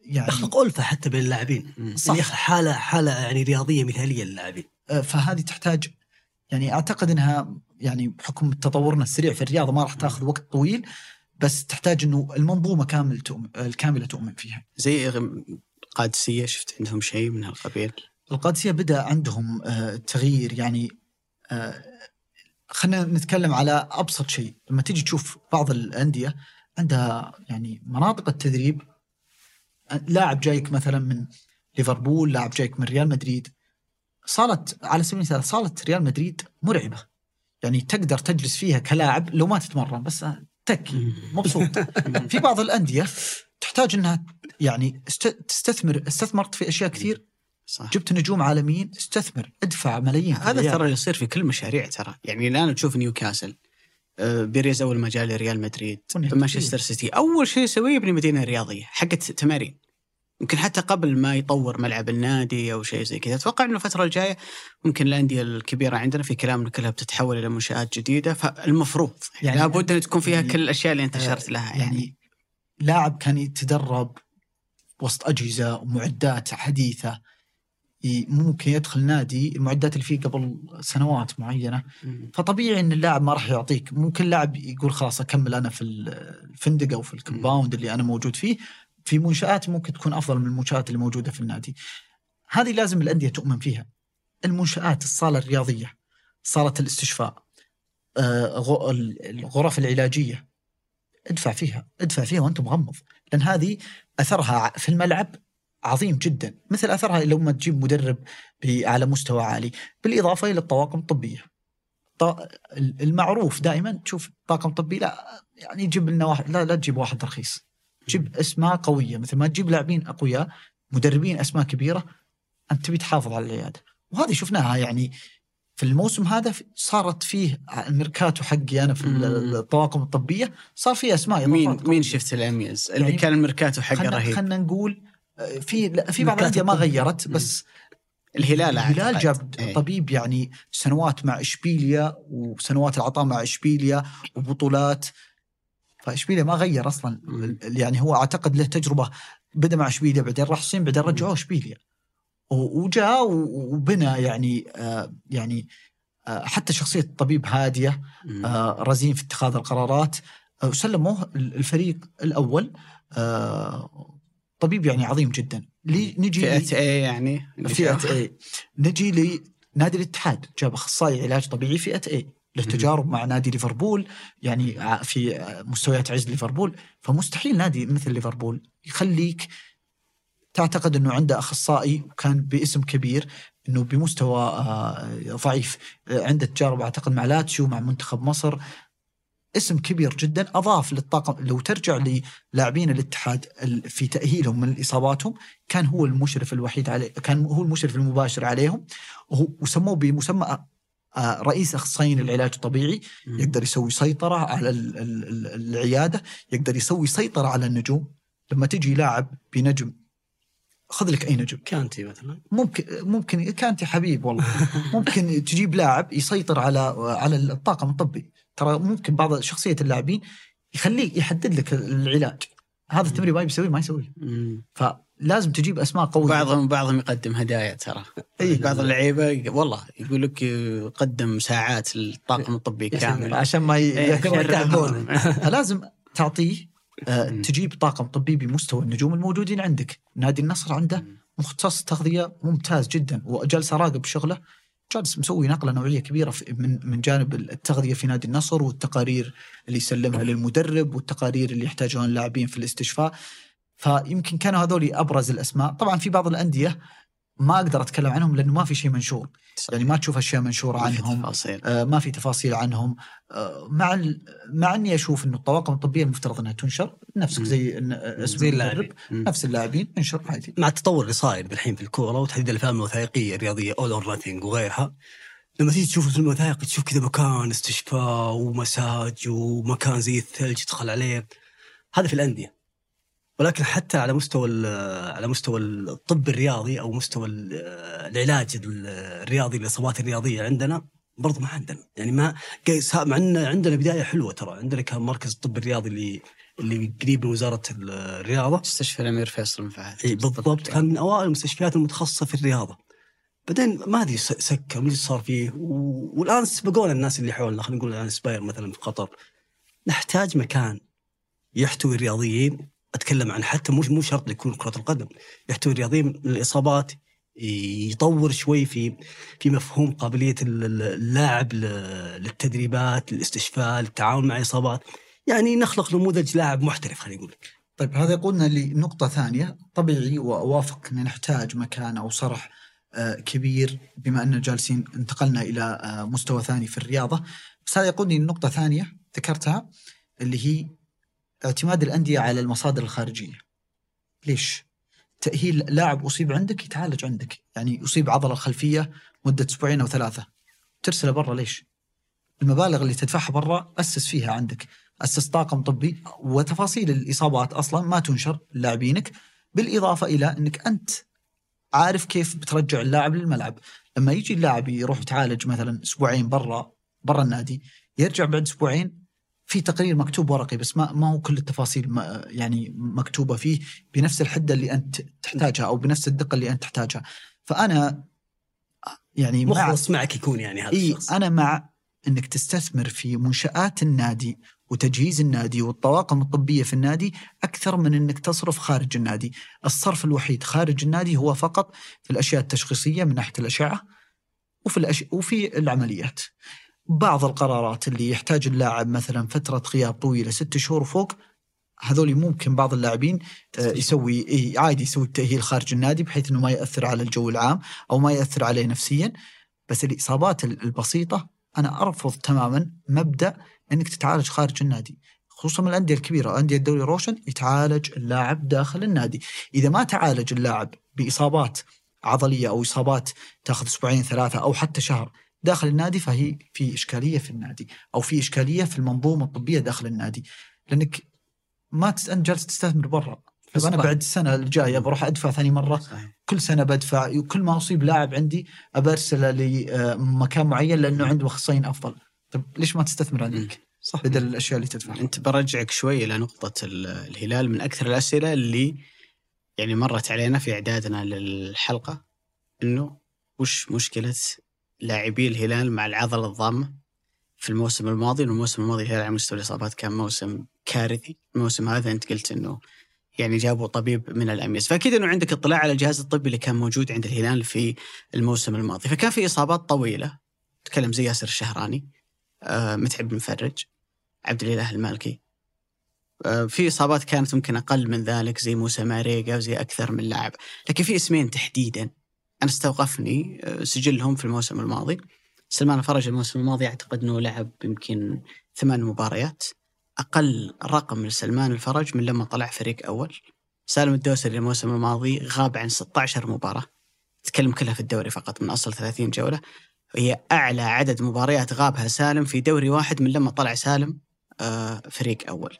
يعني يخلق ألفة حتى بين اللاعبين. يعني يخلق حالة حالة يعني رياضية مثالية للاعبين. آه، فهذه تحتاج يعني أعتقد إنها يعني بحكم تطورنا السريع في الرياضة ما راح تاخذ وقت طويل بس تحتاج إنه المنظومة كامل تؤمن الكاملة تؤمن فيها. زي القادسية شفت عندهم شيء من هالقبيل القادسية بدأ عندهم آه، تغيير يعني آه، خلينا نتكلم على أبسط شيء لما تيجي تشوف بعض الأندية عندها يعني مناطق التدريب آه، لاعب جايك مثلا من ليفربول لاعب جايك من ريال مدريد صالة على سبيل المثال صالة ريال مدريد مرعبة. يعني تقدر تجلس فيها كلاعب لو ما تتمرن بس تكي مبسوط. (laughs) في بعض الأندية تحتاج أنها يعني تستثمر استثمرت في أشياء كثير. صح. جبت نجوم عالميين استثمر ادفع ملايين. هذا الريال. ترى يصير في كل مشاريع ترى. يعني الآن تشوف نيوكاسل آه، بيريز أول ما جاء لريال مدريد. مانشستر سيتي. أول شيء يسويه يبني مدينة رياضية حقت تمارين. يمكن حتى قبل ما يطور ملعب النادي أو شيء زي كذا. أتوقع إنه الفترة الجاية ممكن الأندية الكبيرة عندنا في كلام انه كلها بتتحول إلى منشآت جديدة. فالمفروض يعني يعني لابد ان تكون فيها يعني- كل الأشياء اللي أنت آه، أشرت لها يعني, يعني لاعب كان يتدرب وسط أجهزة ومعدات حديثة ي- ممكن يدخل نادي المعدات اللي فيه قبل سنوات معينة. مم. فطبيعي إن اللاعب ما راح يعطيك. ممكن لاعب يقول خلاص أكمل أنا في الفندق أو في الكومباوند اللي أنا موجود فيه. في منشآت ممكن تكون أفضل من المنشآت اللي موجودة في النادي. هذه لازم الأندية تؤمن فيها. المنشآت الصالة الرياضية صالة الاستشفاء آه، الغرف العلاجية. ادفع فيها ادفع فيها وأنت مغمض. لأن هذه أثرها في الملعب عظيم جدا. مثل أثرها لو ما تجيب مدرب على مستوى عالي. بالإضافة إلى الطواقم الطبية. المعروف دائما تشوف طاقم طبي لا يعني جيب لنا واحد لا لا تجيب واحد رخيص. جيب أسماء قوية مثل ما تجيب لاعبين أقوياء مدربين أسماء كبيرة أنت تبي تحافظ على العيادة وهذه شفناها يعني في الموسم هذا صارت فيه الميركاتو حقي أنا في. الطواقم الطبية صار فيه أسماء مين إضافات مين قوية. شفت الاميز اللي يعني كان الميركاتو حقه خلنا رهيب خلنا نقول آه، في في بعض الأندية ما. غيرت بس الهلال الهلال. جاب إيه. طبيب يعني سنوات مع إشبيليا وسنوات العطاء مع إشبيليا وبطولات فاشبيليا ما غير أصلا مم. يعني هو أعتقد له تجربة بدأ مع إشبيليا بعدين راح الصين بعدين رجعوه إشبيليا وجاء وبنى يعني آه يعني آه حتى شخصية الطبيب هادية. آه رزين في اتخاذ القرارات آه وسلموه الفريق الأول آه طبيب يعني عظيم جدا لي نجي فئة إيه يعني شاف. اي نجي لنادي الاتحاد جاب أخصائي علاج طبيعي فئة اي له. تجارب مع نادي ليفربول يعني في مستويات عز ليفربول. فمستحيل نادي مثل ليفربول يخليك تعتقد إنه عنده أخصائي وكان باسم كبير إنه بمستوى آه، ضعيف. عنده تجارب أعتقد مع لاتشيو مع منتخب مصر. اسم كبير جدا أضاف للطاقم. لو ترجع للاعبين الاتحاد ال- في تأهيلهم من إصاباتهم كان هو المشرف الوحيد عليه كان هو المشرف المباشر عليهم. وسموه بمسمى رئيس أخصائيين العلاج الطبيعي يقدر يسوي سيطرة على ال- ال- ال- العيادة يقدر يسوي سيطرة على النجوم. لما تجي لاعب بنجم خذ لك أي نجم. كانتي مثلا. ممكن ممكن كانت حبيب والله. (laughs) ممكن تجيب لاعب يسيطر على على الطاقم الطبي. ترى ممكن بعض شخصية اللاعبين يخليه يحدد لك العلاج. هذا التمرين ما بيسويه ما يسويه مم. فلازم تجيب أسماء قوية. بعضهم بعضهم يقدم هدايا ترى. إيه. بعض اللعيبة والله يقول لك يقدم ساعات للطاقم الطبي كامل. عشان ما ي- إيه،. يتعبون فلازم تعطيه آه، تجيب طاقم طبي بمستوى النجوم الموجودين عندك. نادي النصر عنده مختص تغذية ممتاز جدا وجالس اراقب شغله جالس مسوي نقلة نوعية كبيرة من من جانب التغذية في نادي النصر والتقارير اللي يسلمها للمدرب والتقارير اللي يحتاجها اللاعبين في الاستشفاء. فيمكن كانوا هذول أبرز الأسماء. طبعا في بعض الأندية ما أقدر أتكلم عنهم لأنه ما في شيء منشور. يعني ما تشوف أشياء منشورة ما في عنهم تفاصيل. آه، ما في تفاصيل عنهم. آه، مع ال- مع إني أشوف إنه الطواقم الطبية المفترض إنها تنشر نفسك. زي اسم زي اللاعبين. نفس اللاعبين انشر عادي. مع التطور اللي صاير بالحين في الكورة وتحديد الافلام الوثائقيه الرياضية اول اور وغيرها لما تيجي تشوف الفيلم الوثائقي تشوف كذا مكان استشفاء ومساج ومكان زي الثلج تدخل عليه هذا في الأندية. ولكن حتى على مستوى على مستوى الطب الرياضي أو مستوى ال- العلاج ال- الرياضي للاصابات الرياضية عندنا برضو ما عندنا. يعني ما مع إن عندنا بداية حلوة ترى. عندنا كان مركز الطب الرياضي اللي اللي قريب من وزارة الرياضة. مستشفى الأمير فيصل بن فهد. إي بالضبط. كان من أوائل المستشفيات المتخصصة في الرياضة. بعدين ما أدري سكر ما صار فيه. والآن سبقونا الناس اللي حولنا. خلينا نقول الآن سباير مثلا في قطر. نحتاج مكان يحتوي الرياضيين. أتكلم عن حتى مش مو شرط يكون كرة القدم. يحتوي الرياضيين من الإصابات يطور شوي في في مفهوم قابلية ال- ال- اللاعب للتدريبات للاستشفاء للتعامل مع إصابات. يعني نخلق نموذج لاعب محترف خلينا نقول طيب هذا يقودنا لنقطة ثانية. طبيعي وأوافق أن نحتاج مكان أو صرح آه، كبير بما أننا جالسين انتقلنا إلى آه، مستوى ثاني في الرياضة. بس هذا يقودني لنقطة ثانية ذكرتها اللي هي اعتماد الأندية على المصادر الخارجية. ليش؟ تأهيل لاعب أصيب عندك يتعالج عندك. يعني يصيب عضلة خلفية مدة أسبوعين أو ثلاثة. ترسله برا ليش؟ المبالغ اللي تدفعها برا أسس فيها عندك. أسس طاقم طبي وتفاصيل الإصابات أصلا ما تنشر لاعبينك. بالإضافة إلى أنك أنت عارف كيف بترجع اللاعب للملعب. لما يجي اللاعب يروح يتعالج مثلا أسبوعين برا برا النادي يرجع بعد أسبوعين في تقرير مكتوب ورقي بس ما ما هو كل التفاصيل ما يعني مكتوبة فيه بنفس الحدة اللي أنت تحتاجها أو بنفس الدقة اللي أنت تحتاجها. فأنا يعني مع مخلص معك يكون يعني هذا الشخص. أنا مع إنك تستثمر في منشآت النادي وتجهيز النادي والطواقم الطبية في النادي أكثر من إنك تصرف خارج النادي، الصرف الوحيد خارج النادي هو فقط في الأشياء التشخيصية من ناحية الأشعة وفي الأش... وفي العمليات. بعض القرارات اللي يحتاج اللاعب مثلا فترة غياب طويلة ست شهور وفوق هذول ممكن بعض اللاعبين آه، يسوي عادي يسوي التأهيل خارج النادي بحيث إنه ما يأثر على الجو العام أو ما يأثر عليه نفسيا. بس الإصابات ال- البسيطة أنا أرفض تماما مبدأ إنك تتعالج خارج النادي خصوصا من الأندية الكبيرة أندية الدوري روشن يتعالج اللاعب داخل النادي. إذا ما تعالج اللاعب بإصابات عضلية أو إصابات تأخذ أسبوعين ثلاثة أو حتى شهر داخل النادي فهي في إشكالية في النادي أو في إشكالية في المنظومة الطبية داخل النادي. لأنك ما تس... انت جالس تستثمر برا. طيب أنا. بعد السنة الجاية بروح أدفع ثاني مرة. صحيح. كل سنة بدفع. كل ما أصيب لاعب عندي أبرسله لمكان معين لأنه عنده اخصائيين أفضل. طيب ليش ما تستثمر عندك صح بدل الأشياء اللي تدفعها؟ أنت برجعك شوي إلى نقطة ال- الهلال. من أكثر الأسئلة اللي يعني مرت علينا في إعدادنا للحلقة إنه وش مشكلة لاعبي الهلال مع العضلة الضامة في الموسم الماضي والموسم الماضي الهلال على مستوى الإصابات كان موسم كارثي. الموسم هذا أنت قلت إنه يعني جابوا طبيب من الاميز فأكيد إنه عندك اطلاع على الجهاز الطبي اللي كان موجود عند الهلال في الموسم الماضي. فكان في إصابات طويلة تكلم زي ياسر الشهراني آه متعب بن فرج عبد الإله المالكي. آه، في إصابات كانت ممكن أقل من ذلك زي موسى ماريجا وزي أكثر من لاعب. لكن في اسمين تحديدا. أنا استوقفني آه، سجلهم في الموسم الماضي. سلمان الفرج الموسم الماضي أعتقد إنه لعب يمكن ثمان مباريات. أقل رقم لسلمان الفرج من لما طلع فريق أول. سالم الدوسري الموسم الماضي غاب عن 16 مباراة. تتكلم كلها في الدوري فقط من أصل 30 جولة. وهي أعلى عدد مباريات غابها سالم في دوري واحد من لما طلع سالم آه، فريق أول.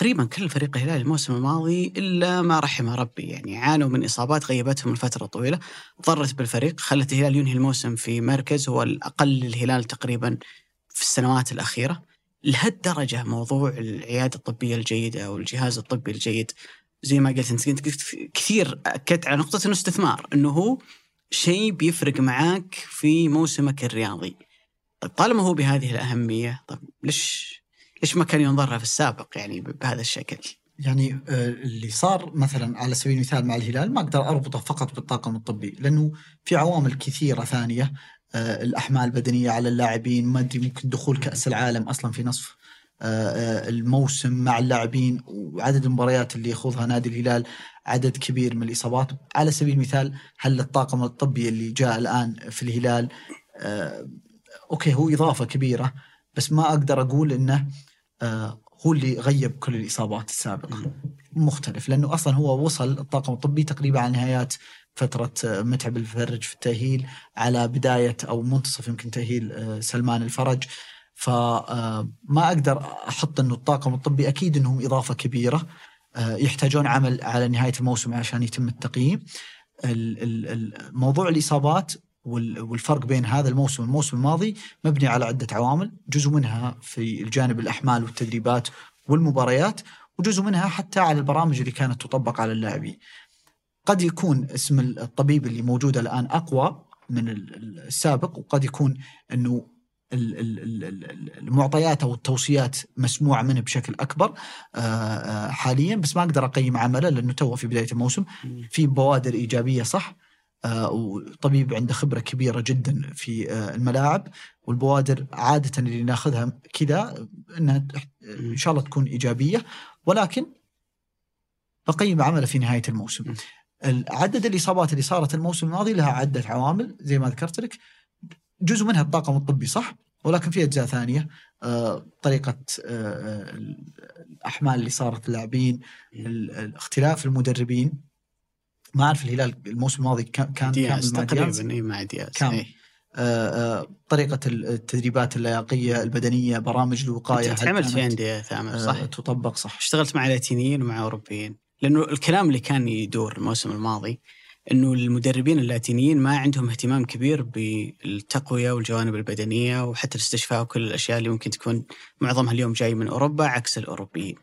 تقريبا كل فريق الهلال الموسم الماضي إلا ما رحم ربي. يعني عانوا من إصابات غيبتهم لفترة طويلة. ضرت بالفريق خلت الهلال ينهي الموسم في مركز هو الأقل للهلال تقريبا في السنوات الأخيرة. لهالدرجة موضوع العيادة الطبية الجيدة أو الجهاز الطبي الجيد زي ما قلت أنت كنت كثير أكدت على نقطة انه استثمار إنه هو شيء بيفرق معاك في موسمك الرياضي. طيب طالما هو بهذه الأهمية طيب ليش ليش ما كان ينظر لها في السابق يعني بهذا الشكل؟ يعني آه، اللي صار مثلا على سبيل المثال مع الهلال ما أقدر أربطه فقط بالطاقم الطبي لأنه في عوامل كثيرة ثانية آه، الأحمال البدنية على اللاعبين ما أدري ممكن دخول كأس العالم أصلا في نصف آه، الموسم مع اللاعبين وعدد المباريات اللي يخوضها نادي الهلال عدد كبير من الإصابات على سبيل المثال هل الطاقم الطبي اللي جاء الآن في الهلال أوكي هو إضافة كبيرة بس ما أقدر أقول إنه هو اللي غيب كل الإصابات السابقة. مختلف لأنه أصلا هو وصل الطاقم الطبي تقريبا على نهايات فترة آه، متعب الفرج في التأهيل على بداية أو منتصف يمكن تأهيل آه، سلمان الفرج. فما أقدر أحط إنه الطاقم الطبي أكيد إنهم إضافة كبيرة يحتاجون عمل على نهاية الموسم عشان يتم التقييم. موضوع الإصابات والفرق بين هذا الموسم والموسم الماضي مبني على عدة عوامل جزء منها في الجانب الأحمال والتدريبات والمباريات وجزء منها حتى على البرامج اللي كانت تطبق على اللاعبين. قد يكون اسم الطبيب اللي موجود الآن أقوى من السابق وقد يكون أنه المعطيات أو التوصيات مسموعة منه بشكل أكبر آه، آه، حاليا بس ما أقدر أقيم عمله لأنه تو في بداية الموسم. في بوادر إيجابية صح؟ وطبيب عنده خبرة كبيرة جدا في آه، الملاعب والبوادر عادة اللي ناخذها كذا إنها إن شاء الله تكون إيجابية. ولكن بقيم عمله في نهاية الموسم. عدد الإصابات اللي صارت الموسم الماضي لها عدة عوامل زي ما ذكرت لك. جزء منها الطاقم الطبي صح ولكن في أجزاء ثانية. آه، طريقة الأحمال اللي صارت اللاعبين اختلاف المدربين. ما أعرف الهلال الموسم الماضي كان كان دياز تقريبا إي مع دياز كان إيه. آه آه طريقة التدريبات اللياقية البدنية برامج الوقاية أنت عملت في أندية ثامر صح؟ آه تطبق صح اشتغلت مع لاتينيين ومع أوروبيين لأنه الكلام اللي كان يدور الموسم الماضي إنه المدربين اللاتينيين ما عندهم اهتمام كبير بالتقوية والجوانب البدنية وحتى الاستشفاء وكل الأشياء اللي ممكن تكون معظمها اليوم جاي من أوروبا عكس الأوروبيين.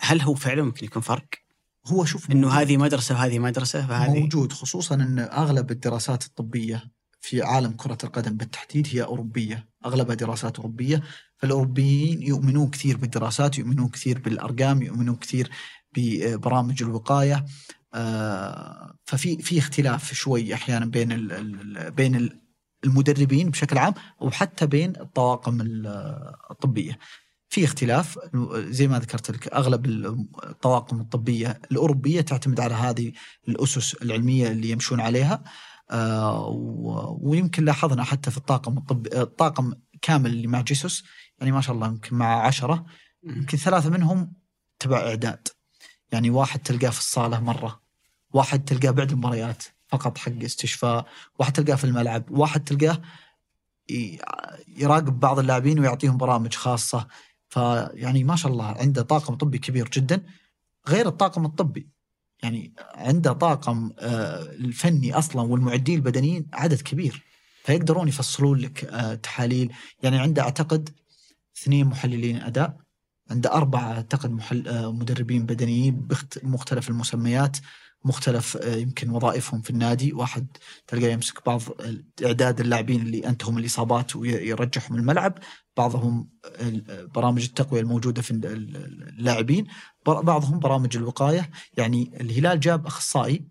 هل هو فعلا ممكن يكون فرق؟ هو شوف إنه هذه مدرسة وهذه مدرسة فهذه موجود خصوصا إن أغلب الدراسات الطبية في عالم كرة القدم بالتحديد هي أوروبية، اغلبها دراسات أوروبية، فالأوروبيين يؤمنون كثير بالدراسات، يؤمنون كثير بالأرقام، يؤمنون كثير ببرامج الوقاية. آه، ففي في اختلاف شوي أحيانا بين ال بين المدربين بشكل عام وحتى بين الطواقم الطبية. في اختلاف. زي ما ذكرت لك أغلب الطواقم الطبية الأوروبية تعتمد على هذه الأسس العلمية اللي يمشون عليها. آه ويمكن لاحظنا حتى في الطاقم الطبي الطاقم كامل اللي مع جيسوس يعني ما شاء الله يمكن مع عشرة يمكن ثلاثة منهم تبع إعداد. يعني واحد تلقاه في الصالة مرة واحد تلقاه بعد المباريات فقط حق استشفاء واحد تلقاه في الملعب واحد تلقاه يراقب بعض اللاعبين ويعطيهم برامج خاصة. فيعني ما شاء الله عنده طاقم طبي كبير جدا غير الطاقم الطبي. يعني عنده طاقم آه، الفني أصلا والمعدين البدنيين عدد كبير. فيقدرون يفصلون لك آه، تحاليل. يعني عنده أعتقد اثنين محللين أداء عنده أربعة أعتقد محل آه، مدربين بدنيين بمختلف المسميات. مختلف يمكن وظائفهم في النادي. واحد تلقاه يمسك بعض إعداد اللاعبين اللي انتهم الإصابات ويرجعهم الملعب. بعضهم برامج التقوية الموجودة في اللاعبين. بعضهم برامج الوقاية. يعني الهلال جاب أخصائي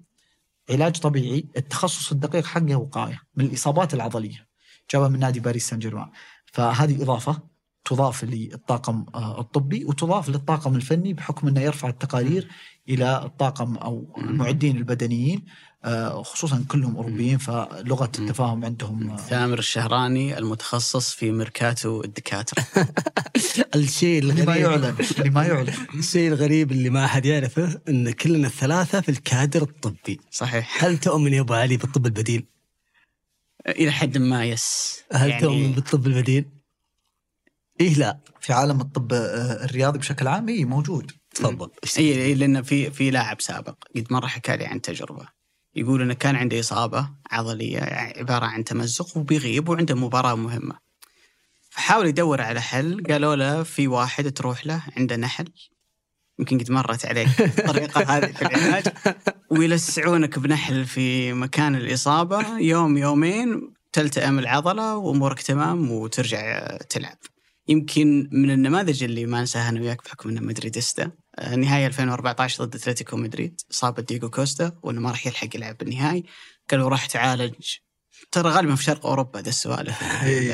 علاج طبيعي. التخصص الدقيق حقه وقاية من الإصابات العضلية. جابها من نادي باريس سان جيرمان. فهذه إضافة تضاف للطاقم آه، الطبي وتضاف للطاقم الفني بحكم إنه يرفع التقارير. إلى الطاقم أو المعدين البدنيين آه، خصوصا كلهم أوروبيين فلغة التفاهم عندهم آه، ثامر الشهراني المتخصص في ميركاتو الدكاترة. (laughs) الشيء اللي ما الغريب يعلن اللي ما يعلن. (laughs) الشيء الغريب اللي ما حد يعرفه إن كلنا الثلاثة في الكادر الطبي. صحيح. هل تؤمن يا أبو علي بالطب البديل؟ إلى حد ما yes هل يعني تؤمن بالطب البديل؟ إيه لا. في عالم الطب آه، الرياضي بشكل عام اي موجود. تفضل إي لأن في في لاعب سابق. قد مرة حكى لي عن تجربة. يقول إنه كان عنده إصابة عضلية عبارة عن تمزق وبيغيب وعنده مباراة مهمة. فحاول يدور على حل. قالوا له في واحد تروح له عنده نحل. يمكن قد مرت عليك الطريقة (laughs) هذه في العلاج. ويلسعونك بنحل في مكان الإصابة يوم يومين تلتئم العضلة وأمورك تمام وترجع تلعب. يمكن من النماذج اللي ما أنساها أنا وياك بحكم إنه مدريدستا آه، نهاية 2014 ضد أتلتيكو مدريد إصابة دييغو كوستا وإنه ما راح يلحق يلعب بالنهائي. قالوا راح تعالج. ترى غالبا في شرق أوروبا ذا السوالف.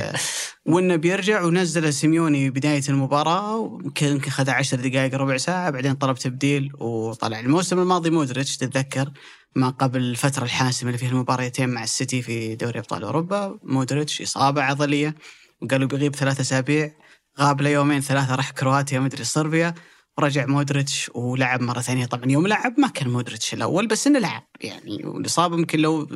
(laughs) وإنه بيرجع ونزل سيميوني بداية المباراة ويمكن يمكن خذ 10 دقائق ربع ساعة بعدين طلب تبديل وطلع. الموسم الماضي مودريتش تتذكر ما قبل الفترة الحاسمة اللي فيها المباريتين مع السيتي في دوري أبطال أوروبا. مودريتش إصابة عضلية وقالوا بيغيب ثلاثة أسابيع غاب له يومين ثلاثة راح كرواتيا مدري صربيا. ورجع مودريتش ولعب مرة ثانية. طبعا يوم لعب ما كان مودريتش الأول بس إنه لعب يعني. والاصابه يمكن لو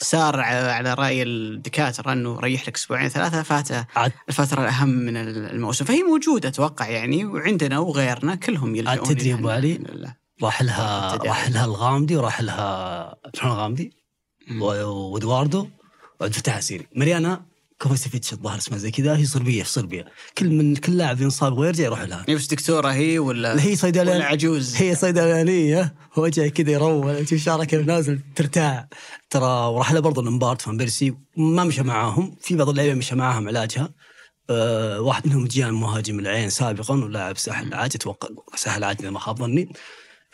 سار على رأي الدكاترة إنه ريح لك أسبوعين ثلاثة فاته الفترة الأهم من الموسم. فهي موجودة أتوقع يعني وعندنا وغيرنا كلهم يلجؤون تدري إلى أبو علي؟ راح لها. راح لها الغامدي وراح لها شلون الغامدي؟ وإدواردو. وعبد الفتاح السيري ماريانا كوفاسيفيتش الظاهر اسمها زي كذا هي صربية في صربيا كل من كل لاعب ينصاب ويرجع يروح لها. هي بس دكتورة هي ولا هي ولا صيدلانيه عجوز؟ هي صيدلانيه هو جاي كذا يرول تشوف شعرها كيف نازل ترتاع. ترى وراح لها برضه لمبارد فان بيرسي ما مشى معاهم. في بعض اللعيبة مشى معاهم علاجها. أه واحد منهم جيان مهاجم العين سابقا ولاعب ساحل العاج أتوقع ساحل العاج اذا ما خاب ظني.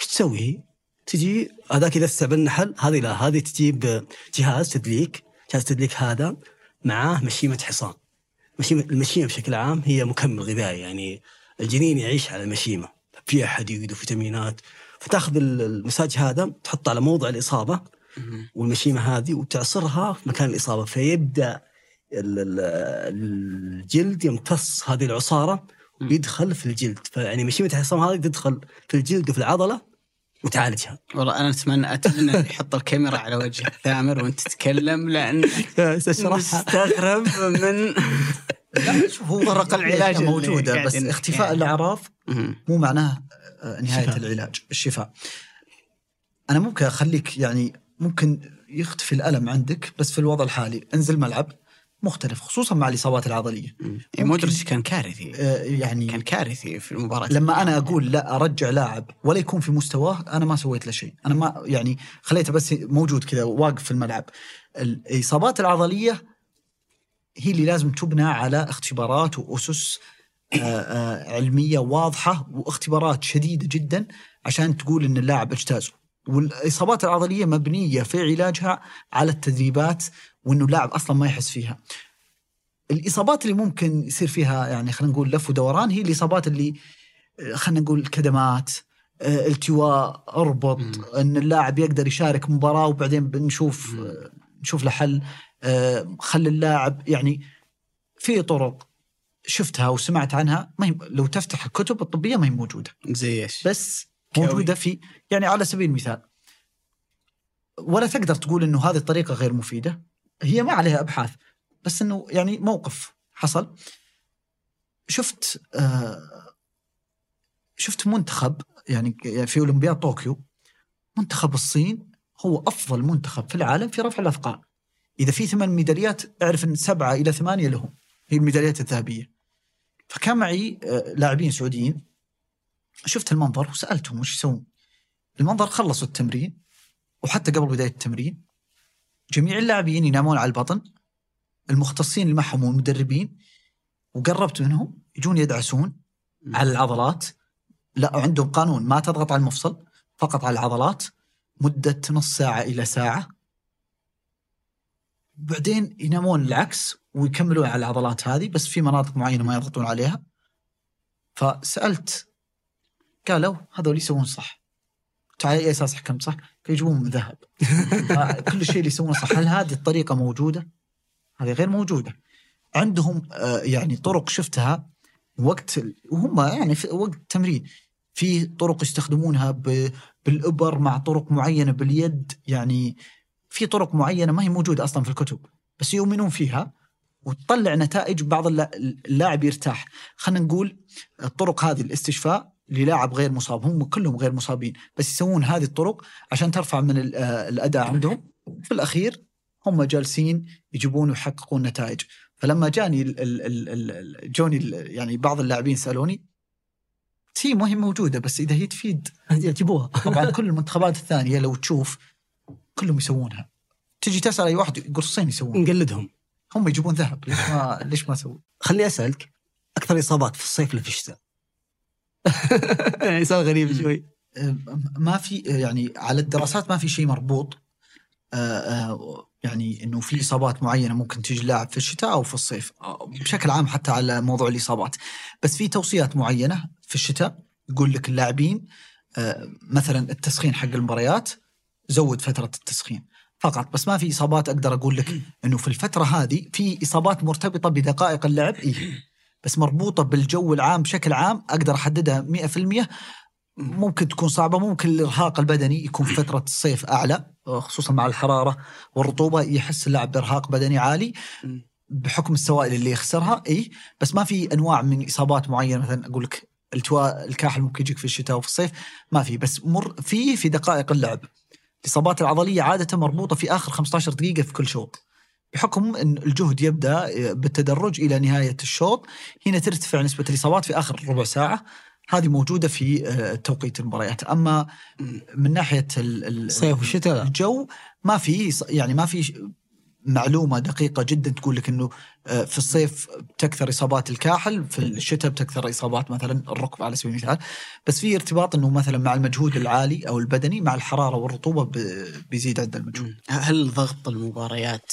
إيش تسوي؟ هي؟ تجي هذاك يذسع بالنحل هذه لا هذه تجيب جهاز تدليك جهاز تدليك هذا. معاه مشيمة حصان. مشيمة المشيمة بشكل عام هي مكمل غذائي يعني الجنين يعيش على المشيمة. فيها حديد وفيتامينات فتأخذ ال- المساج هذا تحطه على موضع الإصابة والمشيمة هذه وتعصرها في مكان الإصابة فيبدأ ال- ال- الجلد يمتص هذه العصارة ويدخل في الجلد. فيعني مشيمة الحصان هذه تدخل في الجلد وفي العضلة وتعالجها والله أنا اتمنى أتمنى يحط الكاميرا على وجه ثامر وأنت تتكلم لأن اشرحها مستغرب من لا شوف هو طرق العلاج موجودة بس اختفاء يعني. الاعراض. مو معناه آه، نهاية شفاء. العلاج الشفاء أنا ممكن أخليك يعني ممكن يختفي الألم عندك بس في الوضع الحالي انزل ملعب مختلف خصوصا مع الإصابات العضلية. يعني مودريتش كان كارثي. آه، يعني كان كارثي في المباراة. لما أنا أقول لا أرجع لاعب ولا يكون في مستواه أنا ما سويت له شيء. أنا ما يعني خليته بس موجود كذا واقف في الملعب. الإصابات العضلية هي اللي لازم تبنى على اختبارات وأسس آه، آه، علمية واضحة واختبارات شديدة جدا عشان تقول إن اللاعب أجتازه. والإصابات العضلية مبنية في علاجها على التدريبات وإنه اللاعب أصلا ما يحس فيها. الإصابات اللي ممكن يصير فيها يعني خلينا نقول لف ودوران هي الإصابات اللي خلينا نقول كدمات التواء أربط إن اللاعب يقدر يشارك مباراة وبعدين بنشوف نشوف له حل. خلي اللاعب يعني في طرق شفتها وسمعت عنها ما هي لو تفتح الكتب الطبية ما هي موجودة. زي إيش؟ بس كوي. موجودة في يعني على سبيل المثال ولا تقدر تقول إنه هذه الطريقة غير مفيدة. هي ما عليها أبحاث بس إنه يعني موقف حصل. شفت آه شفت منتخب يعني في أولمبياد طوكيو. منتخب الصين هو أفضل منتخب في العالم في رفع الأثقال. إذا في ثمان ميداليات أعرف إن سبعة إلى ثمانية لهم. هي الميداليات الذهبية. فكان معي آه، لاعبين سعوديين. شفت المنظر وسألتهم وش يسوون. المنظر خلصوا التمرين وحتى قبل بداية التمرين جميع اللاعبين ينامون على البطن المختصين اللي معهم والمدربين وقربت منهم يجون يدعسون على العضلات. لا عندهم قانون ما تضغط على المفصل فقط على العضلات مدة نص ساعة إلى ساعة. بعدين ينامون العكس ويكملون على العضلات هذه بس في مناطق معينة ما يضغطون عليها. فسألت قالوا هذول يسوون صح. قلت على اي أساس حكمت صح؟ قالوا يجيبون من ذهب. (laughs) كل الشيء اللي يسوونه صح هل هذه الطريقة موجودة؟ هذه غير موجودة. عندهم آه، يعني طرق شفتها وقت وهم يعني في وقت التمرين في طرق يستخدمونها بالإبر مع طرق معينة باليد. يعني في طرق معينة ما هي موجودة أصلا في الكتب بس يؤمنون فيها وتطلع نتائج بعض اللا- اللاعب يرتاح. خلينا نقول الطرق هذه الاستشفاء للاعب غير مصاب هم كلهم غير مصابين بس يسوون هذه الطرق عشان ترفع من آه، الأداء عندهم. في الأخير هم جالسين يجيبون ويحققون نتائج. فلما جاني ال ال ال ال ال- جوني ال- يعني بعض اللاعبين سألوني هي ما هي موجودة بس إذا هي تفيد. (laughs) جيبوها (laughs) طبعا كل المنتخبات الثانية لو تشوف كلهم يسوونها. تجي تسأل أي واحد قرصين يسوون. نقلدهم. هم يجيبون ذهب. ليش ما ليش ما سووا؟ خليني أسألك أكثر إصابات في الصيف ولا في الشتاء؟ (laughs) يعني سؤال غريب شوي. ما في يعني على الدراسات ما في شيء مربوط. آه، آه، يعني إنه في إصابات معينة ممكن تيجي اللاعب في الشتاء أو في الصيف آه، بشكل عام حتى على موضوع الإصابات. بس في توصيات معينة في الشتاء يقول لك اللاعبين آه، مثلا التسخين حق المباريات زود فترة التسخين فقط. بس ما في إصابات أقدر أقول لك إنه في الفترة هذه في إصابات مرتبطة بدقائق اللعب. إيه. بس مربوطة بالجو العام بشكل عام أقدر أحددها 100% ممكن تكون صعبة ممكن الإرهاق البدني يكون في فترة الصيف أعلى خصوصا مع الحرارة والرطوبة يحس اللاعب بإرهاق بدني عالي. بحكم السوائل اللي يخسرها إي. بس ما في أنواع من إصابات معينة مثلا أقول لك التواء الكاحل ممكن يجيك في الشتاء وفي الصيف ما في. بس مر في في دقائق اللعب. الإصابات العضلية عادة مربوطة في آخر 15 دقيقة في كل شوط. بحكم إن الجهد يبدأ بالتدرج إلى نهاية الشوط هنا ترتفع نسبة الإصابات في آخر ربع ساعة. هذه موجودة في آه، توقيت المباريات. أما من ناحية ال- ال- الصيف والشتاء. الجو ما في يعني ما في معلومة دقيقة جدا تقول لك إنه آه، في الصيف بتكثر إصابات الكاحل في الشتاء بتكثر إصابات مثلا الركبة على سبيل المثال. بس في ارتباط إنه مثلا مع المجهود العالي أو البدني مع الحرارة والرطوبة بيزيد عند المجهود. هل ضغط المباريات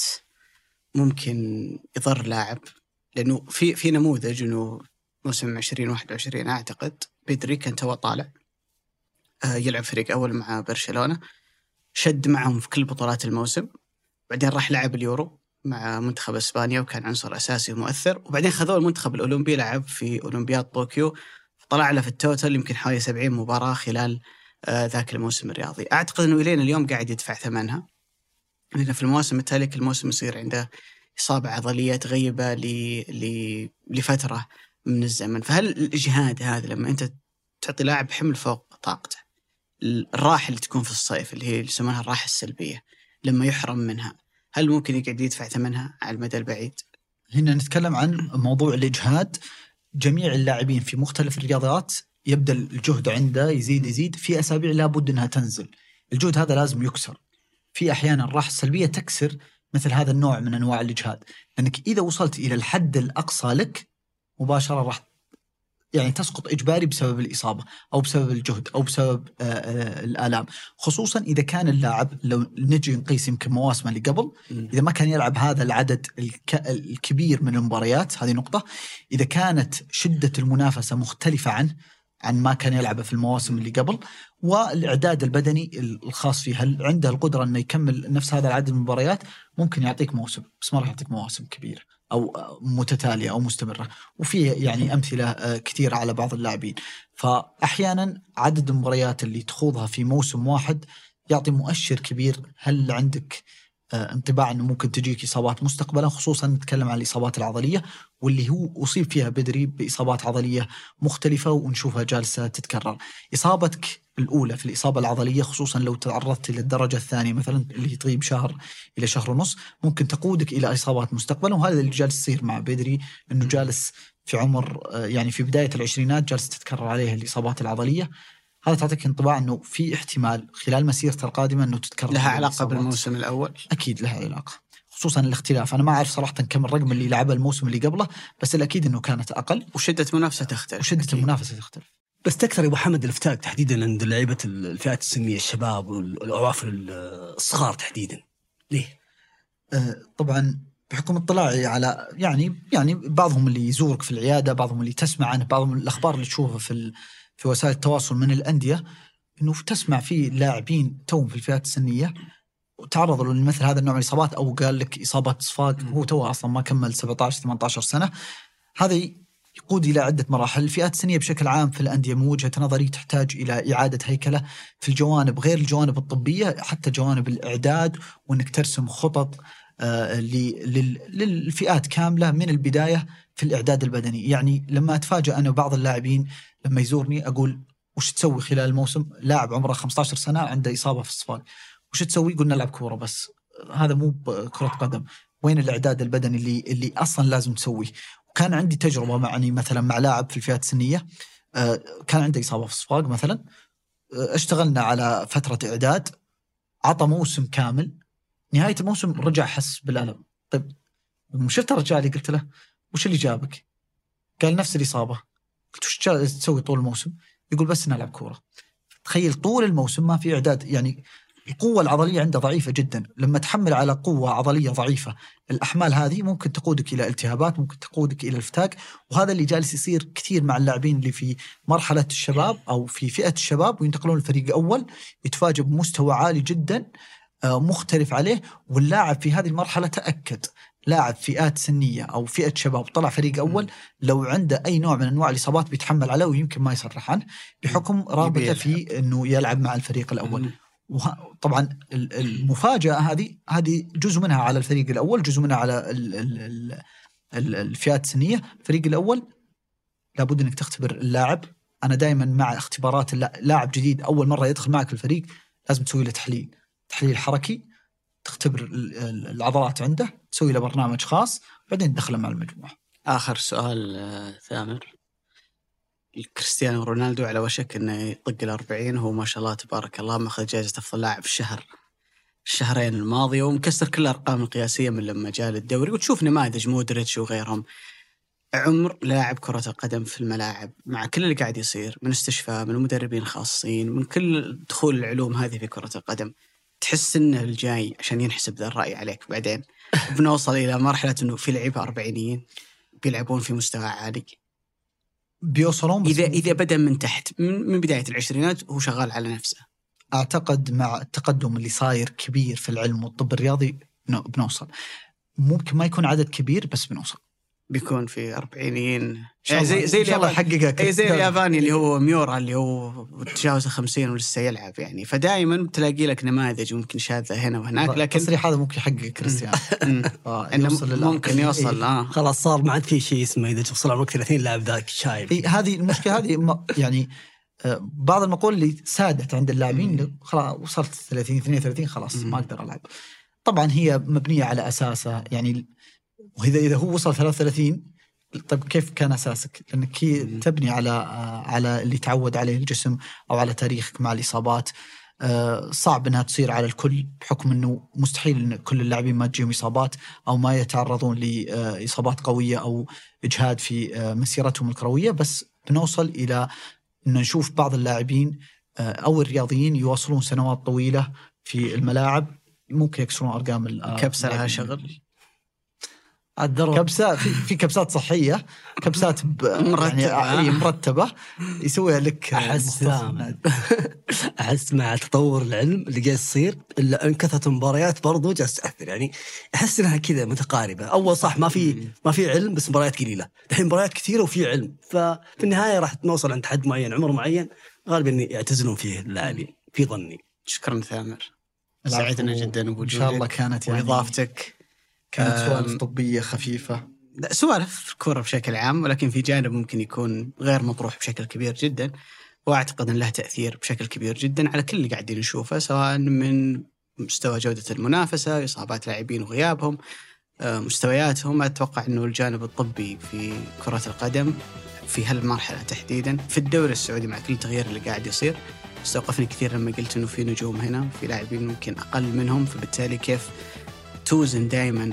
ممكن يضر لاعب؟ لأنه في في نموذج إنه موسم 2021 أعتقد بدري كان تو طالع آه، يلعب فريق أول مع برشلونة شد معهم في كل بطولات الموسم بعدين راح لعب اليورو مع منتخب إسبانيا وكان عنصر أساسي ومؤثر وبعدين خذوه المنتخب الأولمبي لعب في أولمبياد طوكيو طلع له في ال total يمكن حوالي 70 مباراة خلال آه، ذاك الموسم الرياضي أعتقد إنه الين اليوم قاعد يدفع ثمنها لأن في المواسم التالية كل موسم يصير عنده إصابة عضلية تغيبة. لفترة من الزمن فهل الإجهاد هذا لما أنت تعطي لاعب حمل فوق طاقته الراحة اللي تكون في الصيف اللي هي يسمونها الراحة السلبية لما يحرم منها هل ممكن يقعد يدفع ثمنها على المدى البعيد؟ هنا نتكلم عن موضوع الإجهاد جميع اللاعبين في مختلف الرياضات يبدأ الجهد عنده يزيد يزيد في أسابيع لابد إنها تنزل الجهد هذا لازم يكسر في أحيانا الراحه السلبيه تكسر مثل هذا النوع من أنواع الإجهاد. لأنك إذا وصلت إلى الحد الأقصى لك مباشرة راح يعني تسقط إجباري بسبب الإصابة أو بسبب الجهد أو بسبب آه، آه، الآلام. خصوصا إذا كان اللاعب لو نجي نقيس يمكن مواسمه اللي قبل إذا ما كان يلعب هذا العدد الك... الكبير من المباريات هذه نقطة إذا كانت شدة المنافسة مختلفة عنه عن ما كان يلعبه في المواسم اللي قبل والإعداد البدني الخاص فيه هل عنده القدرة إنه يكمل نفس هذا العدد من المباريات؟ ممكن يعطيك موسم بس ما راح يعطيك مواسم كبيرة أو متتالية أو مستمرة. وفي يعني أمثلة آه، كثيرة على بعض اللاعبين. فأحيانا عدد المباريات اللي تخوضها في موسم واحد يعطي مؤشر كبير. هل عندك انطباع إنه ممكن تجيك إصابات مستقبلا خصوصا نتكلم عن الإصابات العضلية واللي هو أصيب فيها بدري بإصابات عضلية مختلفة ونشوفها جالسة تتكرر. إصابتك الأولى في الإصابة العضلية خصوصا لو تعرضت إلى الدرجه الثانية مثلا اللي تغيب شهر إلى شهر ونص ممكن تقودك إلى إصابات مستقبلا وهذا اللي جالس يصير مع بدري إنه جالس في عمر آه، يعني في بداية العشرينات جالس تتكرر عليه الإصابات العضلية. هذا تعطيك انطباع إنه في احتمال خلال مسيرته القادمة إنه تتكرر لها الإصابات. بالموسم الأول أكيد لها علاقة خصوصا الاختلاف أنا ما أعرف صراحة كم الرقم اللي لعبه الموسم اللي قبله بس الأكيد إنه كانت أقل وشدة منافسة تختلف وشدة أكيد. المنافسة تختلف بس تكثر يا أبو حمد الافتاق تحديدا عند لعيبة الفئات السنية الشباب والعوافل الصغار تحديدا ليه؟ آه، طبعا بحكم اطلاعي على يعني يعني بعضهم اللي يزورك في العيادة، بعضهم اللي تسمع عنه، بعضهم الأخبار اللي تشوفها في في وسائل التواصل من الأندية إنه تسمع في لاعبين توهم في الفئات السنية وتعرضوا لمثل هذا النوع من الإصابات أو قال لك اصابات صفاق هو توه أصلا ما كمل 17 18 سنة. هذا يقود إلى عدة مراحل، الفئات السنية بشكل عام في الأندية من وجهة نظري تحتاج إلى إعادة هيكلة في الجوانب غير الجوانب الطبية حتى جوانب الإعداد وإنك ترسم خطط آه، للفئات كاملة من البداية في الإعداد البدني، يعني لما أتفاجأ أنا وبعض اللاعبين لما يزورني أقول وش تسوي خلال الموسم؟ لاعب عمره 15 سنة عنده إصابة في الصفاق، وش تسوي؟ قلنا نلعب كورة بس هذا مو كرة قدم، وين الإعداد البدني اللي اللي أصلا لازم تسويه؟ وكان عندي تجربة معني مثلا مع لاعب في الفئات السنية آه، كان عنده إصابة في الصفاق مثلا آه، اشتغلنا على فترة إعداد عطى موسم كامل نهاية الموسم رجع حس بالألم طيب شفت الرجال اللي قلت له وش اللي جابك؟ قال نفس الإصابة قلت وش تسوي طول الموسم؟ يقول بس نلعب كورة. تخيل طول الموسم ما في إعداد يعني القوة العضلية عنده ضعيفة جدا. لما تحمل على قوة عضلية ضعيفة الأحمال هذه ممكن تقودك إلى التهابات ممكن تقودك إلى الفتاق وهذا اللي جالس يصير كثير مع اللاعبين اللي في مرحلة الشباب أو في فئة الشباب وينتقلون الفريق الأول يتفاجئ بمستوى عالي جدا آه، مختلف عليه. واللاعب في هذه المرحلة تأكد. لاعب فئات سنية أو فئة شباب طلع فريق أول لو عنده أي نوع من أنواع الإصابات بيتحمل عليه ويمكن ما يصرح عنه بحكم رابطة. في أنه يلعب مع الفريق الأول. وه- طبعا ال- المفاجأة هذه هذه جزء منها على الفريق الأول جزء منها على ال ال ال ال الفئات السنية. الفريق الأول لابد إنك تختبر اللاعب. أنا دائما مع اختبارات اللا- لاعب جديد أول مرة يدخل معك الفريق لازم تسوي له تحليل. تحليل حركي تختبر ال- ال- العضلات عنده تسوي له برنامج خاص بعدين تدخله مع المجموعة. آخر سؤال آه، ثامر. كريستيانو رونالدو على وشك إنه يطق الأربعين هو ما شاء الله تبارك الله ماخذ جائزة أفضل لاعب الشهر الشهرين الماضية ومكسر كل الأرقام القياسية من لما جاء للدوري وتشوف نماذج مودريتش وغيرهم. عمر لاعب كرة القدم في الملاعب مع كل اللي قاعد يصير من استشفاء من مدربين خاصين من كل دخول العلوم هذه في كرة القدم. تحس إنه الجاي عشان ينحسب ذا الرأي عليك. بعدين (laughs) بنوصل إلى مرحلة إنه في لعيبة أربعينيين بيلعبون في مستوى عالي. بيوصلون إذا إذا بدأ من تحت من, من بداية العشرينات هو شغال على نفسه. أعتقد مع التقدم اللي صاير كبير في العلم والطب الرياضي نو- بنوصل. ممكن ما يكون عدد كبير بس بنوصل. بيكون في شاء يعني زي زي شاء الله يحققها اي زي. الياباني اللي هو ميورا اللي هو تجاوز 50 ولسه يلعب يعني. فدائما تلاقي لك نماذج ممكن شاذة هنا وهناك لكن التصريح هذا (laughs) ممكن يحقق كريستيانو. آه، يوصل. ممكن يوصل آه. خلاص صار ما عاد في شيء اسمه إذا توصل عمرك 30 لاعب ذاك شايب. إيه هذه المشكلة هذه يعني آه، بعض المقول اللي سادت عند اللاعبين خلاص وصلت 30 32 خلاص. ما أقدر ألعب. طبعا هي مبنية على أساسها يعني واذا إذا هو وصل 33 طيب كيف كان أساسك؟ لانك هي. تبني على على اللي تعود عليه الجسم أو على تاريخك مع الإصابات آه، صعب إنها تصير على الكل بحكم إنه مستحيل إن كل اللاعبين ما تجيهم إصابات أو ما يتعرضون لإصابات قوية أو إجهاد في آه، مسيرتهم الكروية بس بنوصل إلى إن نشوف بعض اللاعبين آه، أو الرياضيين يواصلون سنوات طويلة في الملاعب ممكن يكسرون أرقام ال- آه، كبسة لها. شغل الدرب. كبسه في, في كبسات صحية كبسات ب- مرتبة. يعني مرتبة. يسويها لك أحس لا، النادي. (laughs) أحس مع تطور العلم اللي جالس يصير إلا إن كثرت المباريات برضو جالس تأثر. يعني أحس إنها كذا متقاربة. أول صح ما في ما في علم بس مباريات قليلة. الحين مباريات كثيرة وفي علم. ففي النهاية راح نوصل عند حد معين عمر معين غالبا يعتزلون فيه اللاعبين. في ظني. شكرا ثامر. سعدنا جدا بوجودك إن شاء الله كانت يعني وإضافتك. كانت سوالف طبية خفيفة. لا، سوالف الكورة بشكل عام ولكن في جانب ممكن يكون غير مطروح بشكل كبير جدا وأعتقد إن له تأثير بشكل كبير جدا على كل اللي قاعدين نشوفه سواء من مستوى جودة المنافسة، إصابات لاعبين وغيابهم، آه، مستوياتهم، أتوقع إنه الجانب الطبي في كرة القدم في هالمرحلة تحديدا. في الدوري السعودي مع كل التغيير اللي قاعد يصير استوقفني كثير لما قلت إنه في نجوم هنا وفي لاعبين ممكن أقل منهم فبالتالي كيف توزن دائما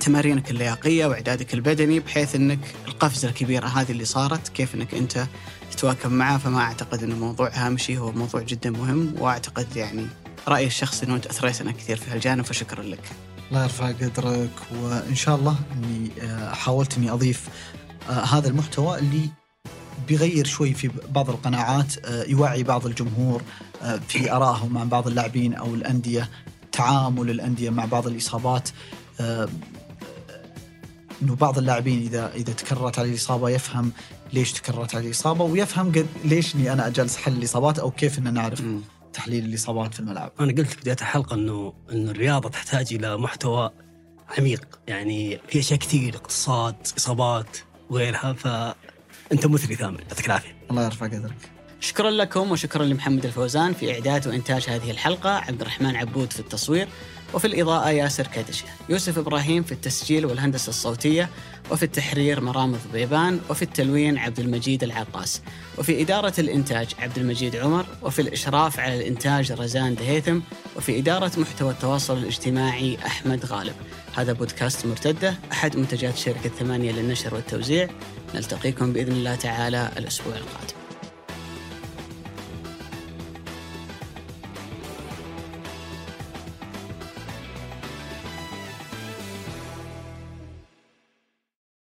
تمارينك اللياقية وإعدادك البدني بحيث إنك القفزة الكبيرة هذه اللي صارت كيف إنك أنت تتواكب معها فما أعتقد انه موضوع هامشي هو موضوع جدا مهم وأعتقد يعني رأيي الشخصي إنه أنت أثريت أنا كثير في هالجانب فشكرا لك. الله يرفع قدرك وإن شاء الله إني آه، حاولت إني أضيف آه، هذا المحتوى اللي بيغير شوي في بعض القناعات آه، يوعي بعض الجمهور في آرائهم مع بعض اللاعبين أو الأندية تعامل الأندية مع بعض الإصابات آه، إنه بعض اللاعبين إذا إذا تكررت عليه الإصابة يفهم ليش تكررت عليه الإصابة ويفهم قد ليش إني أنا أجلس حل الإصابات أو كيف ان نعرف. تحليل الإصابات في الملعب. أنا قلت في بداية الحلقة إنه إنه الرياضة تحتاج إلى محتوى عميق يعني في أشياء كثير اقتصاد إصابات وغيرها فأنت مثري ثامر يعطيك العافية الله يرفع قدرك. شكرا لكم وشكرا لمحمد الفوزان في إعداد وإنتاج هذه الحلقة عبد الرحمن عبود في التصوير وفي الإضاءة ياسر كدشة يوسف إبراهيم في التسجيل والهندسة الصوتية وفي التحرير مرام ضبيبان وفي التلوين عبد المجيد العقاس وفي إدارة الإنتاج عبد المجيد عمر وفي الإشراف على الإنتاج رزان دهيثم وفي إدارة محتوى التواصل الاجتماعي أحمد غالب. هذا بودكاست مرتدة أحد منتجات شركة ثمانية للنشر والتوزيع. نلتقيكم بإذن الله تعالى الأسبوع القادم.